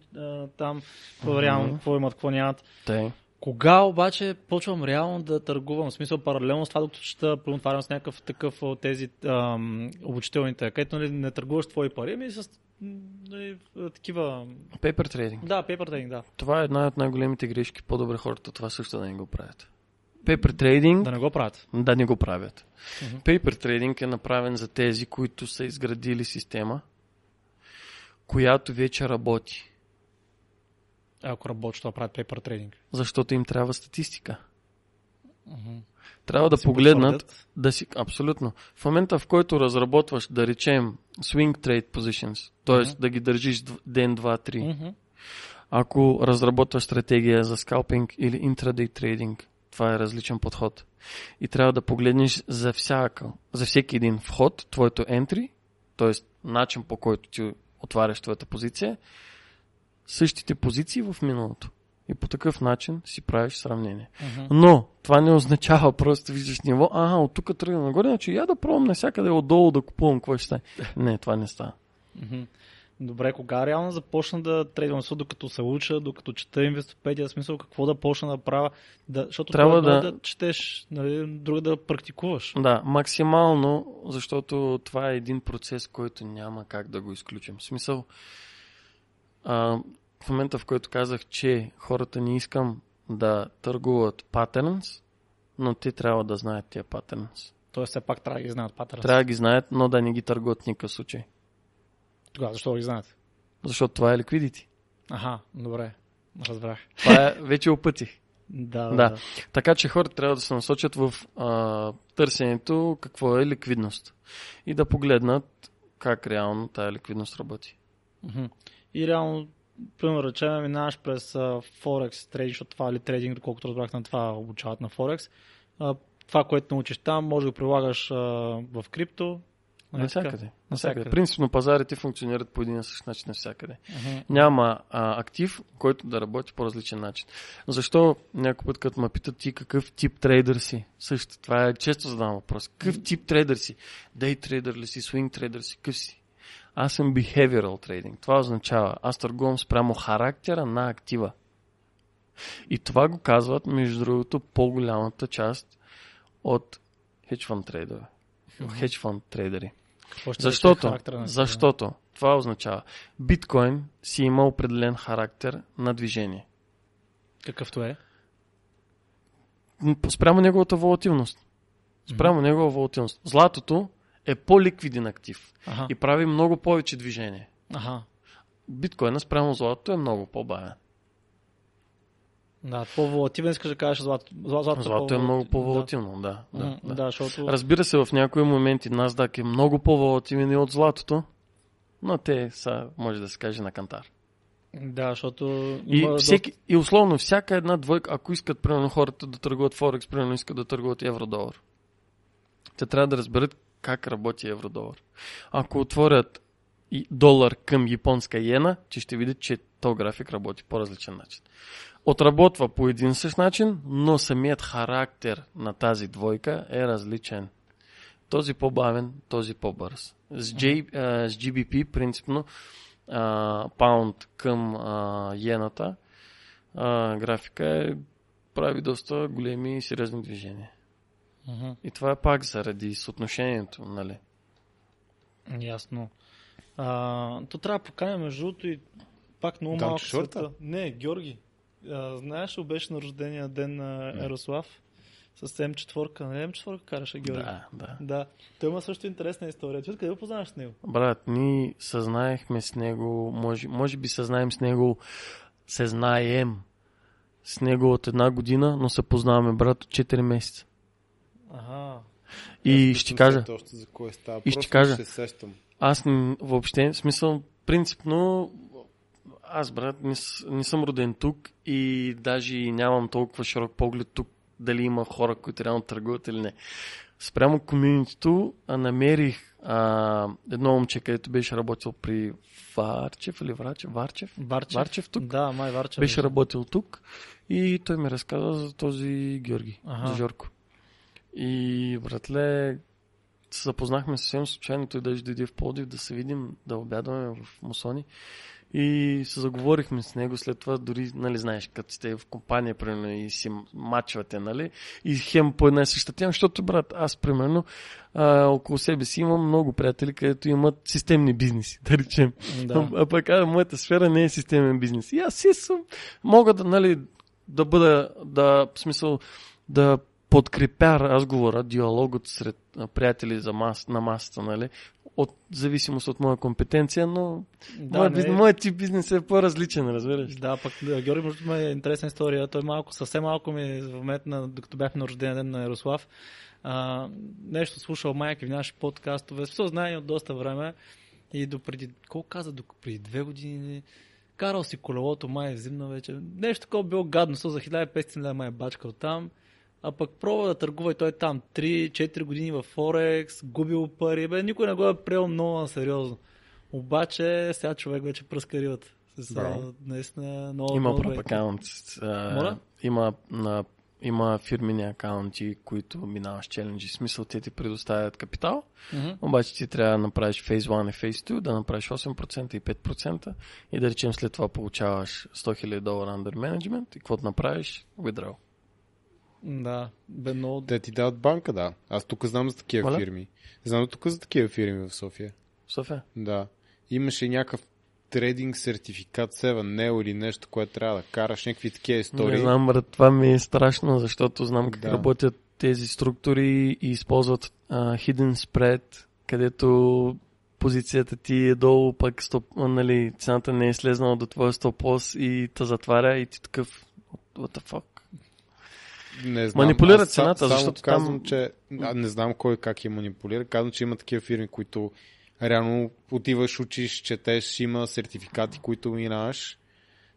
там проверявам mm-hmm. какво имат, какво нямат. Те. Кога обаче почвам реално да търгувам? В смисъл паралелно с това, докато чета, отварям с някакъв такъв от тези ам, обучителните, където нали, не търгуваш твои пари, ами с нали, такива... Paper trading. Да, paper trading, да. Това е една от най-големите грешки. По-добре хората това също да не го правят. Paper trading... Да не го правят. Да не го правят. Uh-huh. Paper trading е направен за тези, които са изградили система, която вече работи ако работи, това правят paper трейдинг? Защото им трябва статистика. Uh-huh. Трябва да, да погледнат, да си, абсолютно. В момента, в който разработваш, да речем, swing trade positions, т.е. Uh-huh. да ги държиш ден, два, три, uh-huh. ако разработваш стратегия за скалпинг или интрадей трейдинг, това е различен подход. И трябва да погледнеш за, всяка, за всеки един вход, твоето entry, т.е. начин по който ти отваряш твоята позиция, същите позиции в миналото. И по такъв начин си правиш сравнение. Uh-huh. Но това не означава просто виждаш ниво, ага, от тук тръгна нагоре, значи я да пробвам навсякъде отдолу да купувам какво ще стане. Не, това не става. Uh-huh. Добре, кога реално започна да трейдвам, докато се уча, докато чета инвестопедия, смисъл какво да почна да правя, да, защото трябва да... да... да четеш, нали, друга да практикуваш. Да, максимално, защото това е един процес, който няма как да го изключим. В смисъл, а, в момента, в който казах, че хората не искам да търгуват паттернс, но те трябва да знаят тия паттернс. Тоест, все пак трябва да ги знаят паттернс. Трябва да ги знаят, но да не ги търгуват в никакъв случай. Тогава, защо да ги знаят? Защото това е ликвидити. Аха, добре. Разбрах. Това е, вече опътих. да, да. да. Така че хората трябва да се насочат в а, търсенето какво е ликвидност и да погледнат как реално тая ликвидност работи. И реално, примерно речем, минаваш през Forex трейдинг, защото това е ли трейдинг, доколкото разбрах на това обучават на Forex. Това, което научиш там, може да го прилагаш в крипто, Навсякъде. Навсякъде. Навсякъде. Принципно пазарите функционират по един и същ начин навсякъде. Мгм. Няма а, актив, който да работи по различен начин. Защо някой път, като ме питат ти какъв тип трейдър си? Също, това е често задавам въпрос. Какъв тип трейдър си? Дей трейдър ли си? Свинг трейдър си? Какъв си? Аз съм behavioral trading. Това означава, аз търгувам спрямо характера на актива. И това го казват, между другото, по-голямата част от хедж фонд трейдери. Хедж фонд трейдери. Защото, защото това означава, биткоин си има определен характер на движение. Какъвто е. Спрямо неговата волатилност. Спрямо негова волатилност. Златото е по-ликвиден актив Аха. и прави много повече движение. Аха. Биткоина спрямо златото е много по-бавен. Да, по-волативен искаш да кажеш злато. Злато, злато, Злато е много по-волативно. да. Да, М, да. да, защото... Разбира се, в някои моменти NASDAQ е много по-волативен и от златото, но те са, може да се каже, на кантар. Да, защото... И, всеки, и условно, всяка една двойка, ако искат, примерно, хората да търгуват Форекс, примерно искат да търгуват евро-долар, те трябва да разберат как работи евро-долар. Ако отворят и долар към японска иена, че ще видят, че то график работи по различен начин. Отработва по един същ начин, но самият характер на тази двойка е различен. Този по-бавен, този по-бърз. С, J, с GBP, принципно, а, паунд към иената, графика е, прави доста големи и сериозни движения. И това е пак заради съотношението, нали? Ясно. А, то трябва да поканя между другото и пак много Данчо малко Шорта? света. Не, Георги. А, знаеш ли беше на рождения ден на Ярослав? С М4. Не, М4 караше Георги. Да, да. Да. Той има също интересна история. Ти откъде го познаваш с него? Брат, ние съзнаехме с него, може, може би съзнаем с него, се знаем с него от една година, но се познаваме, брат, от 4 месеца. Ага. И Аз ще кажа, още за кой става. И ще кажа. Се сещам. аз въобще, в смисъл, принципно, аз, брат, не, не съм роден тук и даже нямам толкова широк поглед тук дали има хора, които реално търгуват или не. Спрямо комьюнитито а, намерих а, едно момче, където беше работил при Варчев или Врачев? Варчев? Варчев? Варчев тук? Да, май Варчев. Беше работил тук и той ми разказа за този Георги, Аха. за Жорко. И, братле, се запознахме съвсем случайно, той даже дойде в Плодив да се видим, да обядваме в Мусони. И се заговорихме с него, след това дори, нали, знаеш, като сте в компания, примерно, и си мачвате, нали, и хем по една и съща тема, защото, брат, аз, примерно, а, около себе си имам много приятели, където имат системни бизнеси, да речем. Да. А пък а, моята сфера не е системен бизнес. И аз си съм, мога да, нали, да бъда, да, в смисъл, да подкрепя разговора, диалогът сред приятели за мас, на масата, нали, от зависимост от моя компетенция, но Да, моят, не- бизнес, моят тип бизнес е по-различен, разбираш. Да, пък да, Георги, между другото, е интересна история. Той малко, съвсем малко ми в момент, на, докато бяхме на рождения ден на Ярослав, а, нещо слушал майка в наши подкастове. Все знае от доста време. И до преди, колко каза, до преди две години, карал си колелото, май е зимна вече. Нещо такова било гадно, со за 1500 лева май е бачкал там. А пък пробва да търгува и той там 3-4 години в Форекс, губил пари. Бе, никой не го е приел много сериозно. Обаче сега човек вече пръска ривата. С, Браво. а, наистина много Има много акаунт. Моля? Има, на, има фирмени акаунти, които минаваш челенджи. Смисъл, те ти предоставят капитал, Мгм. обаче ти трябва да направиш Phase 1 и Phase 2, да направиш 8% и 5% и да речем след това получаваш 100 000 долара under management и какво да направиш? Withdraw. Да, бе много... Те ти дават банка, да. Аз тук знам за такива Моля? фирми. Знам тук за такива фирми в София. София? Да. Имаше някакъв трейдинг сертификат 7 Neo или нещо, което трябва да караш, някакви такива истории. Не знам, брат, това ми е страшно, защото знам как Да. работят тези структури и използват а, hidden spread, където позицията ти е долу, пък стоп, а, нали, цената не е слезнала до твоя стоп лос и те затваря и ти такъв what the fuck. Не знам. Манипулират Аз цената, само защото казвам, там- че а, не знам кой как я манипулира. Казвам, че има такива фирми, които реално отиваш, учиш, четеш, има сертификати, които минаваш,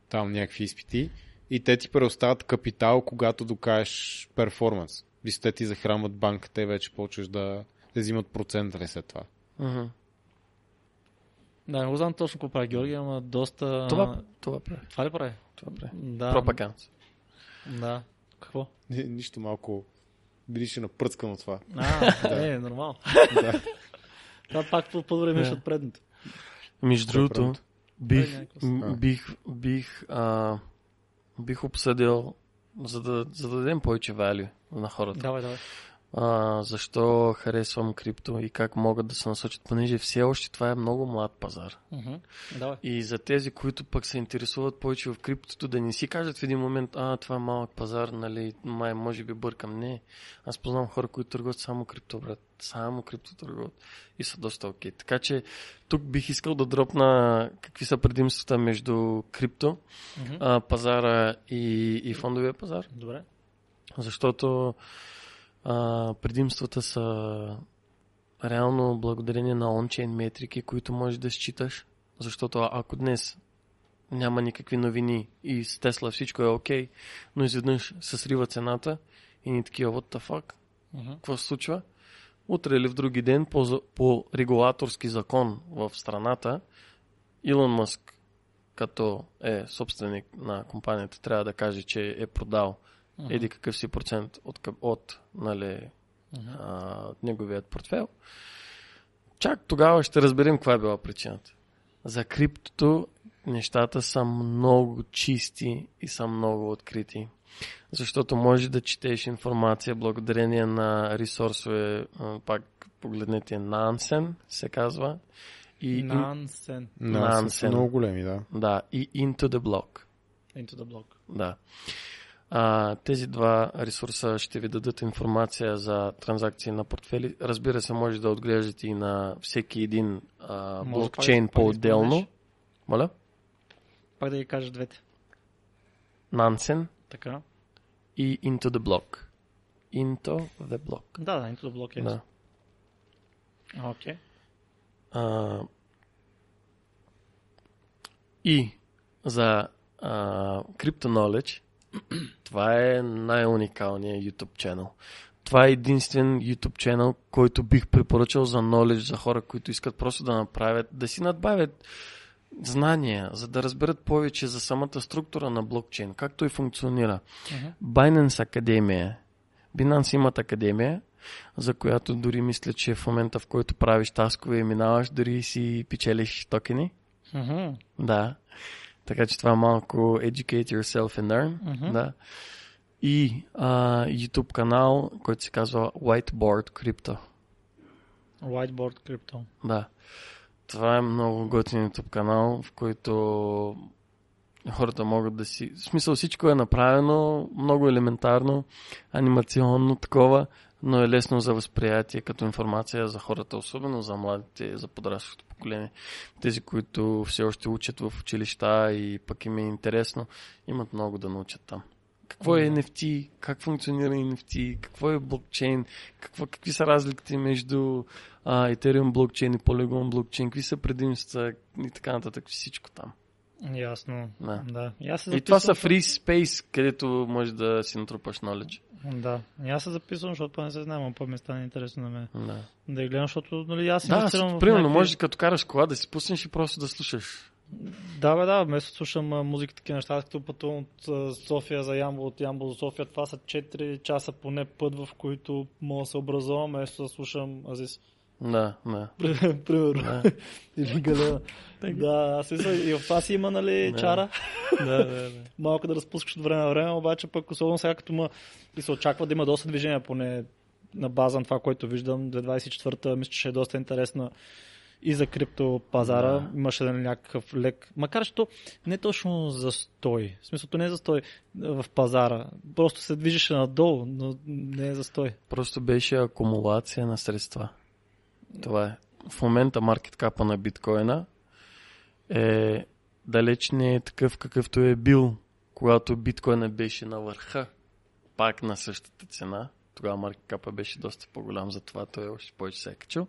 там някакви изпити и те ти преоставят капитал, когато докажеш перформанс. Виж, те ти захранват банката и вече почваш да, да взимат процент ли след това. Мгм. Да, не го знам точно какво прави Георги, ама доста... Това, това прави. Това ли прави? Това прави. Да. Пропаганс. Да. Какво? Ни- Нищо малко бидеше напръскано от това. А, е, нормално. да. Това пак по- по-добре Да. от предното. Между е другото, бих, някакво м- бих, бих, а, бих обсъдил, за да, за да дадем повече value на хората. Давай, давай. А, защо харесвам крипто и как могат да се насочат, понеже все още това е много млад пазар. Мгм. Давай. И за тези, които пък се интересуват повече в криптото, да не си кажат в един момент, а, това е малък пазар, нали, май, може би бъркам. Не. Аз познавам хора, които търгуват само крипто, брат. Само крипто търгуват. И са доста окей. Така че тук бих искал да дропна какви са предимствата между крипто, Мгм. а, пазара и, и фондовия пазар. Добре. Защото а, предимствата са реално благодарение на ончейн метрики, които можеш да считаш. Защото ако днес няма никакви новини и с Тесла всичко е окей, но изведнъж се срива цената и ни такива, what the fuck, Мгм. какво се случва? Утре или в други ден по, по регулаторски закон в страната, Илон Мъск, като е собственик на компанията, трябва да каже, че е продал Мгм. еди какъв си процент от, от нали, Мгм. а, неговият портфел. Чак тогава ще разберем каква е била причината. За криптото нещата са много чисти и са много открити. Защото може да четеш информация благодарение на ресурсове, пак погледнете Nansen, се казва. И, Нансен. На, са Nonsense. много големи, да. да, и Into the Block. Into the block. Да. А, тези два ресурса ще ви дадат информация за транзакции на портфели. Разбира се, може да отглеждате и на всеки един а, блокчейн по-отделно. Моля? Пак да ги кажеш двете. Nansen Така. и Into the Block. Into the Block. Да, да, into the block е. Да. Окей. А, и за а, Crypto Knowledge, това е най-уникалният YouTube ченъл. Това е единствен YouTube ченъл, който бих препоръчал за knowledge, за хора, които искат просто да направят, да си надбавят знания, за да разберат повече за самата структура на блокчейн, как той функционира. Мгм. Binance Академия. Binance имат академия, за която дори мисля, че в момента в който правиш таскове и минаваш, дори си печелиш токени. Мгм. Да. Така че това е малко educate yourself and learn. Мгм. Да. И а, YouTube канал, който се казва Whiteboard Crypto. Whiteboard Crypto. Да. Това е много готин YouTube канал, в който хората могат да си... В смисъл всичко е направено много елементарно, анимационно такова, но е лесно за възприятие като информация за хората, особено за младите, за подрастващото поколение. Тези, които все още учат в училища и пък им е интересно, имат много да научат там. Какво е. NFT, как функционира NFT, какво е блокчейн, какво, какви са разликите между а, Ethereum блокчейн и Polygon блокчейн, какви са предимствата и така нататък, всичко там. Ясно. Да. Да. И, аз се И това са записвам, free space, където може да си натрупаш knowledge. Да. И аз се записвам, защото не се знам, а па ми стане интересно на мен. Да, Да я гледам, защото нали, аз да инвестирам с- в примерно, някакви- може като караш кола да си пуснеш и просто да слушаш. Да, бе, да, вместо да слушам музика, такива неща, аз като пътувам от София за Ямбол, от Ямбол за София, това са 4 часа поне път, в които мога да се образувам, вместо да слушам Азис. Да, да. Примерно. Да, Или Галена. Да, аз мисля, и в това си има, нали, Да. чара. да, да, да. Малко да разпускаш от време на време, обаче пък особено сега като има и се очаква да има доста движение, поне на база на това, което виждам. 2024-та мисля, че ще е доста интересна и за криптопазара. Да. Имаше нали, някакъв лек. Макар, че то не точно застой. В смисъл, то не е застой в пазара. Просто се движеше надолу, но не е застой. Просто беше акумулация на средства. Това е. В момента маркет капа на биткоина е далеч не е такъв какъвто е бил, когато биткоина беше на върха, пак на същата цена. Тогава маркет капа беше доста по-голям, затова той още повече се е качил.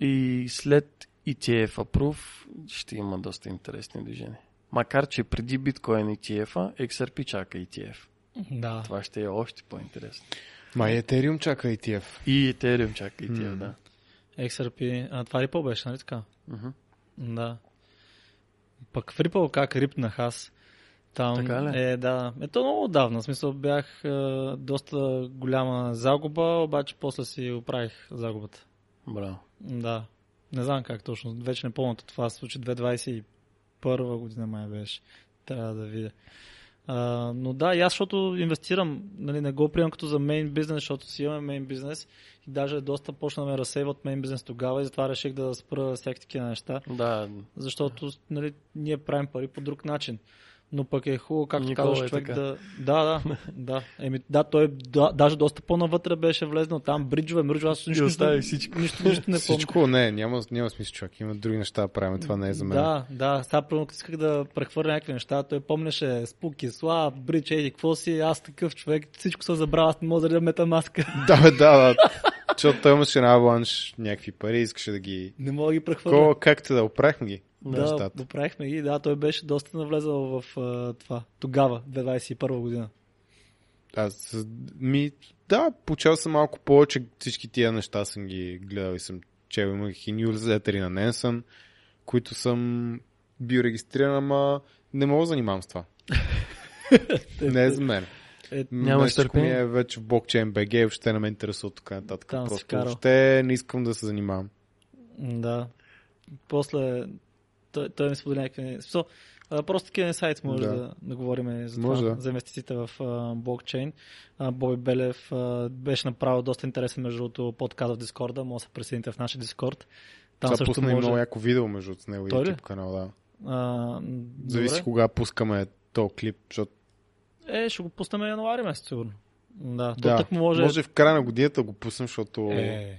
И след ETF approve ще има доста интересни движения. Макар, че преди биткоин ETF-а, XRP чака ETF. Да. Това ще е още по-интересно. Май Ethereum чака ETF. И Ethereum чака ETF, М. да. XRP. А, това Ripple беше, нали така? Мгм. Да. Пък в Ripple как рипнах аз. Там, Така ли? Е, да. Ето много отдавна. В смисъл бях е, доста голяма загуба, обаче после си оправих загубата. Браво. Да. Не знам как точно. Вече не помня това случи 2021 година май беше. Трябва да видя. А, но да, и аз защото инвестирам, нали, не го приемам като за мейн бизнес, защото си имаме мейн бизнес и даже доста почна да ме разсейват мейн бизнес тогава и затова реших да спра всякакви такива неща, Да, защото нали, ние правим пари по друг начин. Но пък е хубаво, както Никола казваш, е човек така. да... Да, да, да. Еми, да, той да, даже доста по-навътре беше влезнал там, бриджове, мриджове, аз нищо, остави нищо, всичко. нищо, нищо не помня. Всичко не, няма, няма смисъл, човек. Има други неща да правим. Това не е за мен. Да, да. Сега първо исках да прехвърля някакви неща. Той помняше спуки, сла, брич, еди, какво си, аз такъв човек, всичко съм забрал, аз не мога да реда метамаска. да, бе, да, да. Защото той имаше на аванш някакви пари, искаше да ги... не мога да ги прехвърля. Ко, как те да оправихме ги? Да, нещата. поправихме ги. Да, той беше доста навлезал в а, това. Тогава, 2021 година. Аз, ми, да, получавал съм малко повече. Всички тия неща съм ги гледал и съм чел. Имах и нюзлетери на Ненсън, които съм бил регистриран, ама не мога да занимавам с това. не е за мен. Е, Всичко ми търпение? е вече в блокчейн BG, въобще не ме интересува тук нататък. Там Просто въобще не искам да се занимавам. Да. После той, той ми сподели някакви... а, просто такива сайт може да, Да. говорим за, Може това, да. за инвестициите в а, блокчейн. А, Боби Белев а, беше направил доста интересен между другото подкаст в Дискорда. Може да се присъедините в нашия Дискорд. Там Сега също може... много яко видео между него и? YouTube канал, да. А, Зависи добре. кога пускаме този клип, защото Е, ще го пуснем януари месец, сигурно. Да, да, то так може... може в края на годината го пуснем, защото... Е,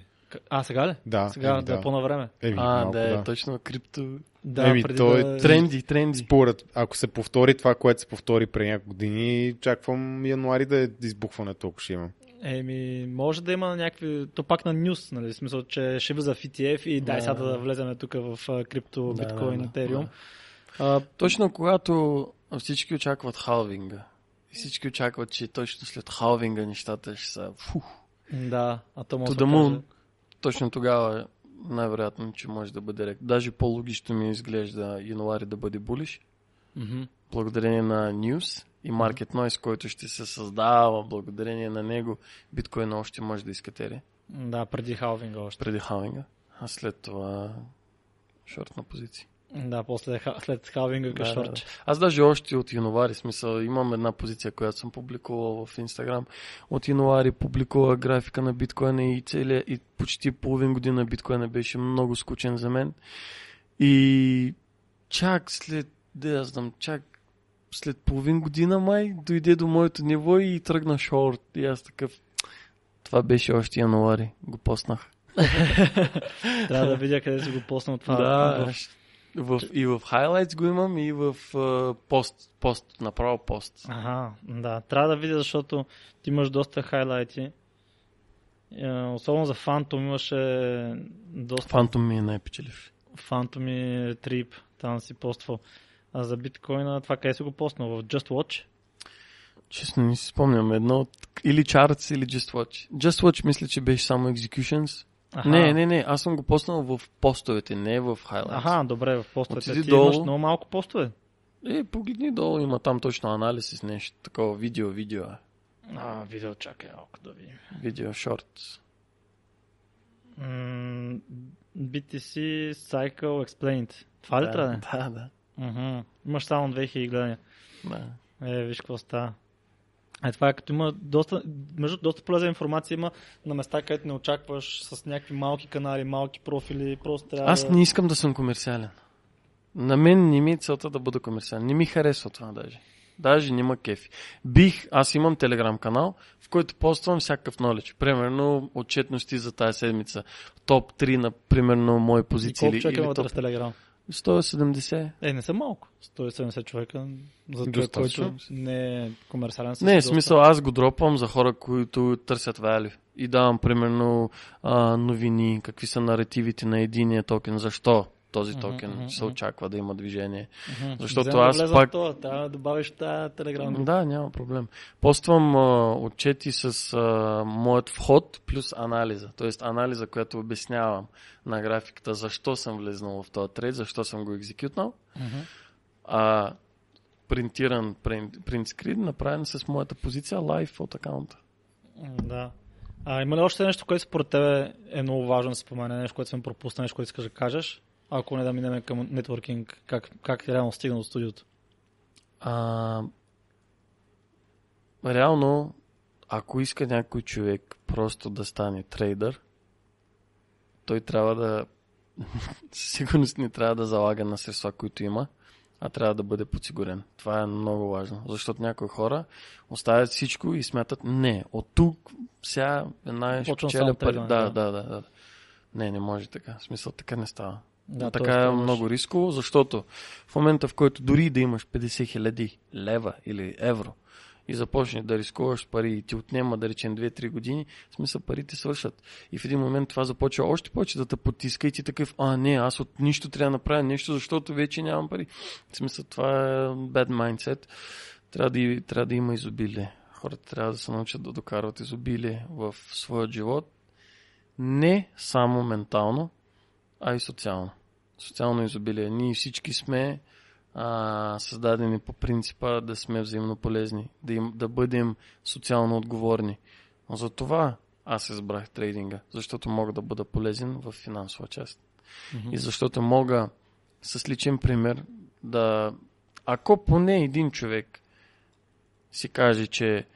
а, сега ли? Да, Сега еми, да, е да. по-навреме. Еми, А, малко, да, е да. точно крипто. Да, Еми, преди той да... Тренди, тренди. Според, ако се повтори това, което се повтори преди няколко години, чаквам януари да е избухването, ако ще имам. Еми, може да има някакви... То пак на нюс, нали? В смисъл, че ще влиза в ETF и дай Да, сега да. да влеземе тук в крипто, Да, биткоин, да, етериум. да. А, Точно когато всички очакват халвинга всички очакват, че точно след халвинга нещата ще са фух, да, а то може да точно тогава най-вероятно, че може да бъде рек. Даже по-логично ми изглежда януари да бъде булиш, Мгм. благодарение на News и Market Noise, който ще се създава, благодарение на него биткоин още може да изкатери Да, преди халвинга още. преди халвинга, а след това шортна позиция. Да, после след халвинга Да, да, да. Аз даже още от януари, смисъл, имам една позиция, която съм публикувал в Инстаграм. От януари публикува графика на биткоина и целия, и почти половин година биткоина беше много скучен за мен. И чак след, да я знам, чак след половин година май дойде до моето ниво и тръгна шорт. И аз такъв, това беше още януари, го поснах. Трябва да видя къде си го поснал това. да, в- в, и в highlights го имам, и в а, пост, пост, направо пост. Ага, да. Трябва да видя, защото ти имаш доста хайлайти. Е, Особено за Phantom имаше доста Фантом ми е най-печелив. Phantom и Trip. Там си поствал. А за биткоина, това къде си го поснал? В Just Watch? Честно не си спомням. Едно от... Или Charts, или Just Watch. Just Watch мисля, че беше само Executions. Аха. Не, не, не. Аз съм го поснал в постовете, не в Highlights. Аха, добре, в постовете. Отиди Ти долу. имаш много малко постове. Е, погледни долу, има там точно анализ с нещо. Такова видео, видео. е. А, видео, чакай малко да видим. Видео, шорт. BTC Cycle Explained. Това ли да, трябва да е? Да, да. Имаш само 2000 гледания. да. Е, виж какво става. Е, това е като има доста, между доста полезна информация има на места, където не очакваш с някакви малки канали, малки профили, просто трябва Аз не искам да съм комерциален. На мен не ми е целта да бъда комерциален. Не ми харесва това даже. Даже няма кефи. Бих, аз имам телеграм канал, в който поствам всякакъв knowledge. Примерно отчетности за тази седмица. Топ 3 на примерно мои И позиции. колко човека или има топ... в Телеграм? 170. Е, не са малко. 170 човека за човек, който не е комерциален. Не, в смисъл аз го дропвам за хора, които търсят value. И давам примерно а, новини, какви са наративите на единия токен, защо. Този токен мгм, се очаква да има движение. Мгм. Защото Взема да аз в пак- Това, трябва да добавиш тази телеграм. Да, няма проблем. Поствам а, отчети с а, моят вход плюс анализа. Тоест анализа, която обяснявам на графиката защо съм влезнал в този трейд, защо съм го екзекютнал. Мгм. А принтиран принт скрин, направен с моята позиция лайв от акаунта. Да. А има ли още нещо, което според тебе е много важно да спомене, нещо, което сме пропуснали, нещо, което искаш да кажеш? Ако не да минем към нетворкинг, как, как реално стигна до студиото? А, реално, ако иска някой човек просто да стане трейдър, той трябва да сигурност не трябва да залага на средства, които има, а трябва да бъде подсигурен. Това е много важно, защото някои хора оставят всичко и смятат, не, от тук сега една ще печеля пари. да. да, да, да. Не, не може така. В смисъл, така не става. Да, така е много рисково, защото в момента, в който дори да имаш 50 хиляди лева или евро и започнеш да рискуваш пари и ти отнема, да речем, 2-3 години, в смисъл парите свършат. И в един момент това започва още повече да те потиска и ти такъв, а не, аз от нищо трябва да направя нещо, защото вече нямам пари. В смисъл това е bad mindset. Трябва да, трябва да има изобилие. Хората трябва да се научат да докарват изобилие в своя живот. Не само ментално, а и социално. Социално изобилие. Ние всички сме а, създадени по принципа да сме взаимно полезни, да, им, да бъдем социално отговорни. Но за това аз избрах трейдинга, защото мога да бъда полезен в финансова част. Мгм. И защото мога с личен пример да... Ако поне един човек си каже, че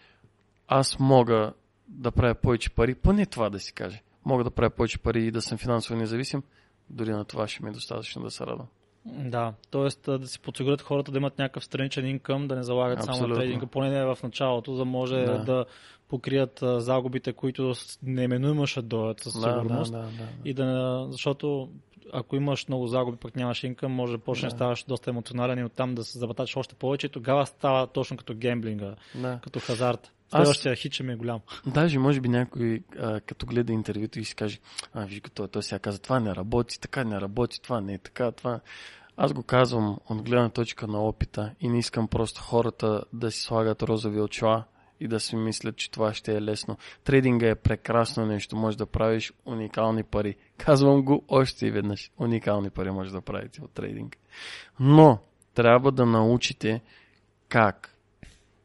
аз мога да правя повече пари, поне това да си каже. Мога да правя повече пари и да съм финансово независим, дори на това ще ми е достатъчно да се радвам. Да, т.е. да си подсигурят хората да имат някакъв страничен инкъм, да не залагат само на Абсолютно. трейдинга, поне не в началото, за да може да, Да. покрият а, загубите, които неминуемо ще дойдат със сигурност. Да, да, да, да. И да, защото ако имаш много загуби, пък нямаш инкъм, може да почнеш да ставаш доста емоционален и оттам да се забаташ още повече и тогава става точно като гемблинга, да. като хазарт. Аз- Следващия хич ми е голям. Даже може би някой, а, като гледа интервюто и си каже, а, виж го, той, той сега каза, това не работи, така не работи, това не е така, това. Аз го казвам от гледна точка на опита и не искам просто хората да си слагат розови очила и да си мислят, че това ще е лесно. Трейдинга е прекрасно нещо, може да правиш уникални пари. Казвам го още и веднъж. Уникални пари може да правите от трейдинг. Но трябва да научите как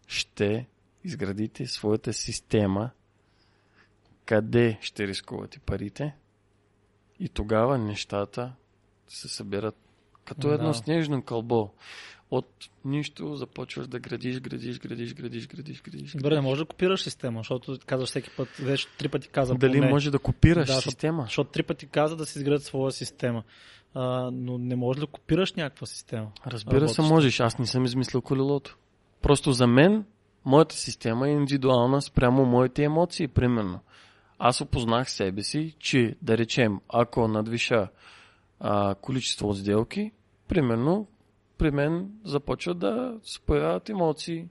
ще изградите своята система, къде ще рискувате парите и тогава нещата се събират като Да. едно снежно кълбо. От нищо започваш да градиш, градиш, градиш, градиш, градиш, градиш. Добре, не можеш да копираш система, защото казваш всеки път, вече три пъти каза Дали поне, може да копираш Да, система? Защото три пъти каза да си изградят своя система. А, но не можеш да копираш някаква система. Разбира се, работеща. можеш. Аз не съм измислил колелото. Просто за мен, моята система е индивидуална спрямо моите емоции, примерно. Аз опознах себе си, че, да речем, ако надвиша а, количество сделки, примерно, при мен започват да се появяват емоции.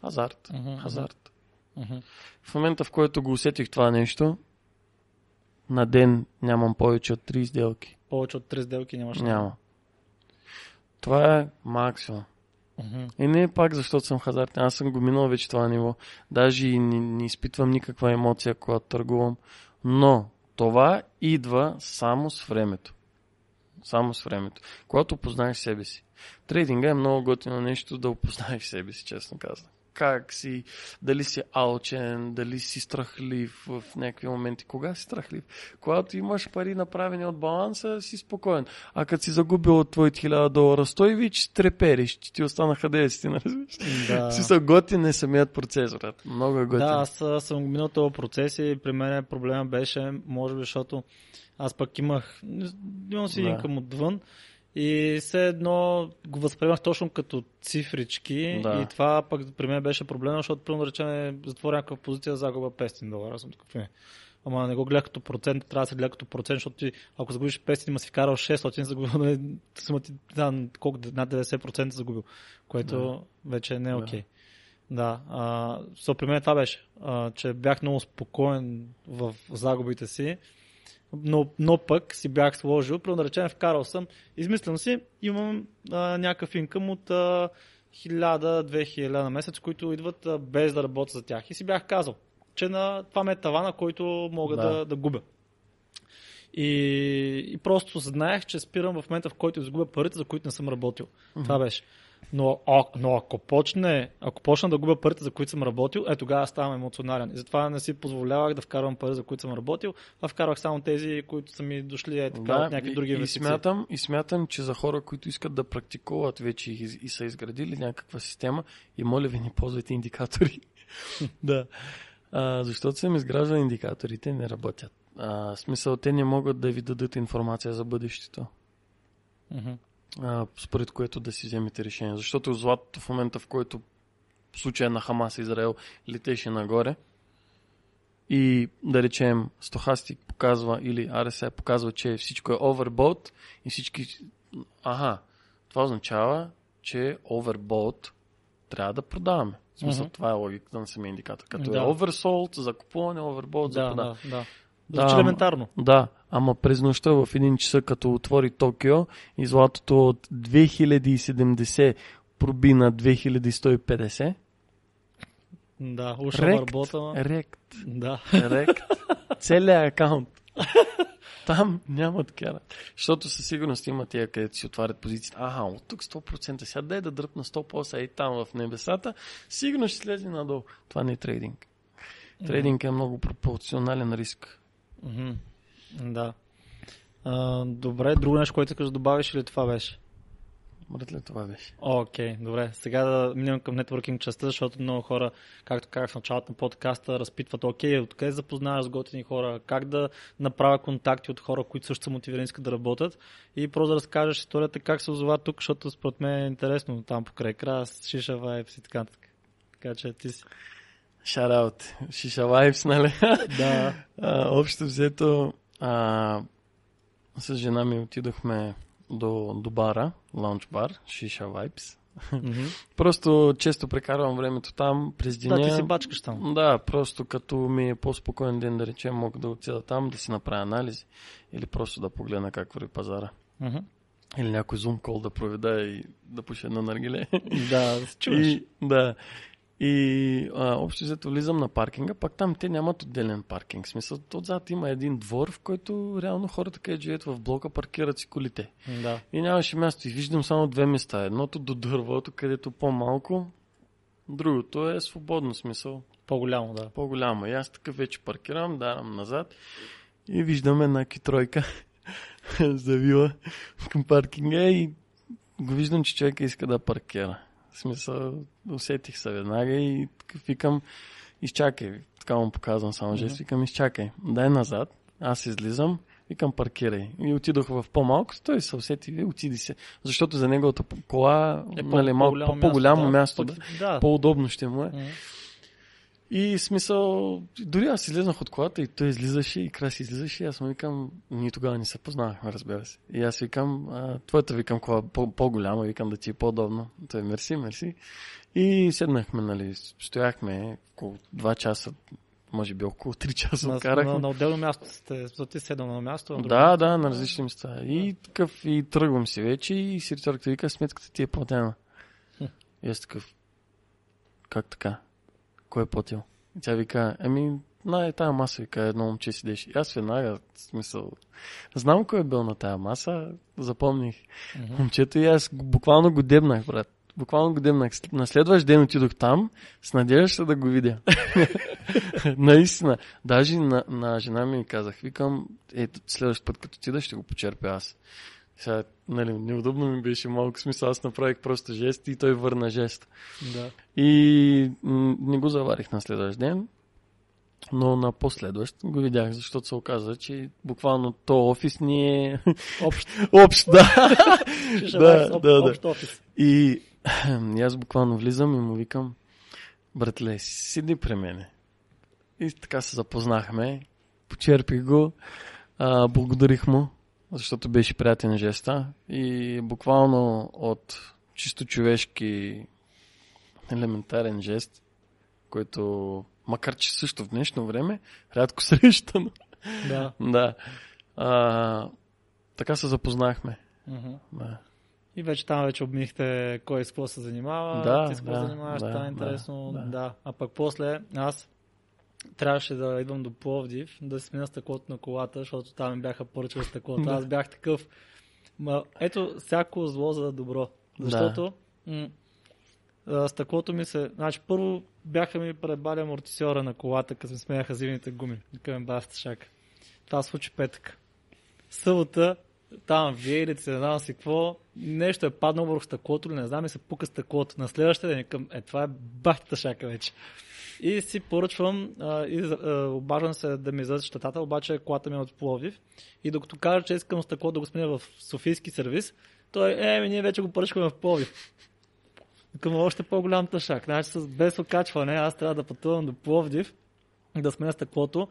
Хазарт. Мгм, Хазарт. Мгм. В момента, в който го усетих това нещо, на ден нямам повече от 3 сделки. Повече от три сделки нямаш. Няма. Това е максимум. Мгм. И не е пак защото съм хазартен. Аз съм го минал вече това ниво. Даже и не, не изпитвам никаква емоция, когато търгувам. Но това идва само с времето. Само с времето. Когато опознаеш себе си. Трейдинга е много готино нещо да опознаеш себе си, честно казвам. Как си, дали си алчен, дали си страхлив в някакви моменти. Кога си страхлив? Когато имаш пари направени от баланса, си спокоен. А като си загубил от твоите 1000 долара, стой ви, че трепериш, че ти останаха 10, не разбираш? Да. Си са готин е самият процес, брат. Много е готин. Да, аз съм го минал този процес и при мен проблема беше, може би, защото аз пък имах, имам си Да. инкъм отвън и все едно го възприемах точно като цифрички Да. и това пък при мен беше проблема, защото, примерно, да речем, затворя някаква позиция, загуба 500 долара. Съм такъв, не. Ама не го гледах като процент, трябва да се гледа като процент, защото ти, ако загубиш 500, има си вкарал 600, загубил, нали, сума ти, да, колко, над 90% загубил, което вече не е Да. окей. Да, а, so, при мен това беше, а, че бях много спокоен в загубите си но, но пък си бях сложил, примерно да речем, вкарал съм, измислям си, имам а, някакъв инкъм от а, 1000-2000 на месец, които идват а, без да работя за тях. И си бях казал, че на това ме е тавана, който мога да, Да. да, губя. И, и просто знаех, че спирам в момента, в който изгубя парите, за които не съм работил. Mm-hmm. Това беше. Но, а, но ако, почне, ако почна да губя парите, за които съм работил, е тогава ставам емоционален. И затова не си позволявах да вкарвам пари, за които съм работил, а вкарвах само тези, които са ми дошли е, така, от някакви и, други и, инвестиции. смятам, и смятам, че за хора, които искат да практикуват вече и, и са изградили някаква система, и моля ви, не ползвайте индикатори. да. А, защото съм изграждал индикаторите, не работят. А, смисъл, те не могат да ви дадат информация за бъдещето, Мгм. А, според което да си вземете решение. Защото златото в момента, в който в случая на Хамас Израел летеше нагоре, и да речем Стохастик показва или RSI показва, че всичко е overbought и всички... Ага, това означава, че overbought трябва да продаваме. В смисъл, Мгм. това е логиката на самия индикатор. Като Да. е oversold за купуване, overbought за Да, продаване. да, да. Да, Звучи елементарно. Да, ама през нощта в един часа, като отвори Токио и златото от 2070 проби на 2150, Да, уша Рект. работа. рект, Да. рект, целият акаунт. Там няма такива. Защото със сигурност има тия, където си отварят позициите. Ага, от тук 100%. Сега дай да дръпна 100% и там в небесата. Сигурно ще слезе надолу. Това не е трейдинг. Трейдинг е много пропорционален риск. Мгм. Да. А, добре, друго нещо, което искаш да добавиш или това беше? Братле, това беше. Окей, добре. Сега да минем към нетворкинг частта, защото много хора, както казах в началото на подкаста, разпитват, окей, откъде да запознаеш с готини хора, как да направя контакти от хора, които също са мотивирани искат да работят и просто да разкажеш историята как се озова тук, защото според мен е интересно там покрай крас, шиша вайбс и така нататък. Така че ти си. Шараут. Шиша Вайбс, нали? Да. А, общо взето, а, с жена ми отидохме до, до бара, лаунч бар, Шиша Vibes. Просто често прекарвам времето там през деня. Да, ти си бачкаш там. Да, просто като ми е по-спокоен ден, да речем, мога да отида там, да си направя анализи или просто да погледна как върви пазара. Или някой зум кол да проведа и да пуша едно наргиле. Да, чуваш. И, да. И а, общо взето влизам на паркинга, пак там те нямат отделен паркинг. В смисъл, отзад има един двор, в който реално хората, където живеят в блока, паркират си колите. Да. И нямаше място. И виждам само две места. Едното до дървото, където по-малко. Другото е свободно смисъл. По-голямо, да. По-голямо. И аз такъв вече паркирам, дарам назад. И виждам една китройка завила към паркинга и го виждам, че човека иска да паркира. В смисъл, усетих се веднага и викам, изчакай. Така му показвам само жест, викам, изчакай. Дай назад, аз излизам, викам, паркирай. И отидох в по-малко, той се усети, и отиди се. Защото за неговата кола Е, нали, малко по- по-голямо място, да. Пък- да. по-удобно ще му е. Мгм. И смисъл, дори аз излезнах от колата и той излизаше и Краси излизаше и аз му викам, ние тогава не се познавахме, разбира се. И аз викам, а, твоята викам кола по- по-голяма, викам да ти е по-удобно. Той мерси, мерси. И седнахме, нали, стояхме около 2 часа, може би около 3 часа На, откарахме. на, на отделно място сте, защото ти седал на място. на Да, да, на различни места. И такъв, и тръгвам си вече и сервиторката вика, сметката ти е платена. И аз такъв, как така? Кой е платил? И тя вика, ами, на е тая маса, вика, едно момче седеше. И аз веднага, в смисъл, знам кой е бил на тая маса, запомних Мгм. момчето и аз буквално го дебнах, брат. Буквално го дебнах. На следващ ден отидох там с надеждата да го видя. Наистина. Даже на, на жена ми казах, викам, ето следващ път като отида ще го почерпя аз. Сега, нали, неудобно ми беше малко смисъл, аз направих просто жест и той върна жест. Да. И м, не го заварих на следващ ден, но на последващ го видях, защото се оказа, че буквално то офис ни е Общ. общ, да. Да, об- да, да. Общ офис. И, и аз буквално влизам и му викам, братле, седи при мене. И така се запознахме, почерпих го, а, благодарих му, защото беше приятен жеста и буквално от чисто човешки елементарен жест, който, макар че също в днешно време, рядко срещано, Да. да. А, така се запознахме. Мгм. Да. И вече там вече обмихте кой с какво се занимава, Да, ти с какво да, занимаваш, да, стана да, интересно. Да, да. А пък после аз трябваше да идвам до Пловдив, да си смена стъклото на колата, защото там ми бяха поръчали стъклото. Да. Аз бях такъв. Ма, ето, всяко зло за добро. Защото м- а, стъклото ми се... Значи, първо бяха ми пребали амортисьора на колата, като ми смеяха зимните гуми. Викаме баста шак. Това случи петък. Събота, там веерици, не знам си какво, нещо е паднало върху стъклото, или не знам и се пука стъклото. На следващия ден към, е, това е бахтата шака вече. И си поръчвам а, и а, обаждам се да ми издадат щетата, обаче колата ми е от Пловдив. И докато кажа, че искам стъкло да го сменя в Софийски сервис, той, е, ми, ние вече го поръчваме в Пловдив. Към още по-голям тъшак. Значи с без окачване аз трябва да пътувам до Пловдив, да сменя стъклото,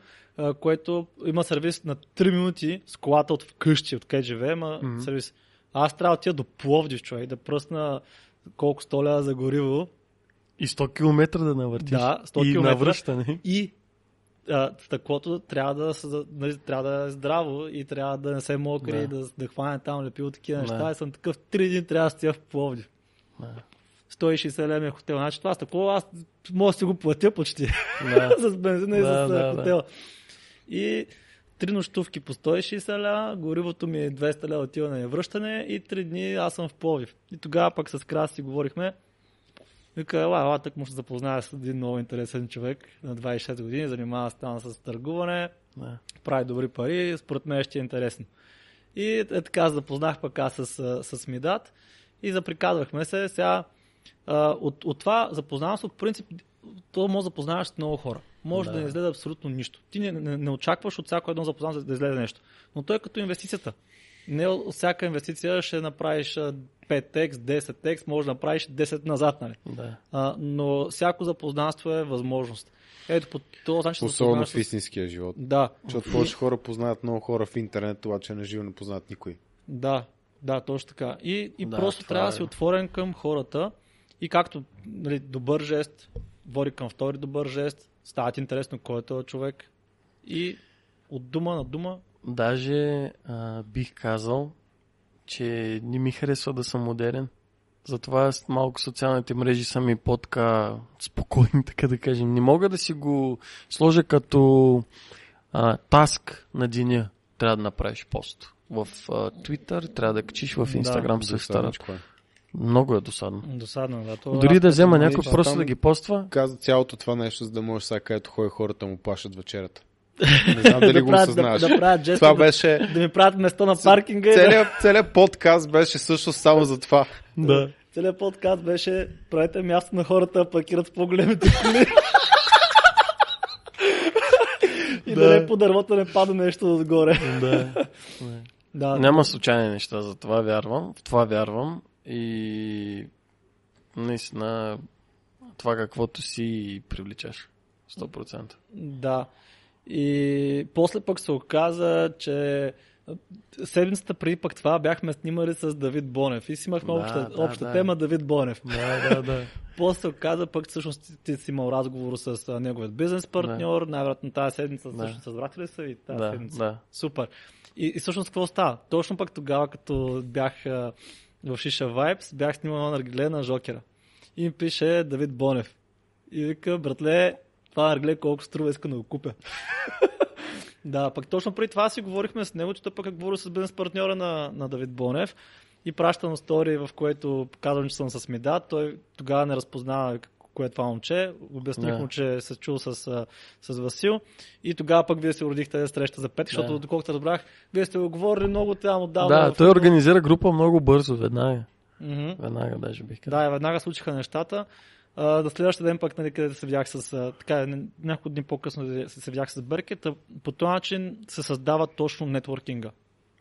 което има сервис на 3 минути с колата от вкъщи, от къде живеем, а Мгм. сервис. Аз трябва да отида до Пловдив, човек, да пръсна колко столя за гориво И 100 км да навъртиш. Да, 100 и навръщане. и а, стъклото трябва да, нали, трябва да е здраво и трябва да не се мокри, Да. да. да, хване там лепило такива неща. И съм такъв 3 дни трябва да стоя в Пловдив. 160 лева е хотел. Значи това стъкло аз мога да си го платя почти. Да. с бензина и Да, с да, да, да. хотела. И три нощувки по 160 лева, горивото ми е 200 лева отиване и връщане и три дни аз съм в Пловдив. И тогава пък с Крас си говорихме. Вика, ела, ела, так му ще запозная с един много интересен човек на 26 години, занимава се там с търгуване, Да. прави добри пари, според мен ще е интересно. И е така, запознах пък аз с, с Мидат и заприказвахме се. Сега а, от, от това запознавам се, от принцип, то може да запознаваш много хора. Може да, Да. не излезе абсолютно нищо. Ти не, не, не очакваш от всяко едно запознаване да излезе нещо. Но той е като инвестицията. Не от всяка инвестиция ще направиш а, 5x, 10x, може да направиш 10 назад, нали? Да. А, но всяко запознанство е възможност. Ето по този начин се Особено в истинския живот. Да, Защото повече хора познават много хора в интернет, обаче на живо не познават никой. Да, да, точно така. И, и Да, просто това трябва да е. си отворен към хората и както нали, добър жест води към втори добър жест, става ти интересно кой е този човек и от дума на дума Даже а, бих казал, че не ми харесва да съм модерен. Затова малко социалните мрежи са ми по-така спокойни, така да кажем. Не мога да си го сложа като а, таск на деня. Трябва да направиш пост. В а, Twitter трябва да качиш, в Да, Instagram се старат. Е. Много е досадно. досадно. Да, то Дори аз да взема някой това- просто там- да ги поства, Каза цялото това нещо, за да може сега, където ходи хората му плашат вечерята. Не знам дали да, го правят, да, осъзнаваш. да правят жест, Това да, беше... да ми правят место на паркинга. да- Целият, целият подкаст беше също само за това. да. Целият подкаст беше правете място на хората да паркират по-големите коли. и да. Да. не по дървото не пада нещо отгоре. да. Да, Няма случайни неща, за това вярвам. В това вярвам. И наистина това каквото си привличаш. 100%. Да. И после пък се оказа, че седмицата преди пък това бяхме снимали с Давид Бонев и си имахме Да, обща, да, обща да. тема Давид Бонев. Да, да, да. После се оказа пък всъщност ти, си имал разговор с неговият бизнес партньор, най-вероятно тази седмица Да. всъщност разбрахте ли са ви тази да, седмица? да. Супер. И, и всъщност какво става? Точно пък тогава, като бях в Шиша Vibes, бях снимал наргиле на Жокера. И ми пише Давид Бонев. И вика, братле, това наргиле колко струва, иска да го купя. да, пък точно преди това си говорихме с него, че той пък е говорил с бизнес партньора на, на Давид Бонев и пращам стори, в което казвам, че съм с Мидат. Той тогава не разпознава кое е това момче. Обясних Да. му, че се чул с, с Васил. И тогава пък вие се уродихте среща за пет, защото Да. доколкото разбрах, вие сте го говорили много там отдавна. Да, той организира група много бързо, веднага. Мгм. Веднага даже бих казал. Да, веднага случиха нещата. А, на следващия ден пък, нали, където се видях с... А, така, ня- няколко дни по-късно се, се видях с Беркет. По този начин се създава точно нетворкинга.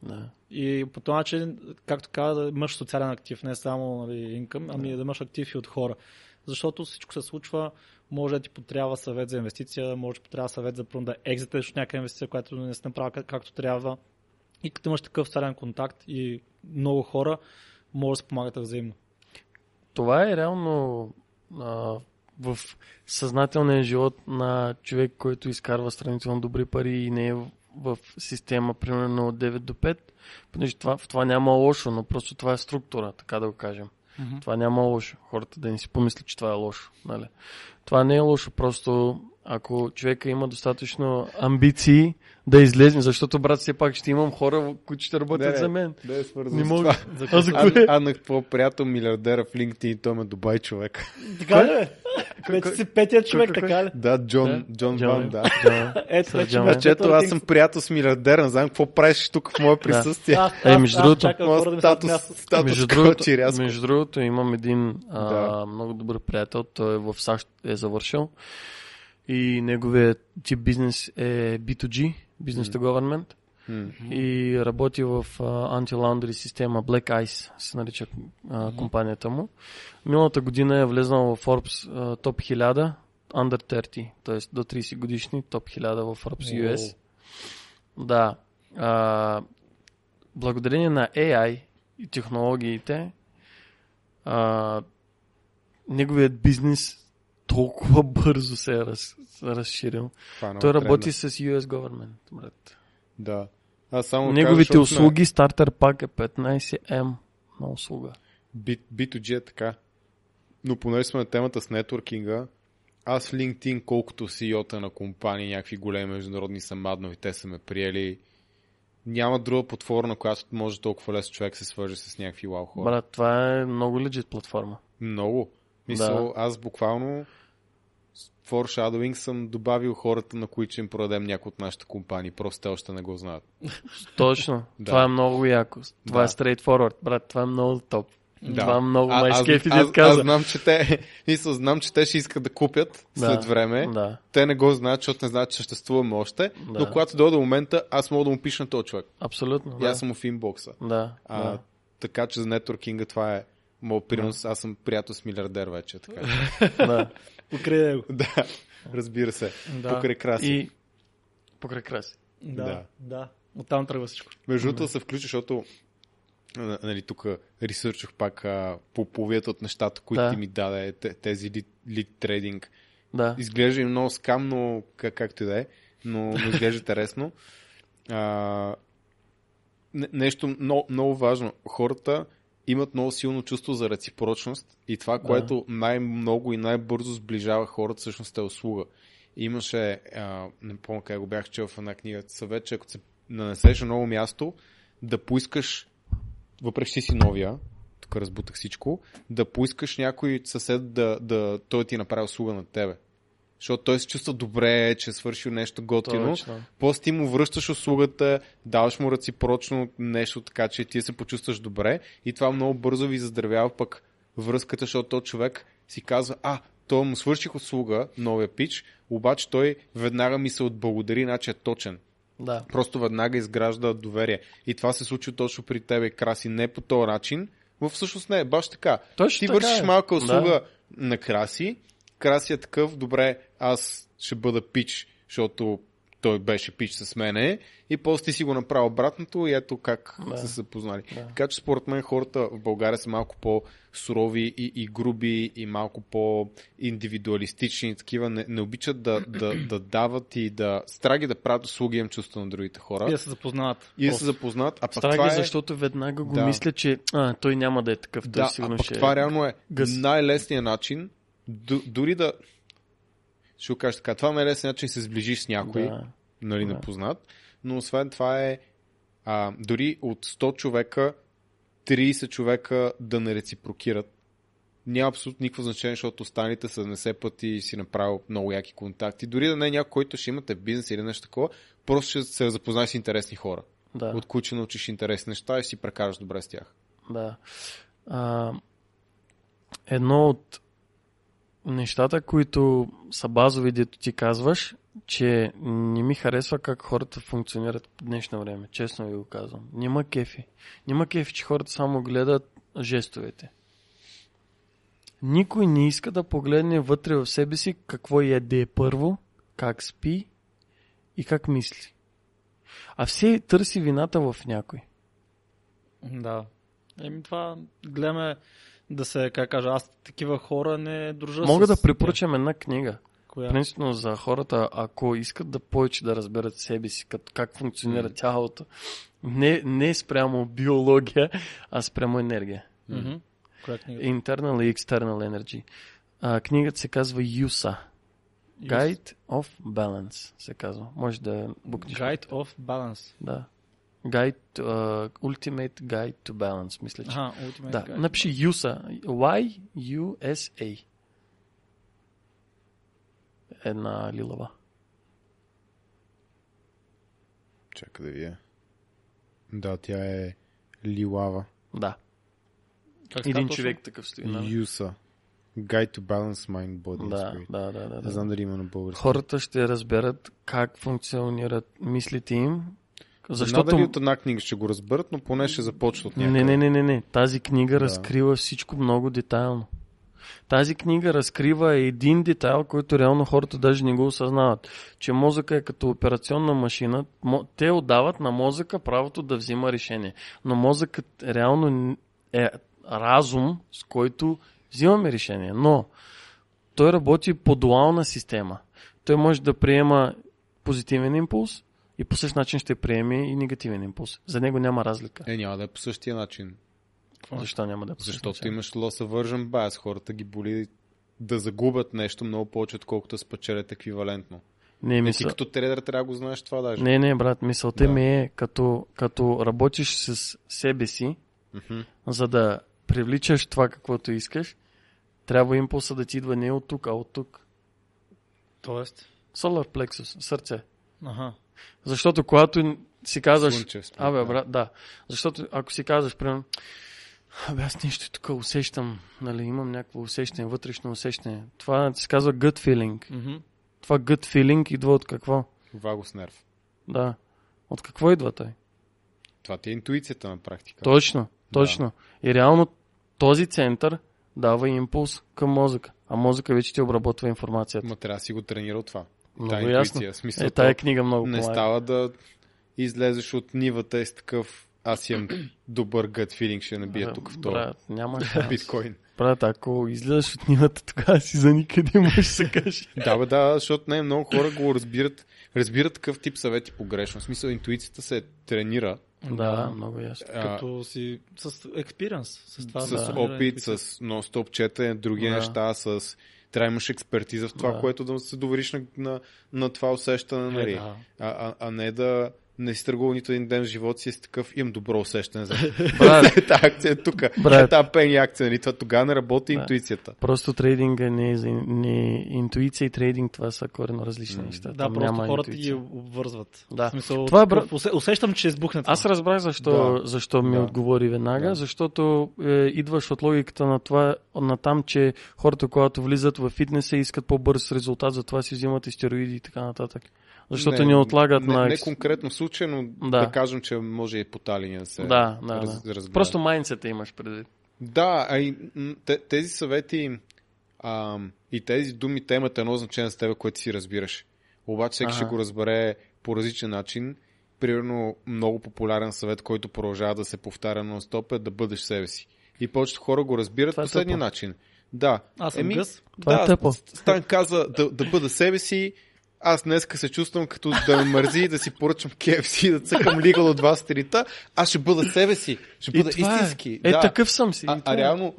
Да. И по този начин, както каза, да имаш социален актив, не само нали, инкъм, ами да имаш актив и от хора. Защото всичко се случва, може да ти потрябва съвет за инвестиция, може да ти потрябва съвет за да екзитеш от някаква инвестиция, която не се направи как- както трябва. И като имаш такъв социален контакт и много хора, може да се помагате взаимно. Това е реално а, в съзнателния живот на човек, който изкарва сравнително добри пари и не е в система, примерно от 9 до 5, понеже това, в това няма лошо, но просто това е структура, така да го кажем. Мгм. Това няма лошо. Хората да не си помислят, че това е лошо. Нали? Това не е лошо, просто ако човека има достатъчно амбиции да излезе, защото брат, все пак ще имам хора, които ще работят Не, за мен. Да е свързано Не мога. За А за А, кое? а на какво приятел милиардера в LinkedIn, той ме Дубай човек. Така ли? Вече си петия човек, така ли? Да, Джон, Да. Джон Джон. Ван, да. Да. Ето, ме Значи ето, аз съм приятел с милиардер, не знам какво правиш тук в мое присъствие. Е, между другото, статус, между, другото, рязко. между другото, имам един много добър приятел, той е в САЩ е завършил и неговият тип бизнес е B2G, Business to Government М. и работи в а, anti-laundry система Black Ice, се нарича а, компанията му. Миналата година е влезнал в Forbes а, топ 1000 under 30, т.е. до 30 годишни топ 1000 в Forbes US. Да. А, благодарение на AI и технологиите, а, неговият бизнес толкова бързо се е раз, разширил. Много Той работи трендно. с US government, брат. Да. Аз само Неговите кажа, услуги, стартер пак е 15M на услуга. на B- B2G е така. Но понеже сме на темата с нетворкинга, аз в LinkedIn, колкото CEO-та на компании, някакви големи международни са маднови, те са ме приели. Няма друга платформа, на която може толкова лесно човек се свържи с някакви вау хора. Брат, това е много легит платформа. Много. Мисъл, Да. аз буквално foreshadowing съм добавил хората, на които ще им продадем някои от нашите компании. Просто те още не го знаят. Точно. Да. Това е много яко. Това Да. е straightforward, брат. Това е много топ. Да. Това е много А- май аз, аз, каза. аз знам, че те, мисъл, знам, че те ще искат да купят Да. след време. Да, Те не го знаят, защото не знаят, че съществуваме още. Да. Но когато дойде момента, аз мога да му пиша на този човек. абсолютно. И Да. аз съм му в инбокса. Да, А, да. Така че за нетворкинга това е моят принос. Аз съм приятел с милиардер вече. Така. да. Покрай него. да, разбира се. Да. Покрай краси. И покрай краси. Да, Да. да. Оттам тръгва всичко. Между другото да се включи, защото нали, тук ресърчах пак а, по половията от нещата, които Да. ти ми даде, те- тези лид, лид трейдинг. Да. Изглежда и много скамно, как, както и да е, но, но изглежда интересно. А, не- нещо много, много важно. Хората имат много силно чувство за реципрочност и това, Да. което най-много и най-бързо сближава хората, всъщност е услуга. Имаше, а, не помня как го бях чел в една книга, съвет, че ако се нанесеш на ново място, да поискаш, въпреки че си новия, тук разбутах всичко, да поискаш някой съсед да, да той ти направи услуга на тебе. Защото той се чувства добре, че е свършил нещо готино. Точно. После ти му връщаш услугата, даваш му реципрочно нещо, така че ти се почувстваш добре и това много бързо ви заздравява пък връзката, защото този човек си казва, а, той му свърших услуга, новия пич, обаче той веднага ми се отблагодари, иначе е точен. Да. Просто веднага изгражда доверие. И това се случва точно при тебе, Краси, не по този начин. Всъщност не, баш така. Точно Ти така вършиш е. малка услуга Да. на Краси, Краси е такъв, добре, аз ще бъда пич, защото той беше пич с мене и после ти си го направил обратното и ето как Да. са се познали. Да. Така че според мен хората в България са малко по-сурови и, и груби и малко по-индивидуалистични и такива. Не, не обичат да, да, да дават и да страги да правят услуги им чувство на другите хора. И да се запознават. И да се запознат, а пък Страги, това е... защото веднага го Да. мисля, че а, той няма да е такъв. Той Да, а сигурно пък ще това реално е гъс. най-лесният начин, д- дори да... Ще го кажа така, това е най-лесният начин се сближиш с някой, Да. нали, Да. непознат, но освен това е а, дори от 100 човека, 30 човека да не реципрокират. Няма абсолютно никакво значение, защото останалите 70 пъти си направил много яки контакти. Дори да не е някой, който ще имате бизнес или нещо такова, просто ще се запознаеш с интересни хора, Да. от които ще научиш интересни неща и си прекараш добре с тях. Да. А, едно от нещата, които са базови, дето ти казваш, че не ми харесва как хората функционират в днешно време. Честно ви го казвам. Няма кефи. Няма кефи, че хората само гледат жестовете. Никой не иска да погледне вътре в себе си какво яде първо, как спи и как мисли. А все търси вината в някой. Да. Еми това гледаме да се, как кажа, аз такива хора не дружа Мога с... да препоръчам една книга. Коя? Принципно за хората, ако искат да повече да разберат себе си, като как функционира Мгм. тялото, не, не спрямо биология, а спрямо енергия. Книга? Internal и External Energy. А, книгата се казва USA. Guide of Balance се казва. Може да букнеш. Guide of Balance. Да. Guide, uh, Ultimate Guide to Balance, мисля, че. Аха, Ultimate да, Guide. напиши USA. Y-U-S-A. Една лилава. Чакай да видя. Да, тя е Лилава. Да. Как Един човек такъв стои. на- Юса. Guide to Balance Mind, Body and Да, Spirit. да, да, да, Не да. знам дали има на български. Хората ще разберат как функционират мислите им. Защото... Защото... дали от една книга ще го разберат, но поне ще започнат от някъде. Не, не, не, не, не. Тази книга Да. разкрива всичко много детайлно. Тази книга разкрива един детайл, който реално хората даже не го осъзнават. Че мозъка е като операционна машина. Те отдават на мозъка правото да взима решение. Но мозъкът реално е разум, с който взимаме решение. Но той работи по дуална система. Той може да приема позитивен импулс и по същия начин ще приеме и негативен импулс. За него няма разлика. Е, няма да е по същия начин. Защо няма да е по същия Защото начин? имаш loss aversion bias. Хората ги боли да загубят нещо много повече, отколкото да спечелят еквивалентно. Не, Не, ти мисъл... като трейдер трябва да го знаеш това даже. не, не, брат, мисълта Да. ми е като, като работиш с себе си, Мгм. за да привличаш това каквото искаш, трябва импулса да ти идва не от тук, а от тук. Тоест? Solar plexus, сърце. Аха. Защото когато си казваш, Слънчев абе, брат, да. Защото ако си казваш, примерно, абе, аз нещо тук усещам, нали, имам някакво усещане, вътрешно усещане. Това се казва gut feeling. Мгм. Това gut feeling идва от какво? Вагус нерв. Да. От какво идва той? Това ти е интуицията на практика. Точно, точно. И реално този център дава импулс към мозъка, а мозъка вече ти обработва информацията. Ма трябва да си го тренирал това. Много Тая ясно. интуиция. В Смисъл, Е, тая книга много не помага. става да излезеш от нивата и с такъв аз имам добър гът филинг, ще набия тук в този Брат, няма биткоин. Брат, ако излизаш от нивата, тогава си за никъде може да се каже. Да, бе, да, защото не много хора го разбират, разбират такъв тип съвети погрешно. В смисъл, интуицията се тренира Да, много ясно. а, Като си с експириенс. С това с да опит, с нон-стоп четене, други Да. неща, с трябва да имаш експертиза в това, Да. което да се довериш на, на, на това усещане, нали? Е, да. а, а, а не да не си тръгвал нито един ден в живота си с такъв имам добро усещане за Брат, Та акция е тук. Е, тази пени акция, нали? Това тогава не работи Да. интуицията. просто трейдинга не е за не, интуиция и трейдинг, това са корено различни неща. Да, Там просто няма хората интуиция. ги обвързват. Да. В смисъл, Това е такъв, бра- усе- усещам, че избухне това. Аз разбрах защо, Да. защо ми Да. отговори веднага, Да. защото е, идваш от логиката на това, на там, че хората, когато влизат в фитнеса, искат по-бърз резултат, затова си взимат и стероиди и така нататък. Защото не, отлагат не, на... Не конкретно случай, но Да. да. кажем, че може и по тази линия да се Да, да, раз, да. разгледа. Просто майнцета имаш предвид. Да, а и тези съвети а, и тези думи, те имат едно значение за тебе, което си разбираш. Обаче всеки Ага. ще го разбере по различен начин. Примерно много популярен съвет, който продължава да се повтаря нон-стоп е да бъдеш себе си. И повечето хора го разбират Това е последния начин. Да. Аз съм гъс. Това е да, тъпо. Стан каза да, да бъда себе си. Аз днеска се чувствам като да ме мързи, да си поръчам KFC, да цъкам лигал от два стерита. Аз ще бъда себе си. Ще бъда това истински. Е, е да. такъв съм си. А, и а е. реално,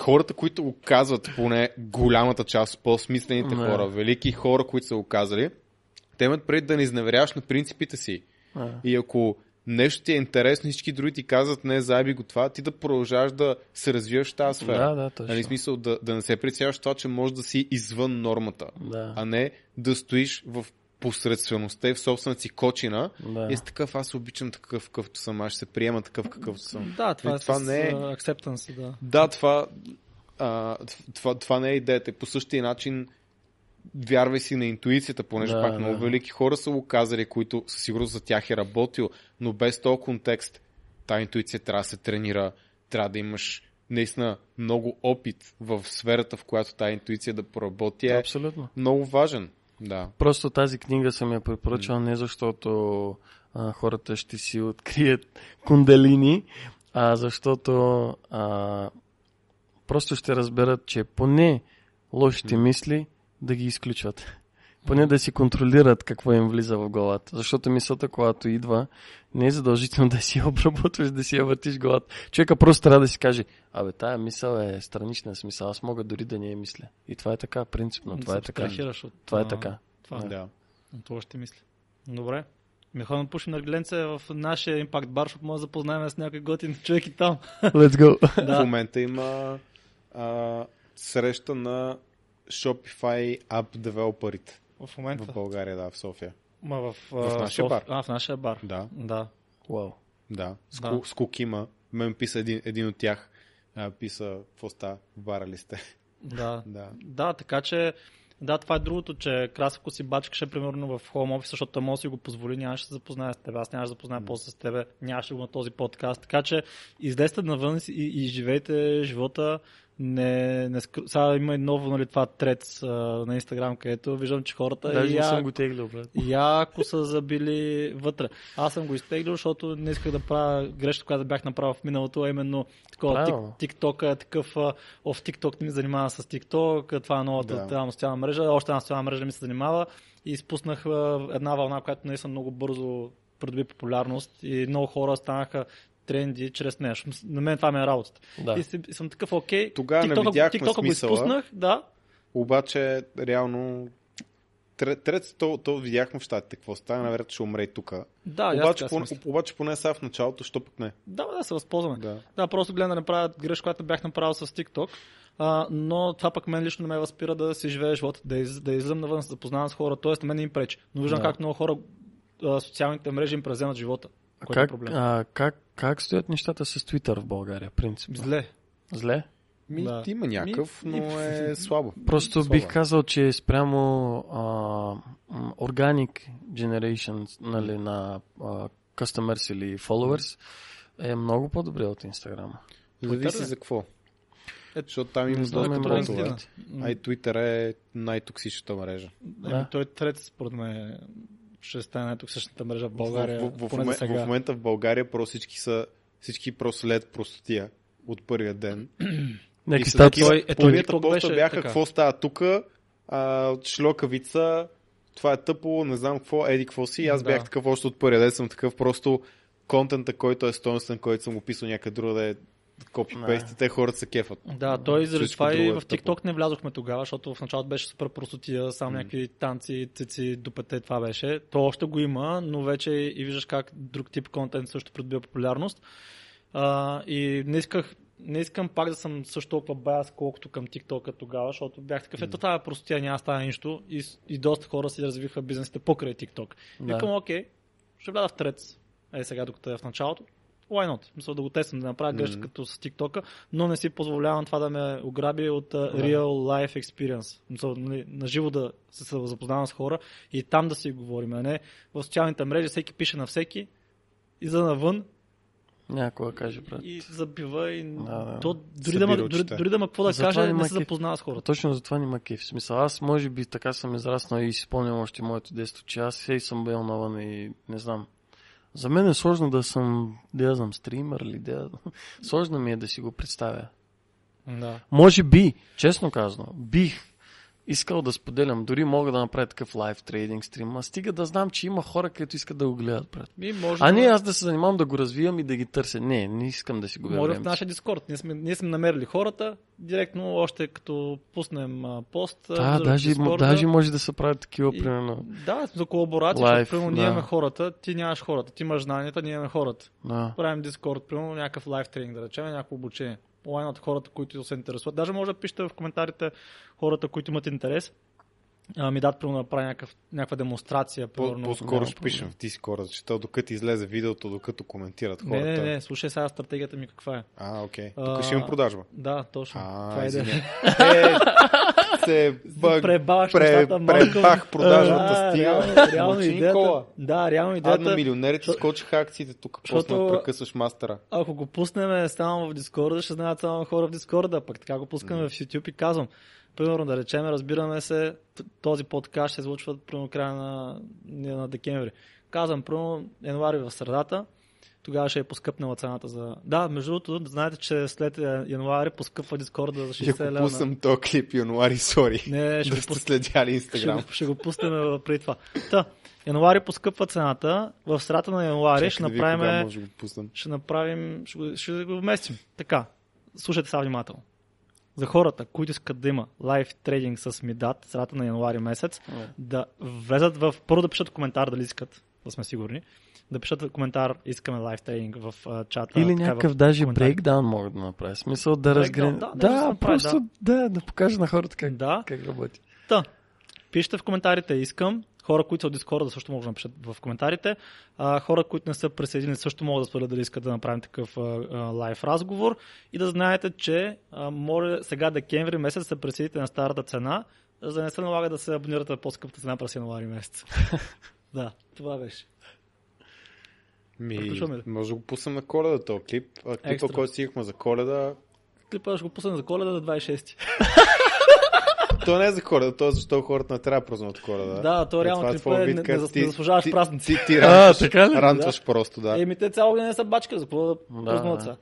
хората, които го казват, поне голямата част, по-смислените Да. хора, велики хора, които са го казали, те имат преди да не изневеряваш на принципите си. А. И ако нещо ти е интересно, всички други ти казват, не, заеби го това, ти да продължаваш да се развиваш в тази сфера. Да, да, точно. Нали, смисъл да, да не се притесняваш това, че можеш да си извън нормата, Да. а не да стоиш в посредствеността и в собствената си кочина Да. и с такъв аз обичам такъв какъвто съм, аз ще се приема такъв какъвто съм. Да, това И е това с не е- acceptance, да. Да, това, а, това, това не е идеята. По същия начин вярвай си на интуицията, понеже Да, пак да. много велики хора са го казали, които със сигурност за тях е работил, но без този контекст, тази интуиция трябва да се тренира, трябва да имаш наистина много опит в сферата, в която тази интуиция да поработи е Абсолютно. много важен. Да. Просто тази книга съм я препоръчал не защото а, хората ще си открият кундалини, а защото а, просто ще разберат, че поне лошите мисли да ги изключват. Поне да си контролират какво им влиза в главата. Защото мисълта, когато идва, не е задължително да си я обработваш, да си я въртиш в главата. Човека просто трябва да си каже, абе, тая мисъл е странична смисъл, аз мога дори да не я мисля. И това е така, принципно, това е така. От Това е така. Това, Да. От това ще мисля. Добре. Ми ходим да пушим на гленце в нашия импакт бар, защото може да запознаем с някой готин човек и там. Let's go. В да. момента има а, среща на Shopify App девелоперите В момента. в България, да, в София. Ма в, В нашия Соф- бар. А, в нашия бар. Да, Да. Вау. да. С, Да. с Кукима. Мен писа един, един от тях. А, писа, какво става, в бара ли сте? Да. да. Да, така че да, това е другото, че Крас, ако си бачкаше примерно в хоум офис, защото той може да си го позволи, нямаше да се запознае с теб, аз нямаше да запозная после с тебе, нямаше го на този подкаст. Така че излезте навън и, и живейте живота. Не, не скр... Сега има и ново, нали, това трец а, на Инстаграм, където виждам, че хората Даже не я... съм го теглил, брат. яко са забили вътре. Аз съм го изтеглил, защото не исках да правя грешка, която бях направил в миналото, а именно такова тик, TikTok е такъв, о, в TikTok не ми занимава с TikTok, това е новата Да. да. социална мрежа, още една социална мрежа не ми се занимава и изпуснах а, една вълна, която наистина много бързо придоби популярност и много хора станаха тренди чрез нея. На мен това ми е работата. Да. И, си, и съм такъв, окей, Тогава не TikTok, видяхме TikTok го изпуснах, да, Обаче, реално, тре- трет, то, то видяхме в щатите какво става, наверное ще умре и тук. да, обаче, мисля. обаче поне сега в началото, що пък не. да, да, се възползваме. Да. Да, просто гледам да не правя грешка, която бях направил с TikTok. А, но това пък мен лично не ме възпира да си живее живота, да, из, да излизам навън, да се запознавам с хора. Тоест, на мен не им пречи. Но виждам Да. как много хора а, социалните мрежи им преземат живота. А е как, проблем. а, как, как стоят нещата с Twitter в България, принципно? Зле. Зле? Ми, Да. Има някакъв, Ми- но е слабо. Просто Слабо бих е. казал, че спрямо а, Organic Generation нали, на а, Customers или Followers е много по-добре от Instagram. Зависи за какво. Е, Защото там има доста. LinkedIn. А и Twitter е най-токсичната мрежа. Еми, Да. Той е трет, според мен, ще стане най-токсичната мрежа в В, България. в, в, в, момен- сега. в момента в България просто всички са всички просто след простотия от първия ден. Неки И са стат... такива, Той- ето, половината поста беше бяха така. какво става тук, шлокавица, това е тъпо, не знам какво, еди какво си. Аз Да. бях такъв още от първия ден, съм такъв просто контента, който е стойностен, който съм го писал някъде друга да е копи-пейст, и те хората се кефат. Да, той заради това и е в. TikTok не влязохме тогава, защото в началото беше супер простотия, само някакви танци, цици, дупета и това беше. То още го има, но вече и виждаш как друг тип контент също придобива популярност. А, и не исках не искам пак да съм също толкова баяс, колкото към TikTok тогава, защото бях такъв, ето тази простотия няма да стане нищо и, и доста хора си развиха бизнесите покрай TikTok. Да. Викам, окей, ще вляза в трец. Е, сега докато е в началото. Why not? Мисля да го тествам, да направя грешка Мгм. като с TikTok, но не си позволявам това да ме ограби от uh, real life experience. Мисля, нали, на живо да се запознавам с хора и там да си говорим, а не в социалните мрежи всеки пише на всеки и за навън Някой да каже, брат. и забива и Да, да. то, дори, да, ма, дори, дори да ма какво да каже, няма не се запознава с хората. Точно за това кеф. В смисъл, аз може би така съм израснал и си спомням още моето детство, че аз хей съм бил навън и не знам. За мен е сложно да съм, да знам, стример или да... Сложно ми е да си го представя. Да. Може би, честно казано, бих искал да споделям, дори мога да направя такъв лайв трейдинг стрим, а стига да знам, че има хора, които искат да го гледат, брат. И може А да- не аз да се занимавам да го развивам и да ги търся. Не, не искам да си губя Може в времето. нашия Дискорд. Ние сме, ние сме намерили хората, директно още като пуснем а, пост. Да, в даже, Дискорда даже може да се правят такива, и- примерно. Да, за колаборация, Лайв, защото примерно ние да. имаме хората, ти нямаш хората, ти имаш знанията, ние имаме хората. Да. Правим Дискорд, примерно някакъв лайв тренинг, да речем, някакво обучение. Лайн от хората, които се интересуват. Даже може да пишете в коментарите хората, които имат интерес. А, ми дадат, примерно, да направя някакъв, някаква демонстрация. По- По-скоро ще пишем в Дискорд, че то докато излезе видеото, докато коментират Не, хората. не, не, слушай сега стратегията ми каква е. А, окей. А, Тук ще има продажба. Да, точно. А, това е идея. Е, се бъг... Пребаваш пре- нещата пребах продажбата, Да, стига. Реално, идеята, да, реално Адно идеята, милионерите Защо- скочиха акциите тук, после прекъсваш мастера. ако го пуснем само в Дискорда, ще знаят само хора в Дискорда, пък така го пускаме в YouTube и казвам. Примерно да речем, разбираме се, този подкаст ще излучва примерно края на, на декември. Казвам, примерно януари в средата, тогава ще е поскъпнала цената за... Да, между другото, знаете, че след е, януари поскъпва Дискорда за Ще 60 го лева. пуснам този клип януари, сори. Не, ще да го пусна. следяли Ще, Инстаграм. го- ще го пуснем а, преди това. Та, януари поскъпва цената. В средата на януари ще Чакай да направим, може да го пуснам. ще направим, ще го, ще го вместим. Така, слушайте сега внимателно. За хората, които искат да има лайв трейдинг с Мидат средата на януари месец, да влезат в... Първо да пишат коментар дали искат, да сме сигурни. Да пишат коментар, искаме лайв трейдинг в а, чата. Или така, някакъв в даже брейкдаун могат да направи. Смисъл да разгрен... да, да Да, просто да. да, покажа на хората как, Да. как работи. Та, пишете в коментарите искам. Хора, които са от Discord, също могат да напишат в коментарите. А, хора, които не са присъединени, също могат да споделят дали искат да направим такъв а, а, лайв разговор. И да знаете, че а, може сега декември месец да се присъедините на старата цена, за да не се налага да се абонирате на по-скъпата цена през януари месец. да, това беше. Ми, може да го пуснем на коледа този клип. А клипа, Екстра. който си за коледа, Клипа ще го пуснем за коледа на 26. то не е за коледа, то е защо хората не трябва да празнуват коледа. Да, то Е, реално клипа твоя е, не- не ти- не заслужаваш ти- празници. Ти, ти А, рантваш, така ли? рантваш просто, да. Еми, те цяло не са бачка, за какво да Да, празнуват да. сега?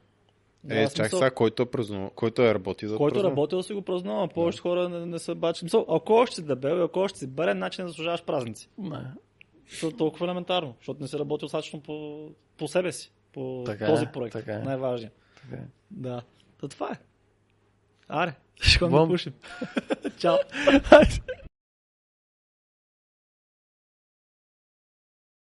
Е, Да, чак смисъл, сега, който е който е работил да Който празнува. работил си го празнува, а повечето хора не, не са бачи. Мисъл, ако още си дебел и ако още си барен, начин не заслужаваш празници. Не. То е толкова елементарно, защото не си работил достатъчно по, по себе си, по Така е, този проект. така е. Най-важният. Така е. Да. То това е. Аре, ще да Бом. пушим. Чао. Хайде.